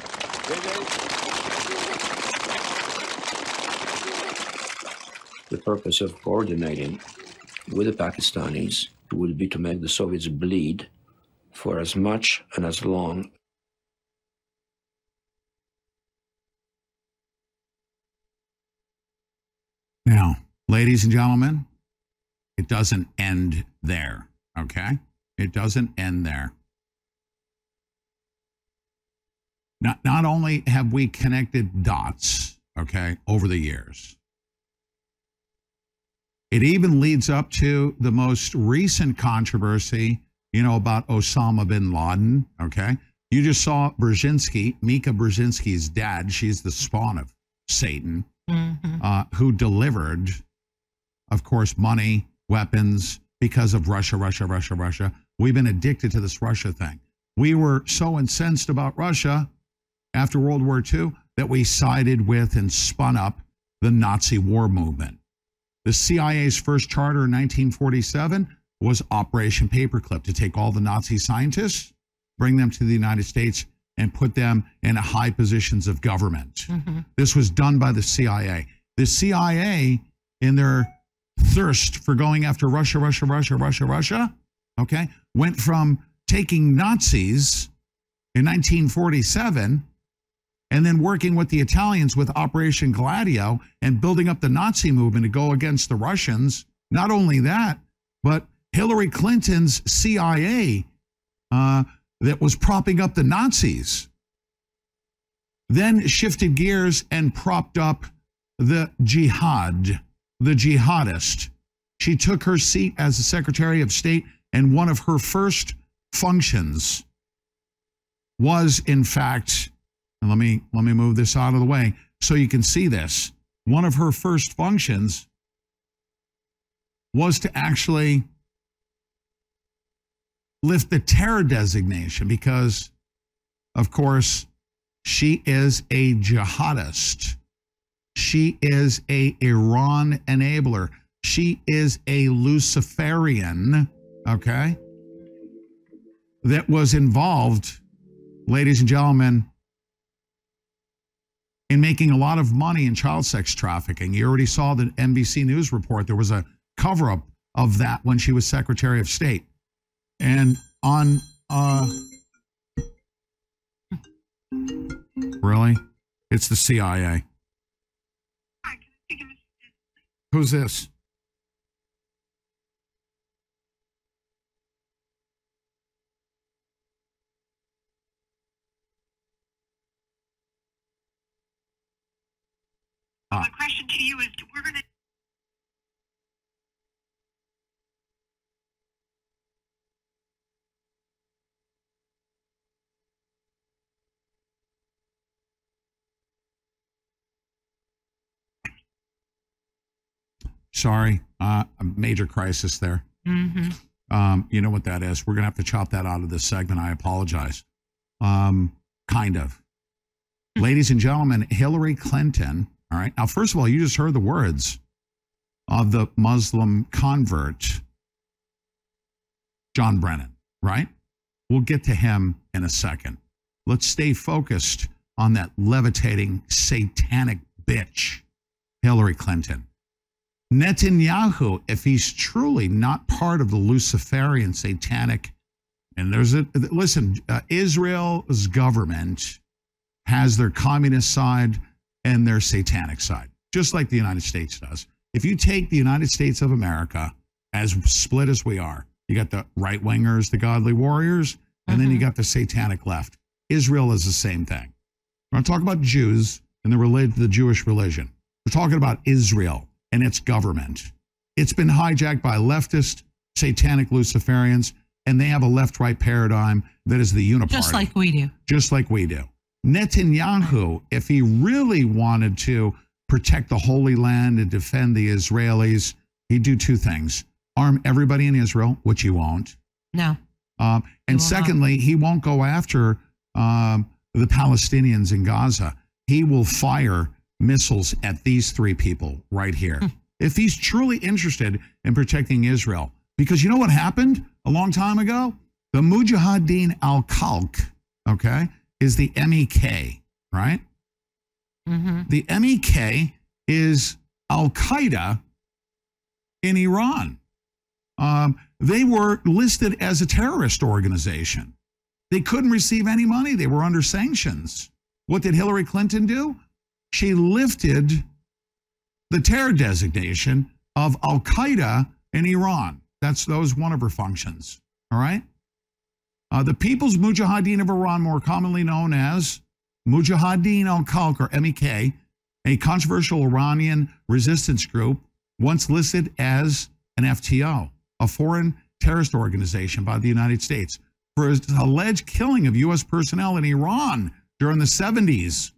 The purpose of coordinating with the Pakistanis would be to make the Soviets bleed for as much and as long Now, ladies and gentlemen, it doesn't end there, okay? It doesn't end there. Not, not only have we connected dots, okay, over the years, it even leads up to the most recent controversy, you know, about Osama bin Laden, okay? You just saw Brzezinski, Mika Brzezinski's dad. She's the spawn of Satan uh, who delivered, of course, money, weapons because of Russia, Russia, Russia, Russia. We've been addicted to this Russia thing. We were so incensed about Russia after World War II that we sided with and spun up the Nazi war movement. The CIA's first charter in 1947 was Operation Paperclip to take all the Nazi scientists, bring them to the United States, and put them in high positions of government. Mm-hmm. This was done by the CIA. The CIA, in their thirst for going after Russia, Russia, Russia, Russia, Russia, okay, went from taking Nazis in 1947 and then working with the Italians with Operation Gladio and building up the Nazi movement to go against the Russians. Not only that, but Hillary Clinton's CIA uh, that was propping up the Nazis then shifted gears and propped up the jihad, the jihadist. She took her seat as the Secretary of State, and one of her first functions was, in fact, let me let me move this out of the way so you can see this. One of her first functions was to actually lift the terror designation because, of course, she is a jihadist. She is a Iran enabler. She is a Luciferian, okay, that was involved, ladies and gentlemen, in making a lot of money in child sex trafficking. You already saw the NBC News report. There was a cover up of that when she was Secretary of State. And on, uh, really? It's the CIA. Who's this? My question to you is, we're going to. Sorry, uh, a major crisis there. Mm-hmm. Um, you know what that is. We're going to have to chop that out of this segment. I apologize. Um, kind of. Ladies and gentlemen, Hillary Clinton. All right. Now, first of all, you just heard the words of the Muslim convert, John Brennan, right? We'll get to him in a second. Let's stay focused on that levitating satanic bitch, Hillary Clinton. Netanyahu, if he's truly not part of the Luciferian satanic, and there's a listen, uh, Israel's government has their communist side and their satanic side, just like the United States does. If you take the United States of America as split as we are, you got the right wingers, the godly warriors, and then you got the satanic left. Israel is the same thing. We're not talking about Jews and they're related to the Jewish religion. We're talking about Israel and its government. It's been hijacked by leftist, satanic Luciferians, and they have a left right paradigm that is the uniparty. Just like we do. Just like we do. Netanyahu, if he really wanted to protect the Holy Land and defend the Israelis, he'd do two things arm everybody in Israel, which he won't. No. Um, and not. secondly, he won't go after um, the Palestinians in Gaza. He will fire missiles at these three people right here. if he's truly interested in protecting Israel, because you know what happened a long time ago? The Mujahideen al Khalq, okay, is the MEK, right? Mm-hmm. The MEK is Al Qaeda in Iran. Um, they were listed as a terrorist organization. They couldn't receive any money. They were under sanctions. What did Hillary Clinton do? She lifted the terror designation of Al Qaeda in Iran. That's those one of her functions. All right. Uh, the People's Mujahideen of Iran, more commonly known as Mujahideen al Khalq or MEK, a controversial Iranian resistance group, once listed as an FTO, a foreign terrorist organization by the United States, for its alleged killing of U.S. personnel in Iran during the 70s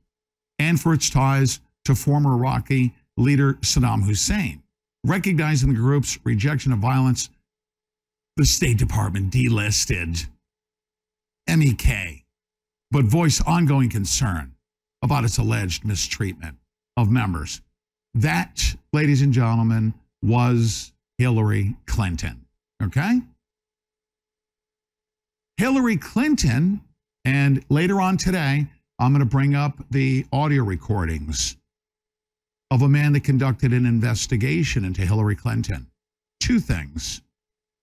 and for its ties to former Iraqi leader Saddam Hussein. Recognizing the group's rejection of violence, the State Department delisted MEK, but voiced ongoing concern about its alleged mistreatment of members. That, ladies and gentlemen, was Hillary Clinton. Okay? Hillary Clinton, and later on today, I'm going to bring up the audio recordings of a man that conducted an investigation into Hillary Clinton. Two things.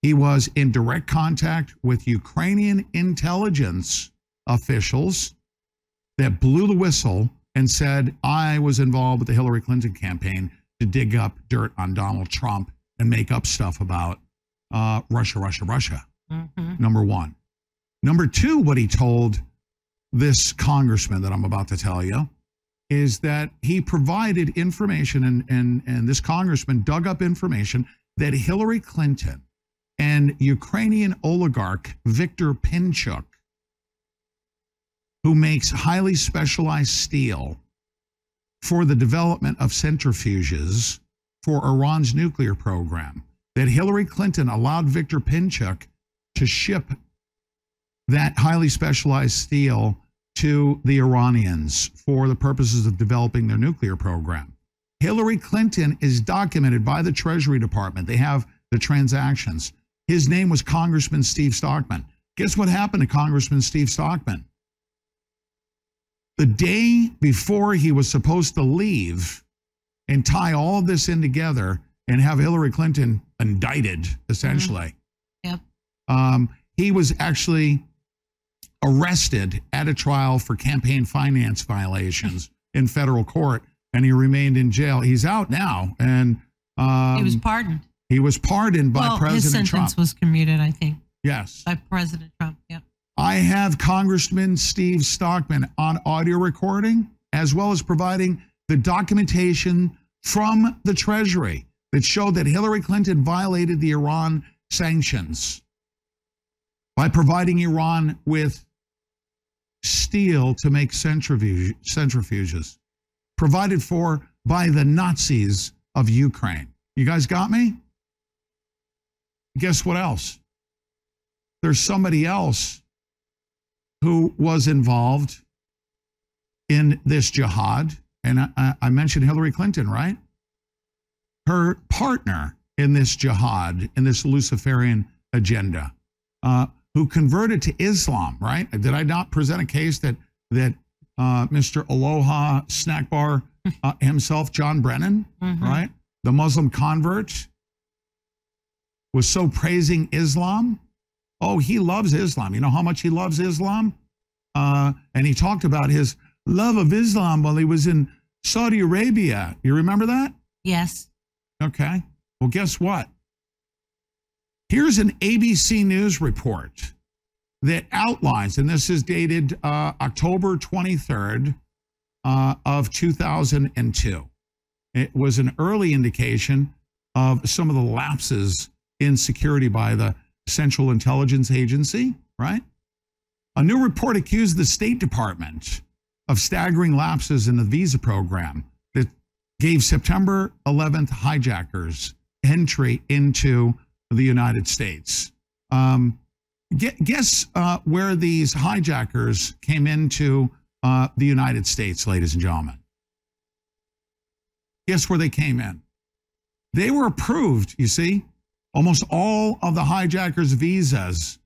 He was in direct contact with Ukrainian intelligence officials that blew the whistle and said, I was involved with the Hillary Clinton campaign to dig up dirt on Donald Trump and make up stuff about uh, Russia, Russia, Russia. Mm-hmm. Number one. Number two, what he told this congressman that I'm about to tell you is that he provided information, and, and, and this congressman dug up information that Hillary Clinton and Ukrainian oligarch Viktor Pinchuk, who makes highly specialized steel for the development of centrifuges for Iran's nuclear program, that Hillary Clinton allowed Viktor Pinchuk to ship that highly specialized steel to the Iranians for the purposes of developing their nuclear program. Hillary Clinton is documented by the Treasury Department. They have the transactions. His name was Congressman Steve Stockman. Guess what happened to Congressman Steve Stockman? The day before he was supposed to leave and tie all this in together and have Hillary Clinton indicted, essentially, Yep. um, he was actually arrested at a trial for campaign finance violations in federal court, and he remained in jail. He's out now, and um, he was pardoned. He was pardoned by well, his President sentence Trump. was commuted, I think, yes, by President Trump. Yep. I have Congressman Steve Stockman on audio recording, as well as providing the documentation from the Treasury that showed that Hillary Clinton violated the Iran sanctions by providing Iran with steel to make centrifuge, centrifuges provided for by the Nazis of Ukraine. You guys got me? Guess what else? There's somebody else who was involved in this jihad. And I, I mentioned Hillary Clinton, right? Her partner in this jihad, in this Luciferian agenda, uh, who converted to Islam, right? Did I not present a case that that uh, Mr. Aloha Snack Bar uh, himself, John Brennan, Mhm. right, the Muslim convert, was so praising Islam? Oh, he loves Islam. You know how much he loves Islam? Uh, and he talked about his love of Islam while he was in Saudi Arabia. You remember that? Yes. Okay. Well, guess what? Here's an ABC News report that outlines, and this is dated uh, October 23rd uh, of 2002. It was an early indication of some of the lapses in security by the Central Intelligence Agency, right? A new report accused the State Department of staggering lapses in the visa program that gave September 11th hijackers entry into the United States. Um, guess uh, where these hijackers came into uh, the United States, ladies and gentlemen? Guess where they came in? They were approved, you see. Almost all of the hijackers' visas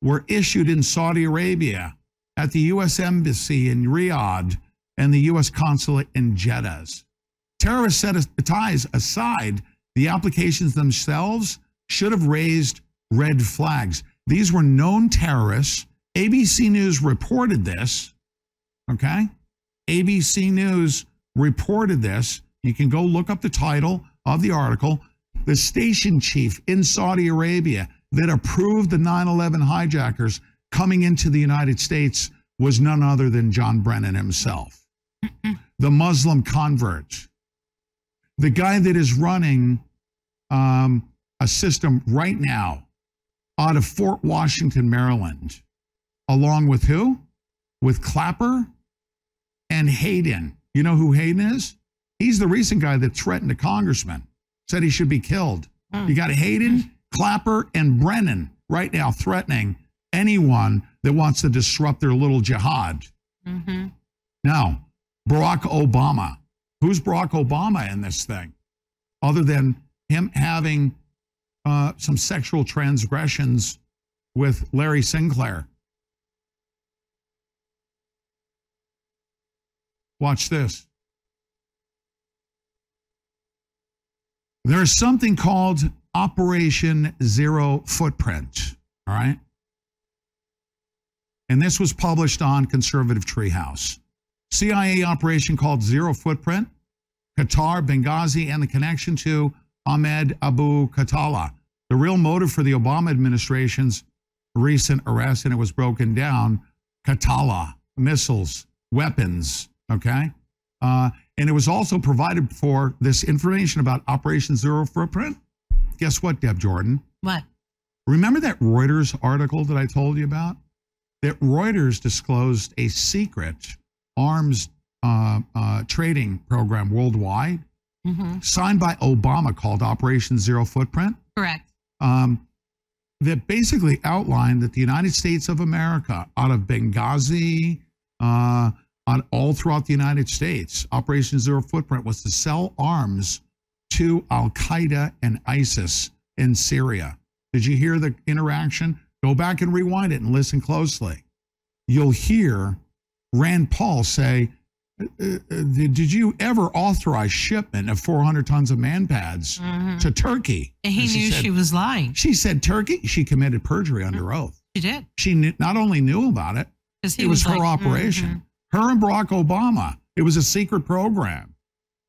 were issued in Saudi Arabia at the U.S. Embassy in Riyadh and the U.S. Consulate in Jeddah. Terrorist set ties aside, the applications themselves should have raised red flags. These were known terrorists. ABC News reported this. Okay? ABC News reported this. You can go look up the title of the article. The station chief in Saudi Arabia that approved the 9 11 hijackers coming into the United States was none other than John Brennan himself, the Muslim convert, the guy that is running um, a system right now out of Fort Washington, Maryland, along with who? With Clapper and Hayden. You know who Hayden is? He's the recent guy that threatened a congressman, said he should be killed. You got Hayden, Clapper, and Brennan right now threatening anyone that wants to disrupt their little jihad. Mm-hmm. Now, Barack Obama. Who's Barack Obama in this thing? Other than him having uh, some sexual transgressions with Larry Sinclair. Watch this. There's something called Operation Zero Footprint. All right. And this was published on Conservative Treehouse. CIA operation called Zero Footprint, Qatar, Benghazi, and the connection to Ahmed Abu Khattala. The real motive for the Obama administration's recent arrest, and it was broken down Khattala, missiles, weapons, okay? Uh, and it was also provided for this information about Operation Zero Footprint. Guess what, Deb Jordan? What? Remember that Reuters article that I told you about? That Reuters disclosed a secret arms uh, uh, trading program worldwide, Mm-hmm. signed by Obama, called Operation Zero Footprint. Correct. Um, that basically outlined that the United States of America, out of Benghazi, uh, on all throughout the United States, Operation Zero Footprint was to sell arms to Al Qaeda and ISIS in Syria. Did you hear the interaction? Go back and rewind it and listen closely. You'll hear Rand Paul say, Did you ever authorize shipment of 400 tons of man pads Mhm. to Turkey? And he And knew said- she was lying. She said Turkey. She committed perjury under oath. She did. She knew, not only knew about it, it was, was her like, operation. Her and Barack Obama. It was a secret program.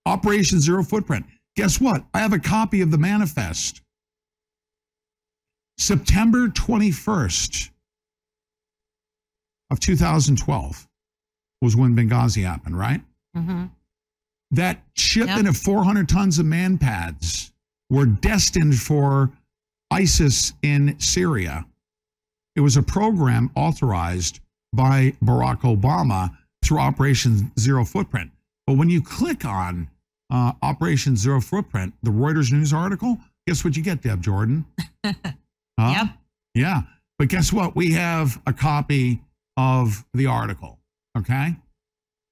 Operation Zero Footprint. Guess what? I have a copy of the manifest. September 21st of 2012 was when Benghazi happened, right? Mm-hmm. that shipment of 400 tons of man pads were destined for ISIS in Syria. It was a program authorized by Barack Obama through Operation Zero Footprint. But when you click on uh, Operation Zero Footprint, the Reuters news article, guess what you get, Deb Jordan? Huh? Yep. Yeah. But guess what? We have a copy of the article. Okay.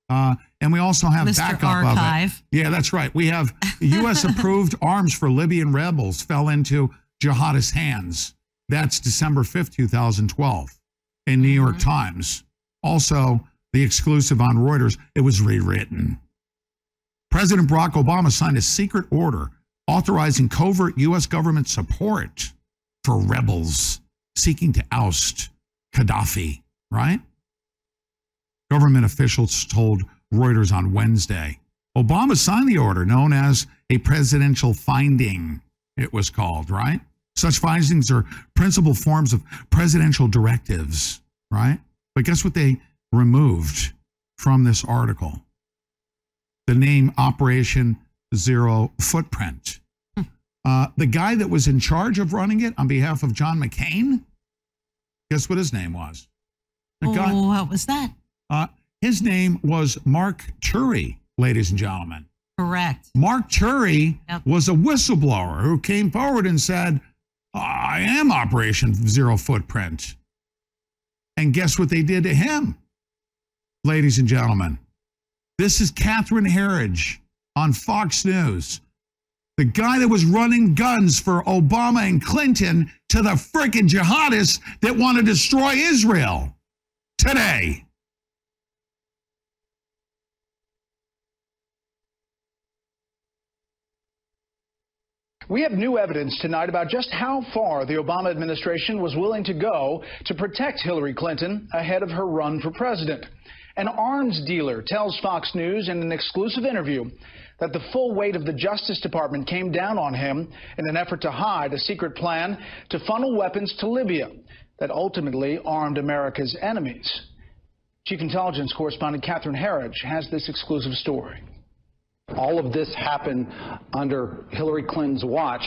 Uh, and we also have Mr. backup Archive. of it. Yeah, that's right. We have U.S. approved arms for Libyan rebels fell into jihadist hands. That's December 5th, 2012, in New York Times. Also, the exclusive on Reuters, it was rewritten. President Barack Obama signed a secret order authorizing covert U.S. government support for rebels seeking to oust Gaddafi, right? Government officials told Reuters on Wednesday. Obama signed the order known as a presidential finding, it was called, right? Such findings are principal forms of presidential directives, right? But guess what they removed from this article? The name Operation Zero Footprint. Uh, the guy that was in charge of running it on behalf of John McCain, guess what his name was? The guy- Oh, what was that? Uh, his name was Mark Turi, ladies and gentlemen. Correct. Mark Turi was a whistleblower who came forward and said, I am Operation Zero Footprint. And guess what they did to him? Ladies and gentlemen, this is Catherine Herridge on Fox News. The guy that was running guns for Obama and Clinton to the freaking jihadists that want to destroy Israel today. We have new evidence tonight about just how far the Obama administration was willing to go to protect Hillary Clinton ahead of her run for president. An arms dealer tells Fox News in an exclusive interview that the full weight of the Justice Department came down on him in an effort to hide a secret plan to funnel weapons to Libya that ultimately armed America's enemies. Chief Intelligence Correspondent Catherine Herridge has this exclusive story all of this happened under Hillary Clinton's watch,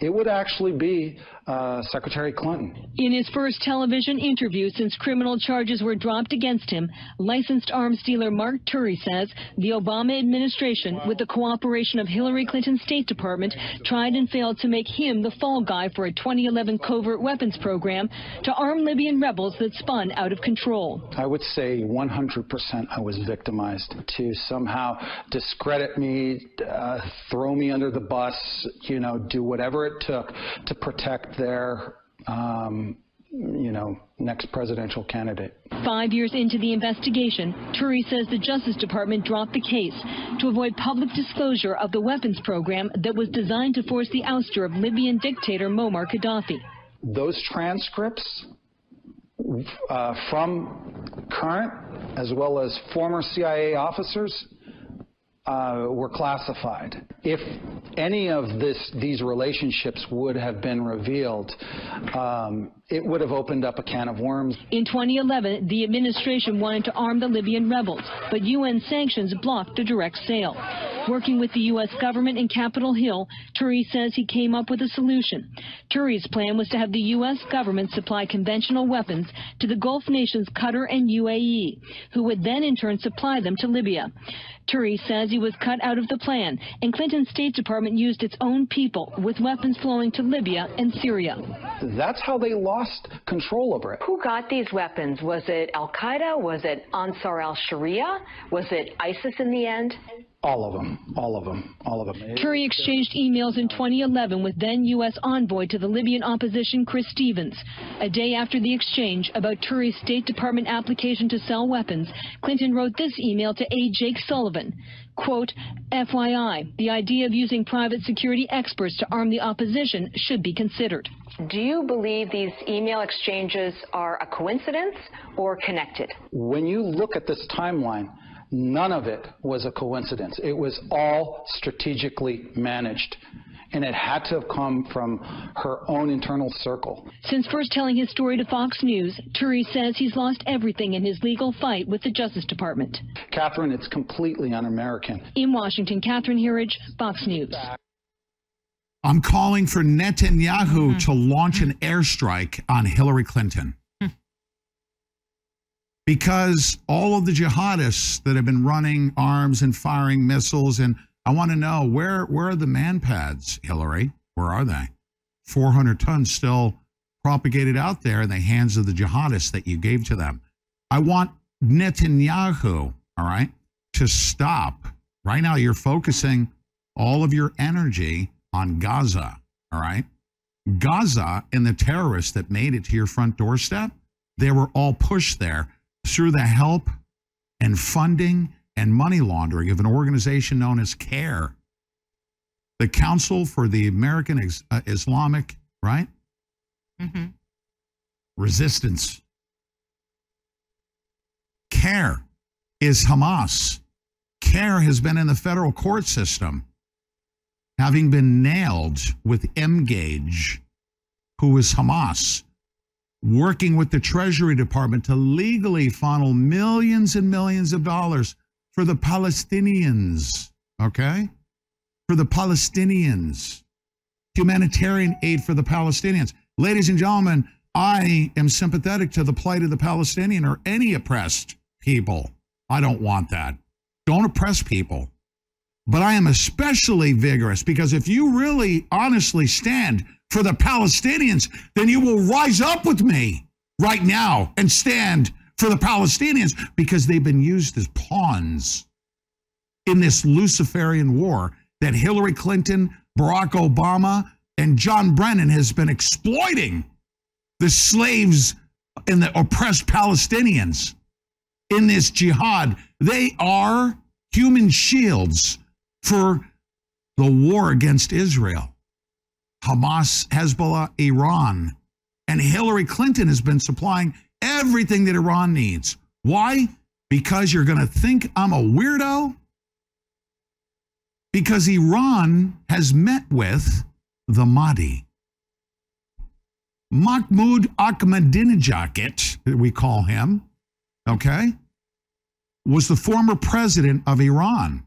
it would actually be uh, Secretary Clinton. In his first television interview since criminal charges were dropped against him, licensed arms dealer Mark Turi says the Obama administration, with the cooperation of Hillary Clinton's State Department, tried and failed to make him the fall guy for a 2011 covert weapons program to arm Libyan rebels that spun out of control. I would say 100% I was victimized to somehow discredit me, uh, throw me under the bus, you know, do whatever it took to protect their, um, you know, next presidential candidate. Five years into the investigation, Turi says the Justice Department dropped the case to avoid public disclosure of the weapons program that was designed to force the ouster of Libyan dictator Muammar Gaddafi. Those transcripts uh, from current as well as former CIA officers uh, were classified. If any of this, these relationships would have been revealed, um, it would have opened up a can of worms. In 2011, the administration wanted to arm the Libyan rebels, but UN sanctions blocked the direct sale. Working with the U.S. government in Capitol Hill, Turi says he came up with a solution. Turi's plan was to have the U.S. government supply conventional weapons to the Gulf nations Qatar and UAE, who would then in turn supply them to Libya. Turi says he was cut out of the plan, and Clinton's State Department used its own people with weapons flowing to Libya and Syria. That's how they lost control over it. Who got these weapons? Was it Al Qaeda? Was it Ansar al Sharia? Was it ISIS in the end? All of them, all of them, all of them. Turi exchanged emails in 2011 with then U.S. envoy to the Libyan opposition, Chris Stevens. A day after the exchange about Turi's State Department application to sell weapons, Clinton wrote this email to aide Jake Sullivan. Quote, FYI, the idea of using private security experts to arm the opposition should be considered. Do you believe these email exchanges are a coincidence or connected? When you look at this timeline, None of it was a coincidence. It was all strategically managed. And it had to have come from her own internal circle. Since first telling his story to Fox News, Turi says he's lost everything in his legal fight with the Justice Department. Catherine, it's completely un American. In Washington, Catherine Herridge, Fox News. I'm calling for Netanyahu mm-hmm. to launch an airstrike on Hillary Clinton because all of the jihadists that have been running arms and firing missiles and I want to know where where are the man pads, Hillary? Where are they? 400 tons still propagated out there in the hands of the jihadists that you gave to them. I want Netanyahu, all right, to stop. Right now you're focusing all of your energy on Gaza, all right? Gaza and the terrorists that made it to your front doorstep, they were all pushed there through the help and funding and money laundering of an organization known as CAIR, the Council for the American uh, Islamic, right? Mm-hmm. Resistance. CAIR is Hamas. CAIR has been in the federal court system, having been nailed with M. Gage, who is Hamas working with the Treasury Department to legally funnel millions and millions of dollars for the Palestinians, okay? For the Palestinians, humanitarian aid for the Palestinians. Ladies and gentlemen, I am sympathetic to the plight of the Palestinian or any oppressed people. I don't want that. Don't oppress people. But I am especially vigorous because if you really honestly stand for the Palestinians, then you will rise up with me right now and stand for the Palestinians because they've been used as pawns in this Luciferian war that Hillary Clinton, Barack Obama, and John Brennan has been exploiting the slaves and the oppressed Palestinians in this jihad. They are human shields for the war against Israel. Hamas, Hezbollah, Iran. And Hillary Clinton has been supplying everything that Iran needs. Why? Because you're going to think I'm a weirdo? Because Iran has met with the Mahdi. Mahmoud Ahmadinejad, we call him, okay, was the former president of Iran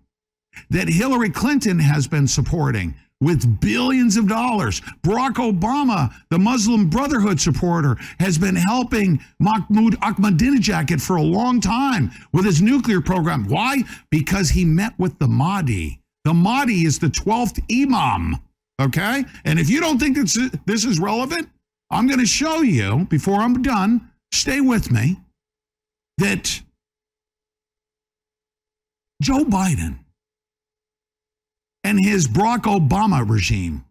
that Hillary Clinton has been supporting with billions of dollars. Barack Obama, the Muslim Brotherhood supporter, has been helping Mahmoud Ahmadinejad for a long time with his nuclear program. Why? Because he met with the Mahdi. The Mahdi is the 12th Imam, okay? And if you don't think this is, this is relevant, I'm going to show you before I'm done, stay with me, that Joe Biden and his Barack Obama regime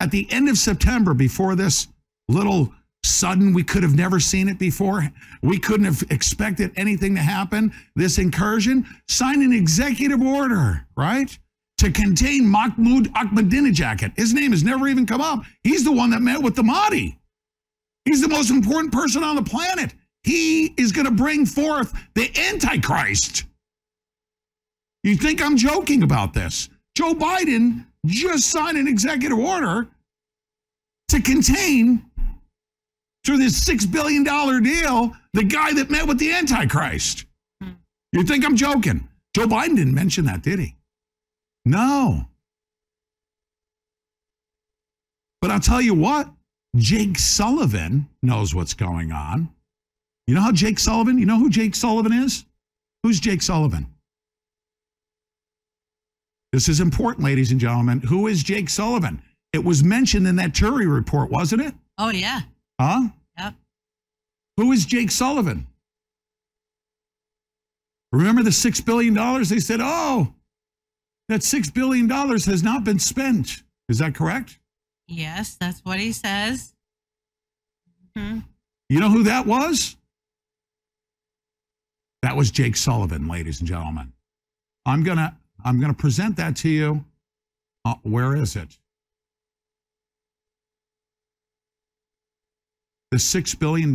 at the end of September, before this little sudden, we could have never seen it before, we couldn't have expected anything to happen, this incursion, signed an executive order, right? To contain Mahmoud Ahmadinejad. His name has never even come up. He's the one that met with the Mahdi. He's the most important person on the planet. He is going to bring forth the Antichrist. You think I'm joking about this? Joe Biden just signed an executive order to contain, through this $6 billion deal, the guy that met with the Antichrist. Hmm. You think I'm joking? Joe Biden didn't mention that, did he? No. But I'll tell you what, Jake Sullivan knows what's going on. You know how Jake Sullivan, you know who Jake Sullivan is? Who's Jake Sullivan? This is important, ladies and gentlemen. Who is Jake Sullivan? It was mentioned in that Turi report, wasn't it? Oh, yeah. Huh? Yep. Who is Jake Sullivan? Remember the $6 billion? They said, oh, that $6 billion has not been spent. Is that correct? Yes, that's what he says. hmm You know who that was? That was Jake Sullivan, ladies and gentlemen. I'm going to I'm going to present that to you. Uh, where is it? The $6 billion.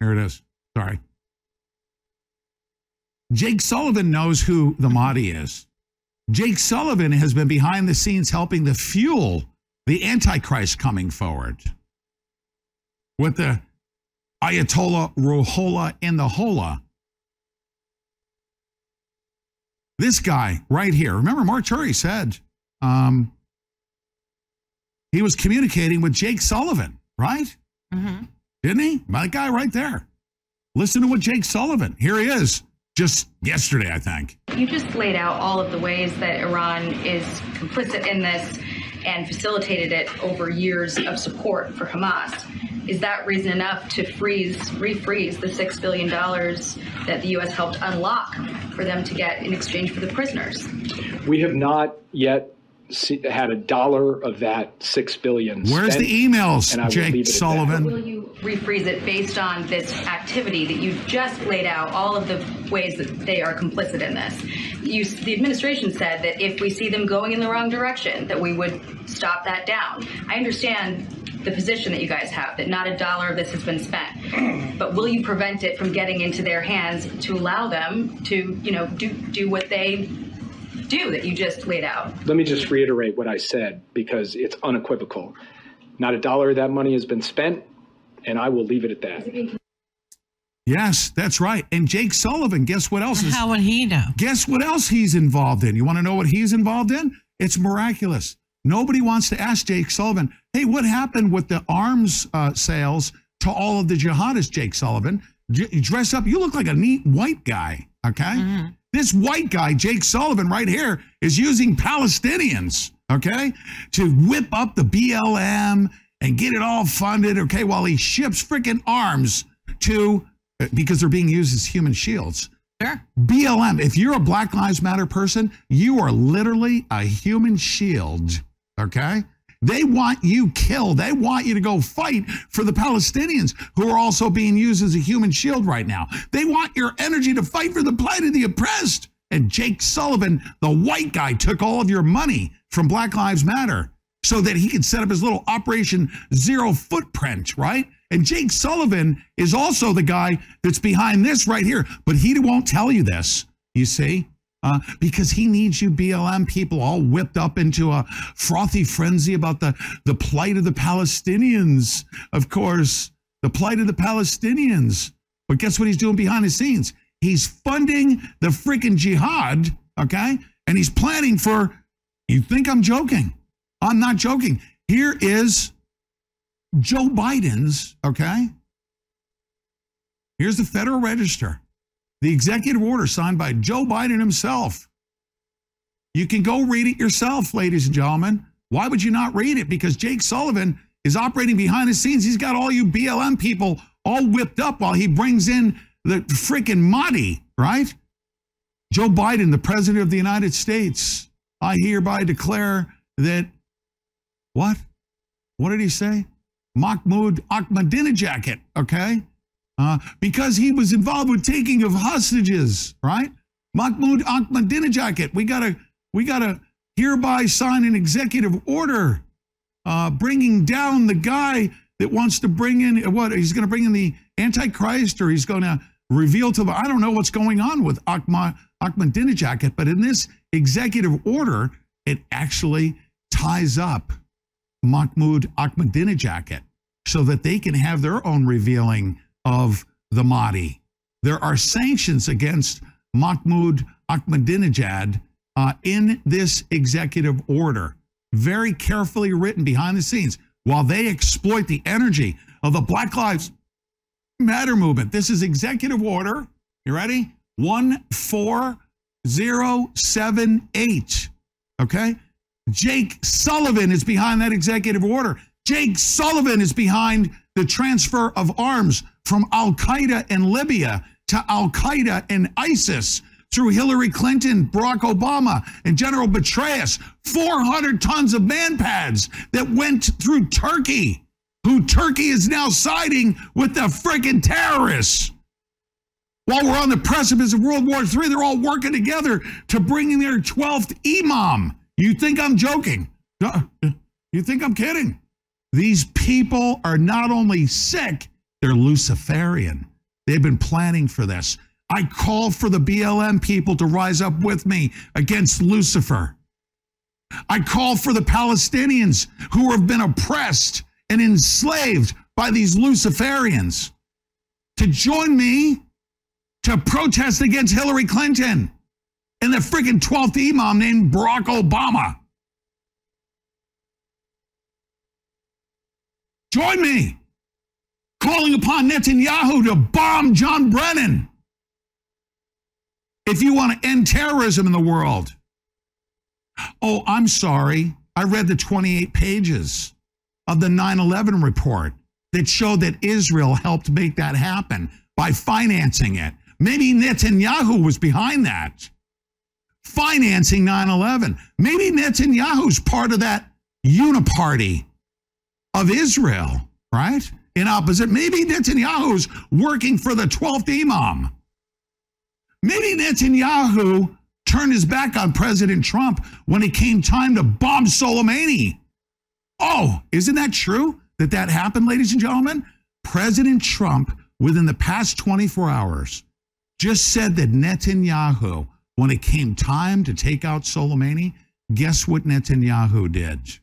Here it is. Sorry. Jake Sullivan knows who the Mahdi is. Jake Sullivan has been behind the scenes helping to fuel the Antichrist coming forward with the Ayatollah Ruhollah in the Hola. This guy right here, remember, Mark Turi said um, he was communicating with Jake Sullivan, right? Mm-hmm. Didn't he? My guy right there. Listen to what Jake Sullivan, here he is, just yesterday, I think. You just laid out all of the ways that Iran is complicit in this and facilitated it over years of support for Hamas. Is that reason enough to freeze, refreeze the $6 billion that the U.S. helped unlock for them to get in exchange for the prisoners? We have not yet had a dollar of that six billion. Where's spent, the emails, and I will Jake leave it at that. Sullivan? Will you refreeze it based on this activity that you just laid out, all of the ways that they are complicit in this? You, the administration said that if we see them going in the wrong direction, that we would stop that down. I understand the position that you guys have, that not a dollar of this has been spent. But will you prevent it from getting into their hands to allow them to, you know, do, do what they do that you just laid out? Let me just reiterate what I said because it's unequivocal. Not a dollar of that money has been spent, and I will leave it at that. Yes, that's right. And Jake Sullivan, guess what else is How would he know? Guess what else he's involved in? You want to know what he's involved in? It's miraculous. Nobody wants to ask Jake Sullivan, hey, what happened with the arms uh, sales to all of the jihadists, Jake Sullivan? J- you dress up, you look like a neat white guy, okay? This white guy, Jake Sullivan, right here, is using Palestinians, okay, to whip up the BLM and get it all funded, okay, while he ships freaking arms to, uh, because they're being used as human shields. Sure. BLM, if you're a Black Lives Matter person, you are literally a human shield, okay? They want you killed. They want you to go fight for the Palestinians who are also being used as a human shield right now. They want your energy to fight for the plight of the oppressed. And Jake Sullivan, the white guy, took all of your money from Black Lives Matter so that he could set up his little Operation Zero Footprint, right? And Jake Sullivan is also the guy that's behind this right here, but he won't tell you this, you see? Uh, because he needs you BLM people all whipped up into a frothy frenzy about the, the plight of the Palestinians. Of course, the plight of the Palestinians. But guess what he's doing behind the scenes? He's funding the freaking jihad, okay? And he's planning for, you think I'm joking? I'm not joking. Here is Joe Biden's, okay? Here's the Federal Register, the executive order signed by Joe Biden himself. You can go read it yourself, ladies and gentlemen. Why would you not read it? Because Jake Sullivan is operating behind the scenes. He's got all you BLM people all whipped up while he brings in the freaking Mahdi, right? Joe Biden, the president of the United States, I hereby declare that what? What did he say? Mahmoud Ahmadinejad, okay? Uh, because he was involved with taking of hostages, right? Mahmoud Ahmadinejad. We gotta, we gotta hereby sign an executive order, uh, bringing down the guy that wants to bring in what? He's going to bring in the Antichrist, or he's going to reveal to the. I don't know what's going on with Ahmad Ahmadinejad, but in this executive order, it actually ties up Mahmoud Ahmadinejad so that they can have their own revealing of the Mahdi. There are sanctions against Mahmoud Ahmadinejad uh, in this executive order, very carefully written behind the scenes, while they exploit the energy of the Black Lives Matter movement. This is executive order. You ready? 14078. Okay? Jake Sullivan is behind that executive order. Jake Sullivan is behind the transfer of arms from Al Qaeda in Libya to Al Qaeda and ISIS through Hillary Clinton, Barack Obama, and General Petraeus. 400 tons of manpads that went through Turkey, who Turkey is now siding with the freaking terrorists. While we're on the precipice of World War III, they're all working together to bring in their 12th imam. You think I'm joking? You think I'm kidding? These people are not only sick, they're Luciferian. They've been planning for this. I call for the BLM people to rise up with me against Lucifer. I call for the Palestinians who have been oppressed and enslaved by these Luciferians to join me to protest against Hillary Clinton and the freaking 12th imam named Barack Obama. Join me calling upon Netanyahu to bomb John Brennan if you want to end terrorism in the world. Oh, I'm sorry. I read the 28 pages of the 9 11 report that showed that Israel helped make that happen by financing it. Maybe Netanyahu was behind that, financing 9 11. Maybe Netanyahu's part of that uniparty of Israel, right? In opposite, maybe Netanyahu's working for the 12th Imam. Maybe Netanyahu turned his back on President Trump when it came time to bomb Soleimani. Oh, isn't that true that that happened, ladies and gentlemen? President Trump, within the past 24 hours, just said that Netanyahu, when it came time to take out Soleimani, guess what Netanyahu did?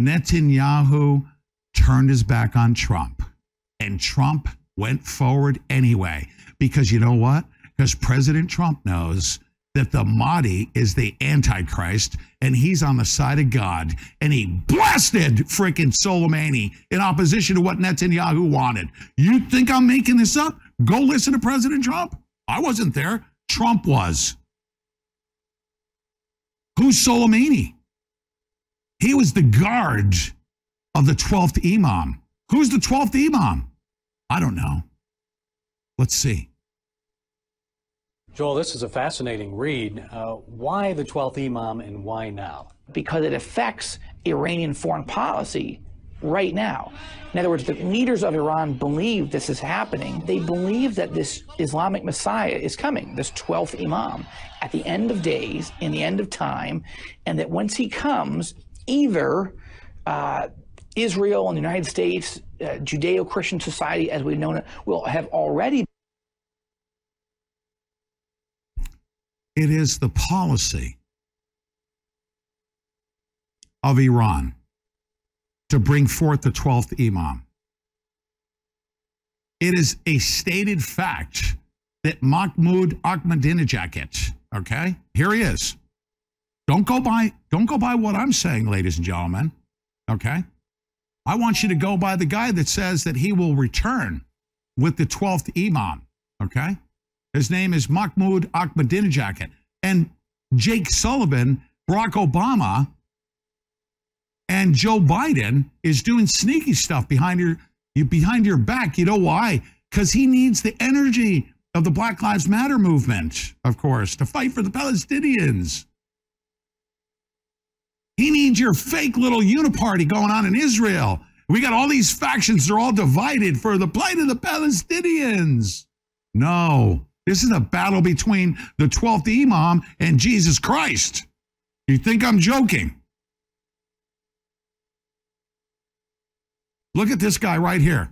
Netanyahu turned his back on Trump. And Trump went forward anyway. Because you know what? Because President Trump knows that the Mahdi is the Antichrist and he's on the side of God. And he blasted freaking Soleimani in opposition to what Netanyahu wanted. You think I'm making this up? Go listen to President Trump. I wasn't there. Trump was. Who's Soleimani? He was the guard of the 12th Imam. Who's the 12th Imam? I don't know. Let's see. Joel, this is a fascinating read. Uh, why the 12th Imam and why now? Because it affects Iranian foreign policy right now. In other words, the leaders of Iran believe this is happening. They believe that this Islamic Messiah is coming, this 12th Imam, at the end of days, in the end of time, and that once he comes, either uh, Israel and the United States, uh, Judeo Christian society as we've known it, will have already. It is the policy of Iran to bring forth the 12th Imam. It is a stated fact that Mahmoud Ahmadinejad, okay, here he is. Don't go by, don't go by what I'm saying, ladies and gentlemen, okay? I want you to go by the guy that says that he will return with the 12th Imam, okay? His name is Mahmoud Ahmadinejad. And Jake Sullivan, Barack Obama, and Joe Biden is doing sneaky stuff behind your behind your back. You know why? Because he needs the energy of the Black Lives Matter movement, of course, to fight for the Palestinians. He needs your fake little uniparty going on in Israel. We got all these factions, they're all divided for the plight of the Palestinians. No, this is a battle between the 12th Imam and Jesus Christ. You think I'm joking? Look at this guy right here.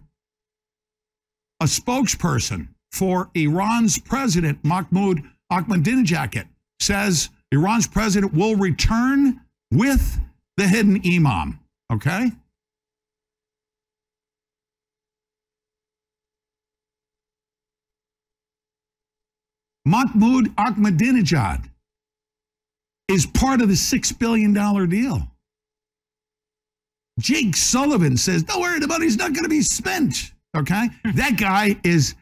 A spokesperson for Iran's president, Mahmoud Ahmadinejad, says Iran's president will return with the hidden imam. Okay? Mahmoud Ahmadinejad is part of the $6 billion deal. Jake Sullivan says, don't worry, the money's not going to be spent. Okay? Hmm. that guy is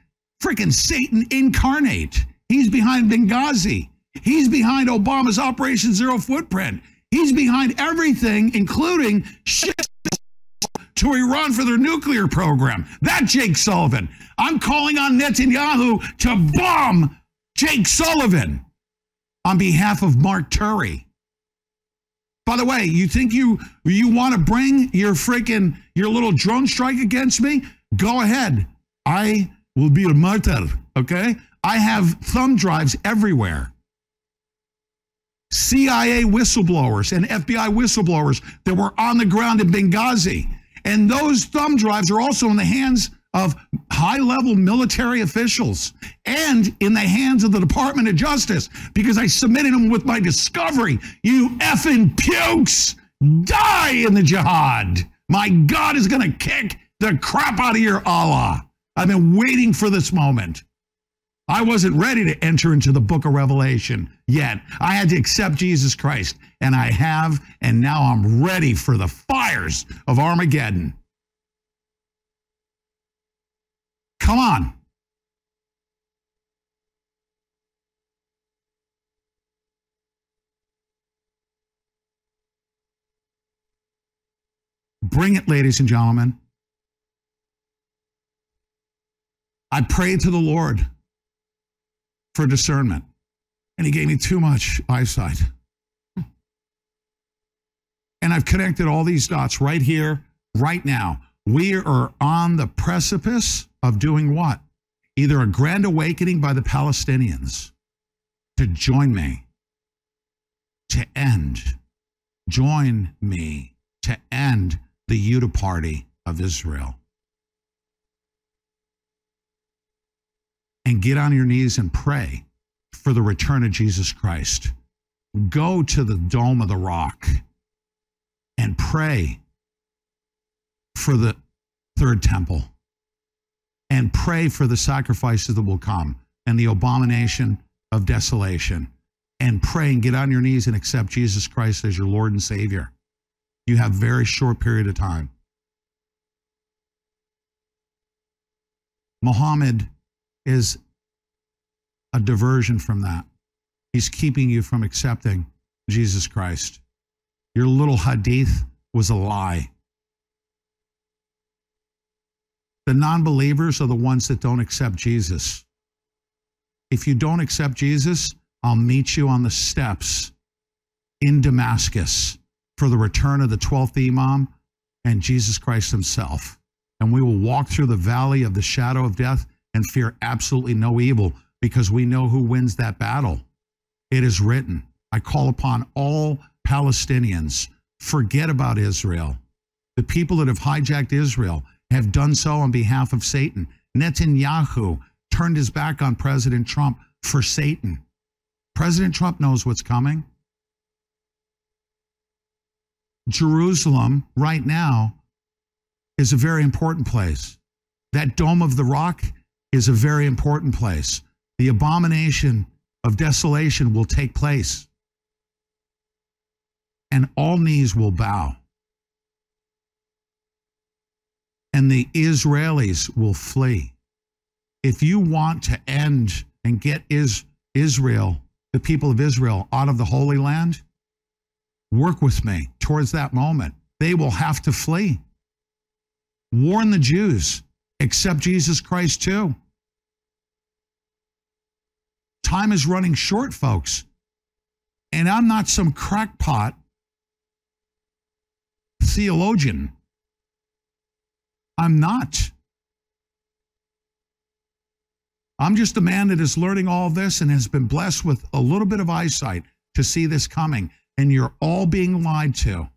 freaking Satan incarnate. He's behind Benghazi. He's behind Obama's Operation Zero Footprint. He's behind everything, including shit to Iran for their nuclear program. That Jake Sullivan. I'm calling on Netanyahu to bomb Jake Sullivan on behalf of Mark Turi. By the way, you think you you want to bring your freaking your little drone strike against me? Go ahead. I will be a martyr, okay? I have thumb drives everywhere. CIA whistleblowers and FBI whistleblowers that were on the ground in Benghazi. And those thumb drives are also in the hands of high level military officials and in the hands of the Department of Justice because I submitted them with my discovery. You effing pukes, die in the jihad. My God is going to kick the crap out of your Allah. I've been waiting for this moment. I wasn't ready to enter into the book of Revelation yet. I had to accept Jesus Christ, and I have, and now I'm ready for the fires of Armageddon. Come on. Bring it, ladies and gentlemen. I prayed to the Lord for discernment, and He gave me too much eyesight. And I've connected all these dots right here, right now. We are on the precipice of doing what? Either a grand awakening by the Palestinians to join me, to end, join me to end the uniparty of Israel. And get on your knees and pray for the return of Jesus Christ. Go to the Dome of the Rock and pray for the third temple and pray for the sacrifices that will come and the abomination of desolation and pray and get on your knees and accept Jesus Christ as your Lord and Savior. You have very short period of time. Muhammad is a diversion from that. He's keeping you from accepting Jesus Christ. Your little hadith was a lie. The non believers are the ones that don't accept Jesus. If you don't accept Jesus, I'll meet you on the steps in Damascus for the return of the 12th Imam and Jesus Christ himself. And we will walk through the valley of the shadow of death and fear absolutely no evil because we know who wins that battle. It is written. I call upon all Palestinians, forget about Israel. The people that have hijacked Israel have done so on behalf of Satan. Netanyahu turned his back on President Trump for Satan. President Trump knows what's coming. Jerusalem, right now, is a very important place. That Dome of the Rock is a very important place. The abomination of desolation will take place, and all knees will bow. And the Israelis will flee. If you want to end and get is, Israel, the people of Israel, out of the Holy Land, work with me towards that moment. They will have to flee. Warn the Jews, accept Jesus Christ too. Time is running short, folks. And I'm not some crackpot theologian. I'm not. I'm just a man that is learning all this and has been blessed with a little bit of eyesight to see this coming. And you're all being lied to.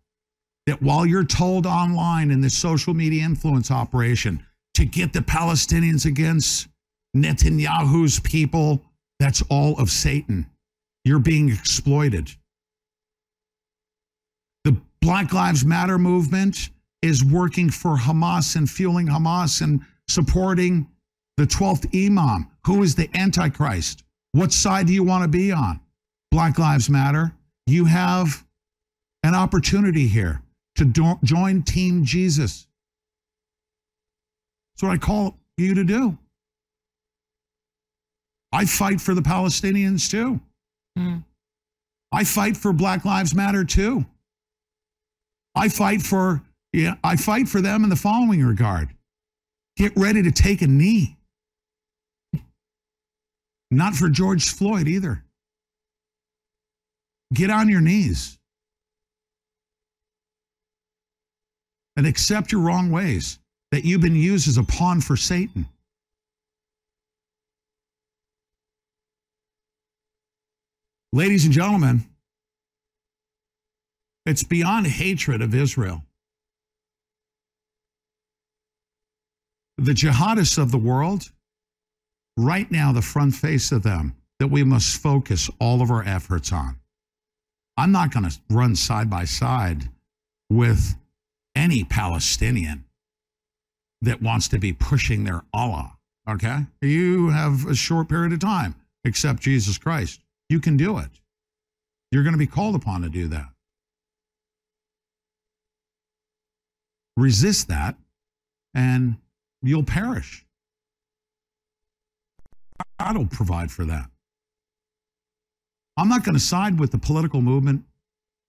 That while you're told online in this social media influence operation to get the Palestinians against Netanyahu's people, that's all of Satan. You're being exploited. The Black Lives Matter movement is working for Hamas and fueling Hamas and supporting the 12th Imam. Who is the Antichrist? What side do you want to be on? Black Lives Matter. You have an opportunity here to do- join Team Jesus. That's what I call you to do. I fight for the Palestinians too. Mm. I fight for Black Lives Matter too. I fight for yeah, I fight for them in the following regard. Get ready to take a knee. Not for George Floyd either. Get on your knees and accept your wrong ways that you've been used as a pawn for Satan. Ladies and gentlemen, it's beyond hatred of Israel. The jihadists of the world, right now, the front face of them that we must focus all of our efforts on. I'm not going to run side by side with any Palestinian that wants to be pushing their Allah. Okay? You have a short period of time, accept Jesus Christ. You can do it. You're going to be called upon to do that. Resist that, and you'll perish. God will provide for that. I'm not going to side with the political movement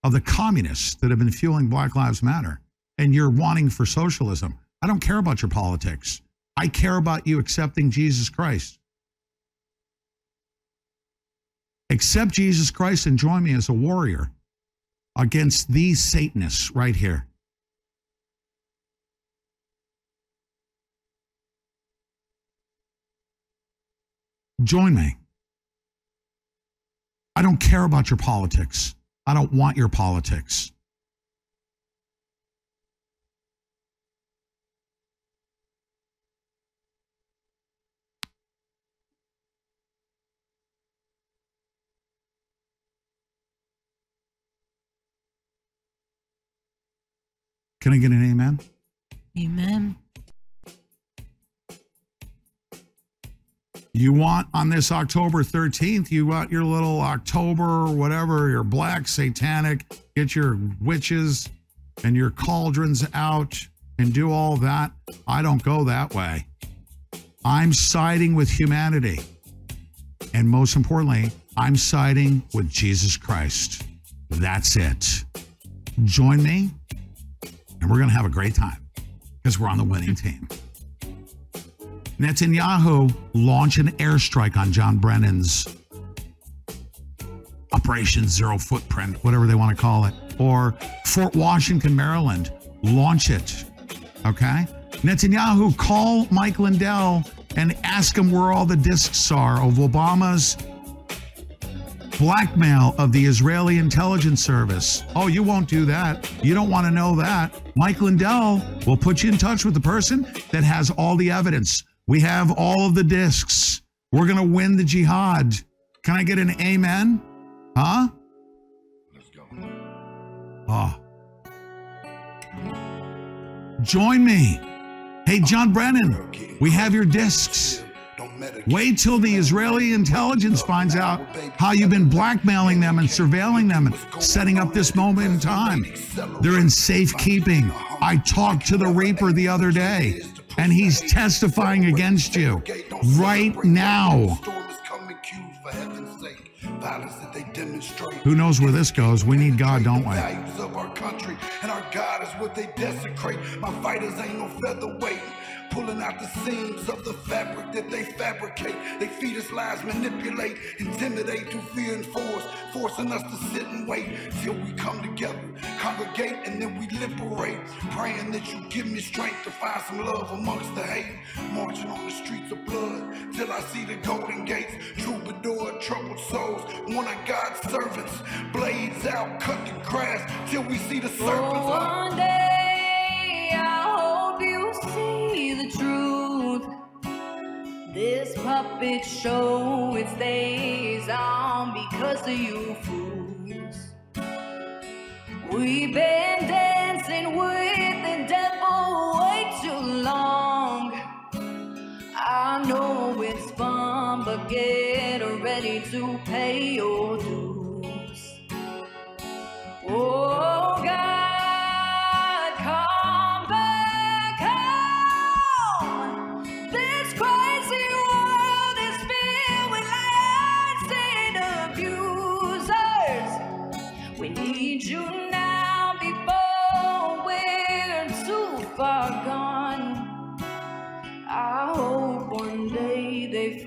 of the communists that have been fueling Black Lives Matter and you're wanting for socialism. I don't care about your politics. I care about you accepting Jesus Christ. Accept Jesus Christ and join me as a warrior against these Satanists right here. Join me. I don't care about your politics. I don't want your politics. Can I get an amen? Amen. You want on this October 13th, you want your little October, whatever, your black satanic, get your witches and your cauldrons out and do all that. I don't go that way. I'm siding with humanity. And most importantly, I'm siding with Jesus Christ. That's it. Join me, and we're going to have a great time because we're on the winning team. Netanyahu launched an airstrike on John Brennan's Operation Zero Footprint, whatever they want to call it, or Fort Washington, Maryland launch it. Okay? Netanyahu, call Mike Lindell and ask him where all the discs are of Obama's blackmail of the Israeli intelligence service. Oh, you won't do that. You don't want to know that. Mike Lindell will put you in touch with the person that has all the evidence. We have all of the discs. We're going to win the jihad. Can I get an amen? Huh? Let's go. Oh. Join me. Hey, John Brennan, we have your discs. Wait till the Israeli intelligence finds out how you've been blackmailing them and surveilling them and setting up this moment in time. They're in safekeeping. I talked to the Reaper the other day, and he's testifying against you right now. Who knows where this goes? We need God, don't we? Values of our country and our God is what they desecrate. My fighters ain't no featherweight pulling out the seams of the fabric that they fabricate. They feed us lies, manipulate, intimidate through fear and force, forcing us to sit and wait till we come together, congregate, and then we liberate. Praying that you give me strength to find some love amongst the hate. Marching on the streets of blood till I see the golden gates. Troubadour, troubled souls, one of God's servants. Blades out, cut the grass till we see the serpents. Oh, one day I hope you see the truth. This puppet show it stays on because of you fools. We've been dancing with the devil way too long. I know it's fun, but get ready to pay your dues. Oh God,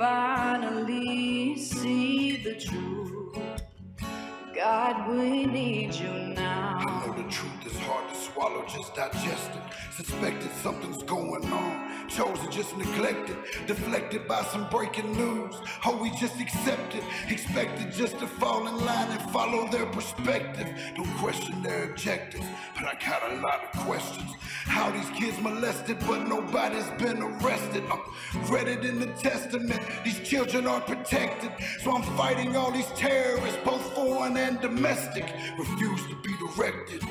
finally see the truth. God, we need you now. Hard to swallow, just digest it. Suspected something's going on, chosen just neglected, deflected by some breaking news. Oh, we just accept it, expected just to fall in line and follow their perspective. Don't question their objectives, but I got a lot of questions. How these kids molested, but nobody's been arrested. Uh, read it in the testament, these children aren't protected. So I'm fighting all these terrorists, both foreign and domestic. Refuse to be directed,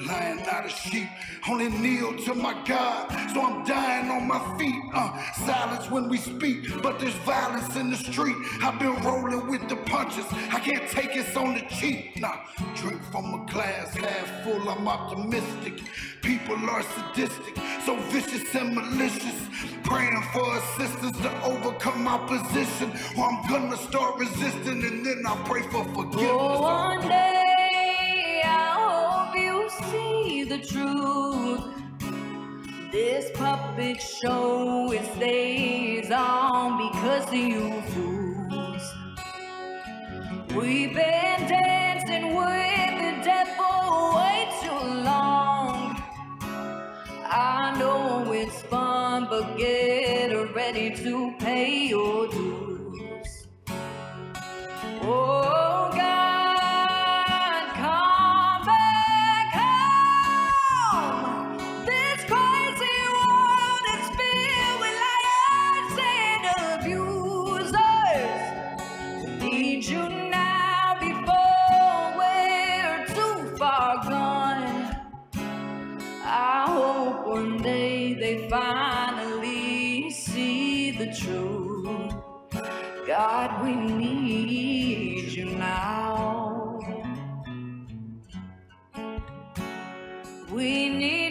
lying not a sheep. Only kneel to my God, so I'm dying on my feet. Uh, silence when we speak, but there's violence in the street. I've been rolling with the punches. I can't take it on the cheap. Nah, drink from a glass half full. I'm optimistic. People are sadistic, so vicious and malicious. Praying for assistance to overcome opposition, or I'm gonna start resisting, and then I'll pray for forgiveness. Oh, one day I see the truth. This puppet show it stays on because of you fools. We've been dancing with the devil way too long. I know it's fun, but get ready to pay your dues. Oh God, finally see the truth. God, we need you now. We need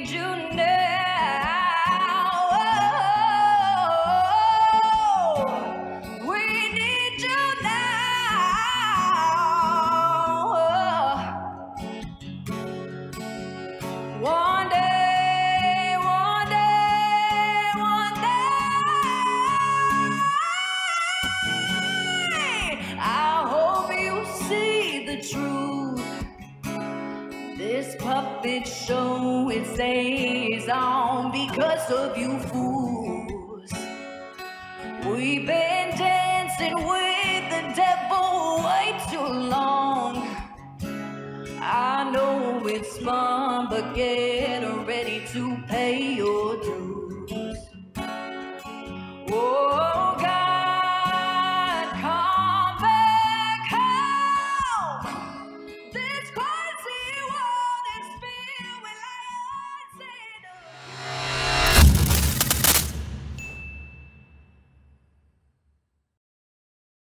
because of you fools. We've been dancing with the devil way too long. I know it's fun, but get ready to pay your dues. Oh, God.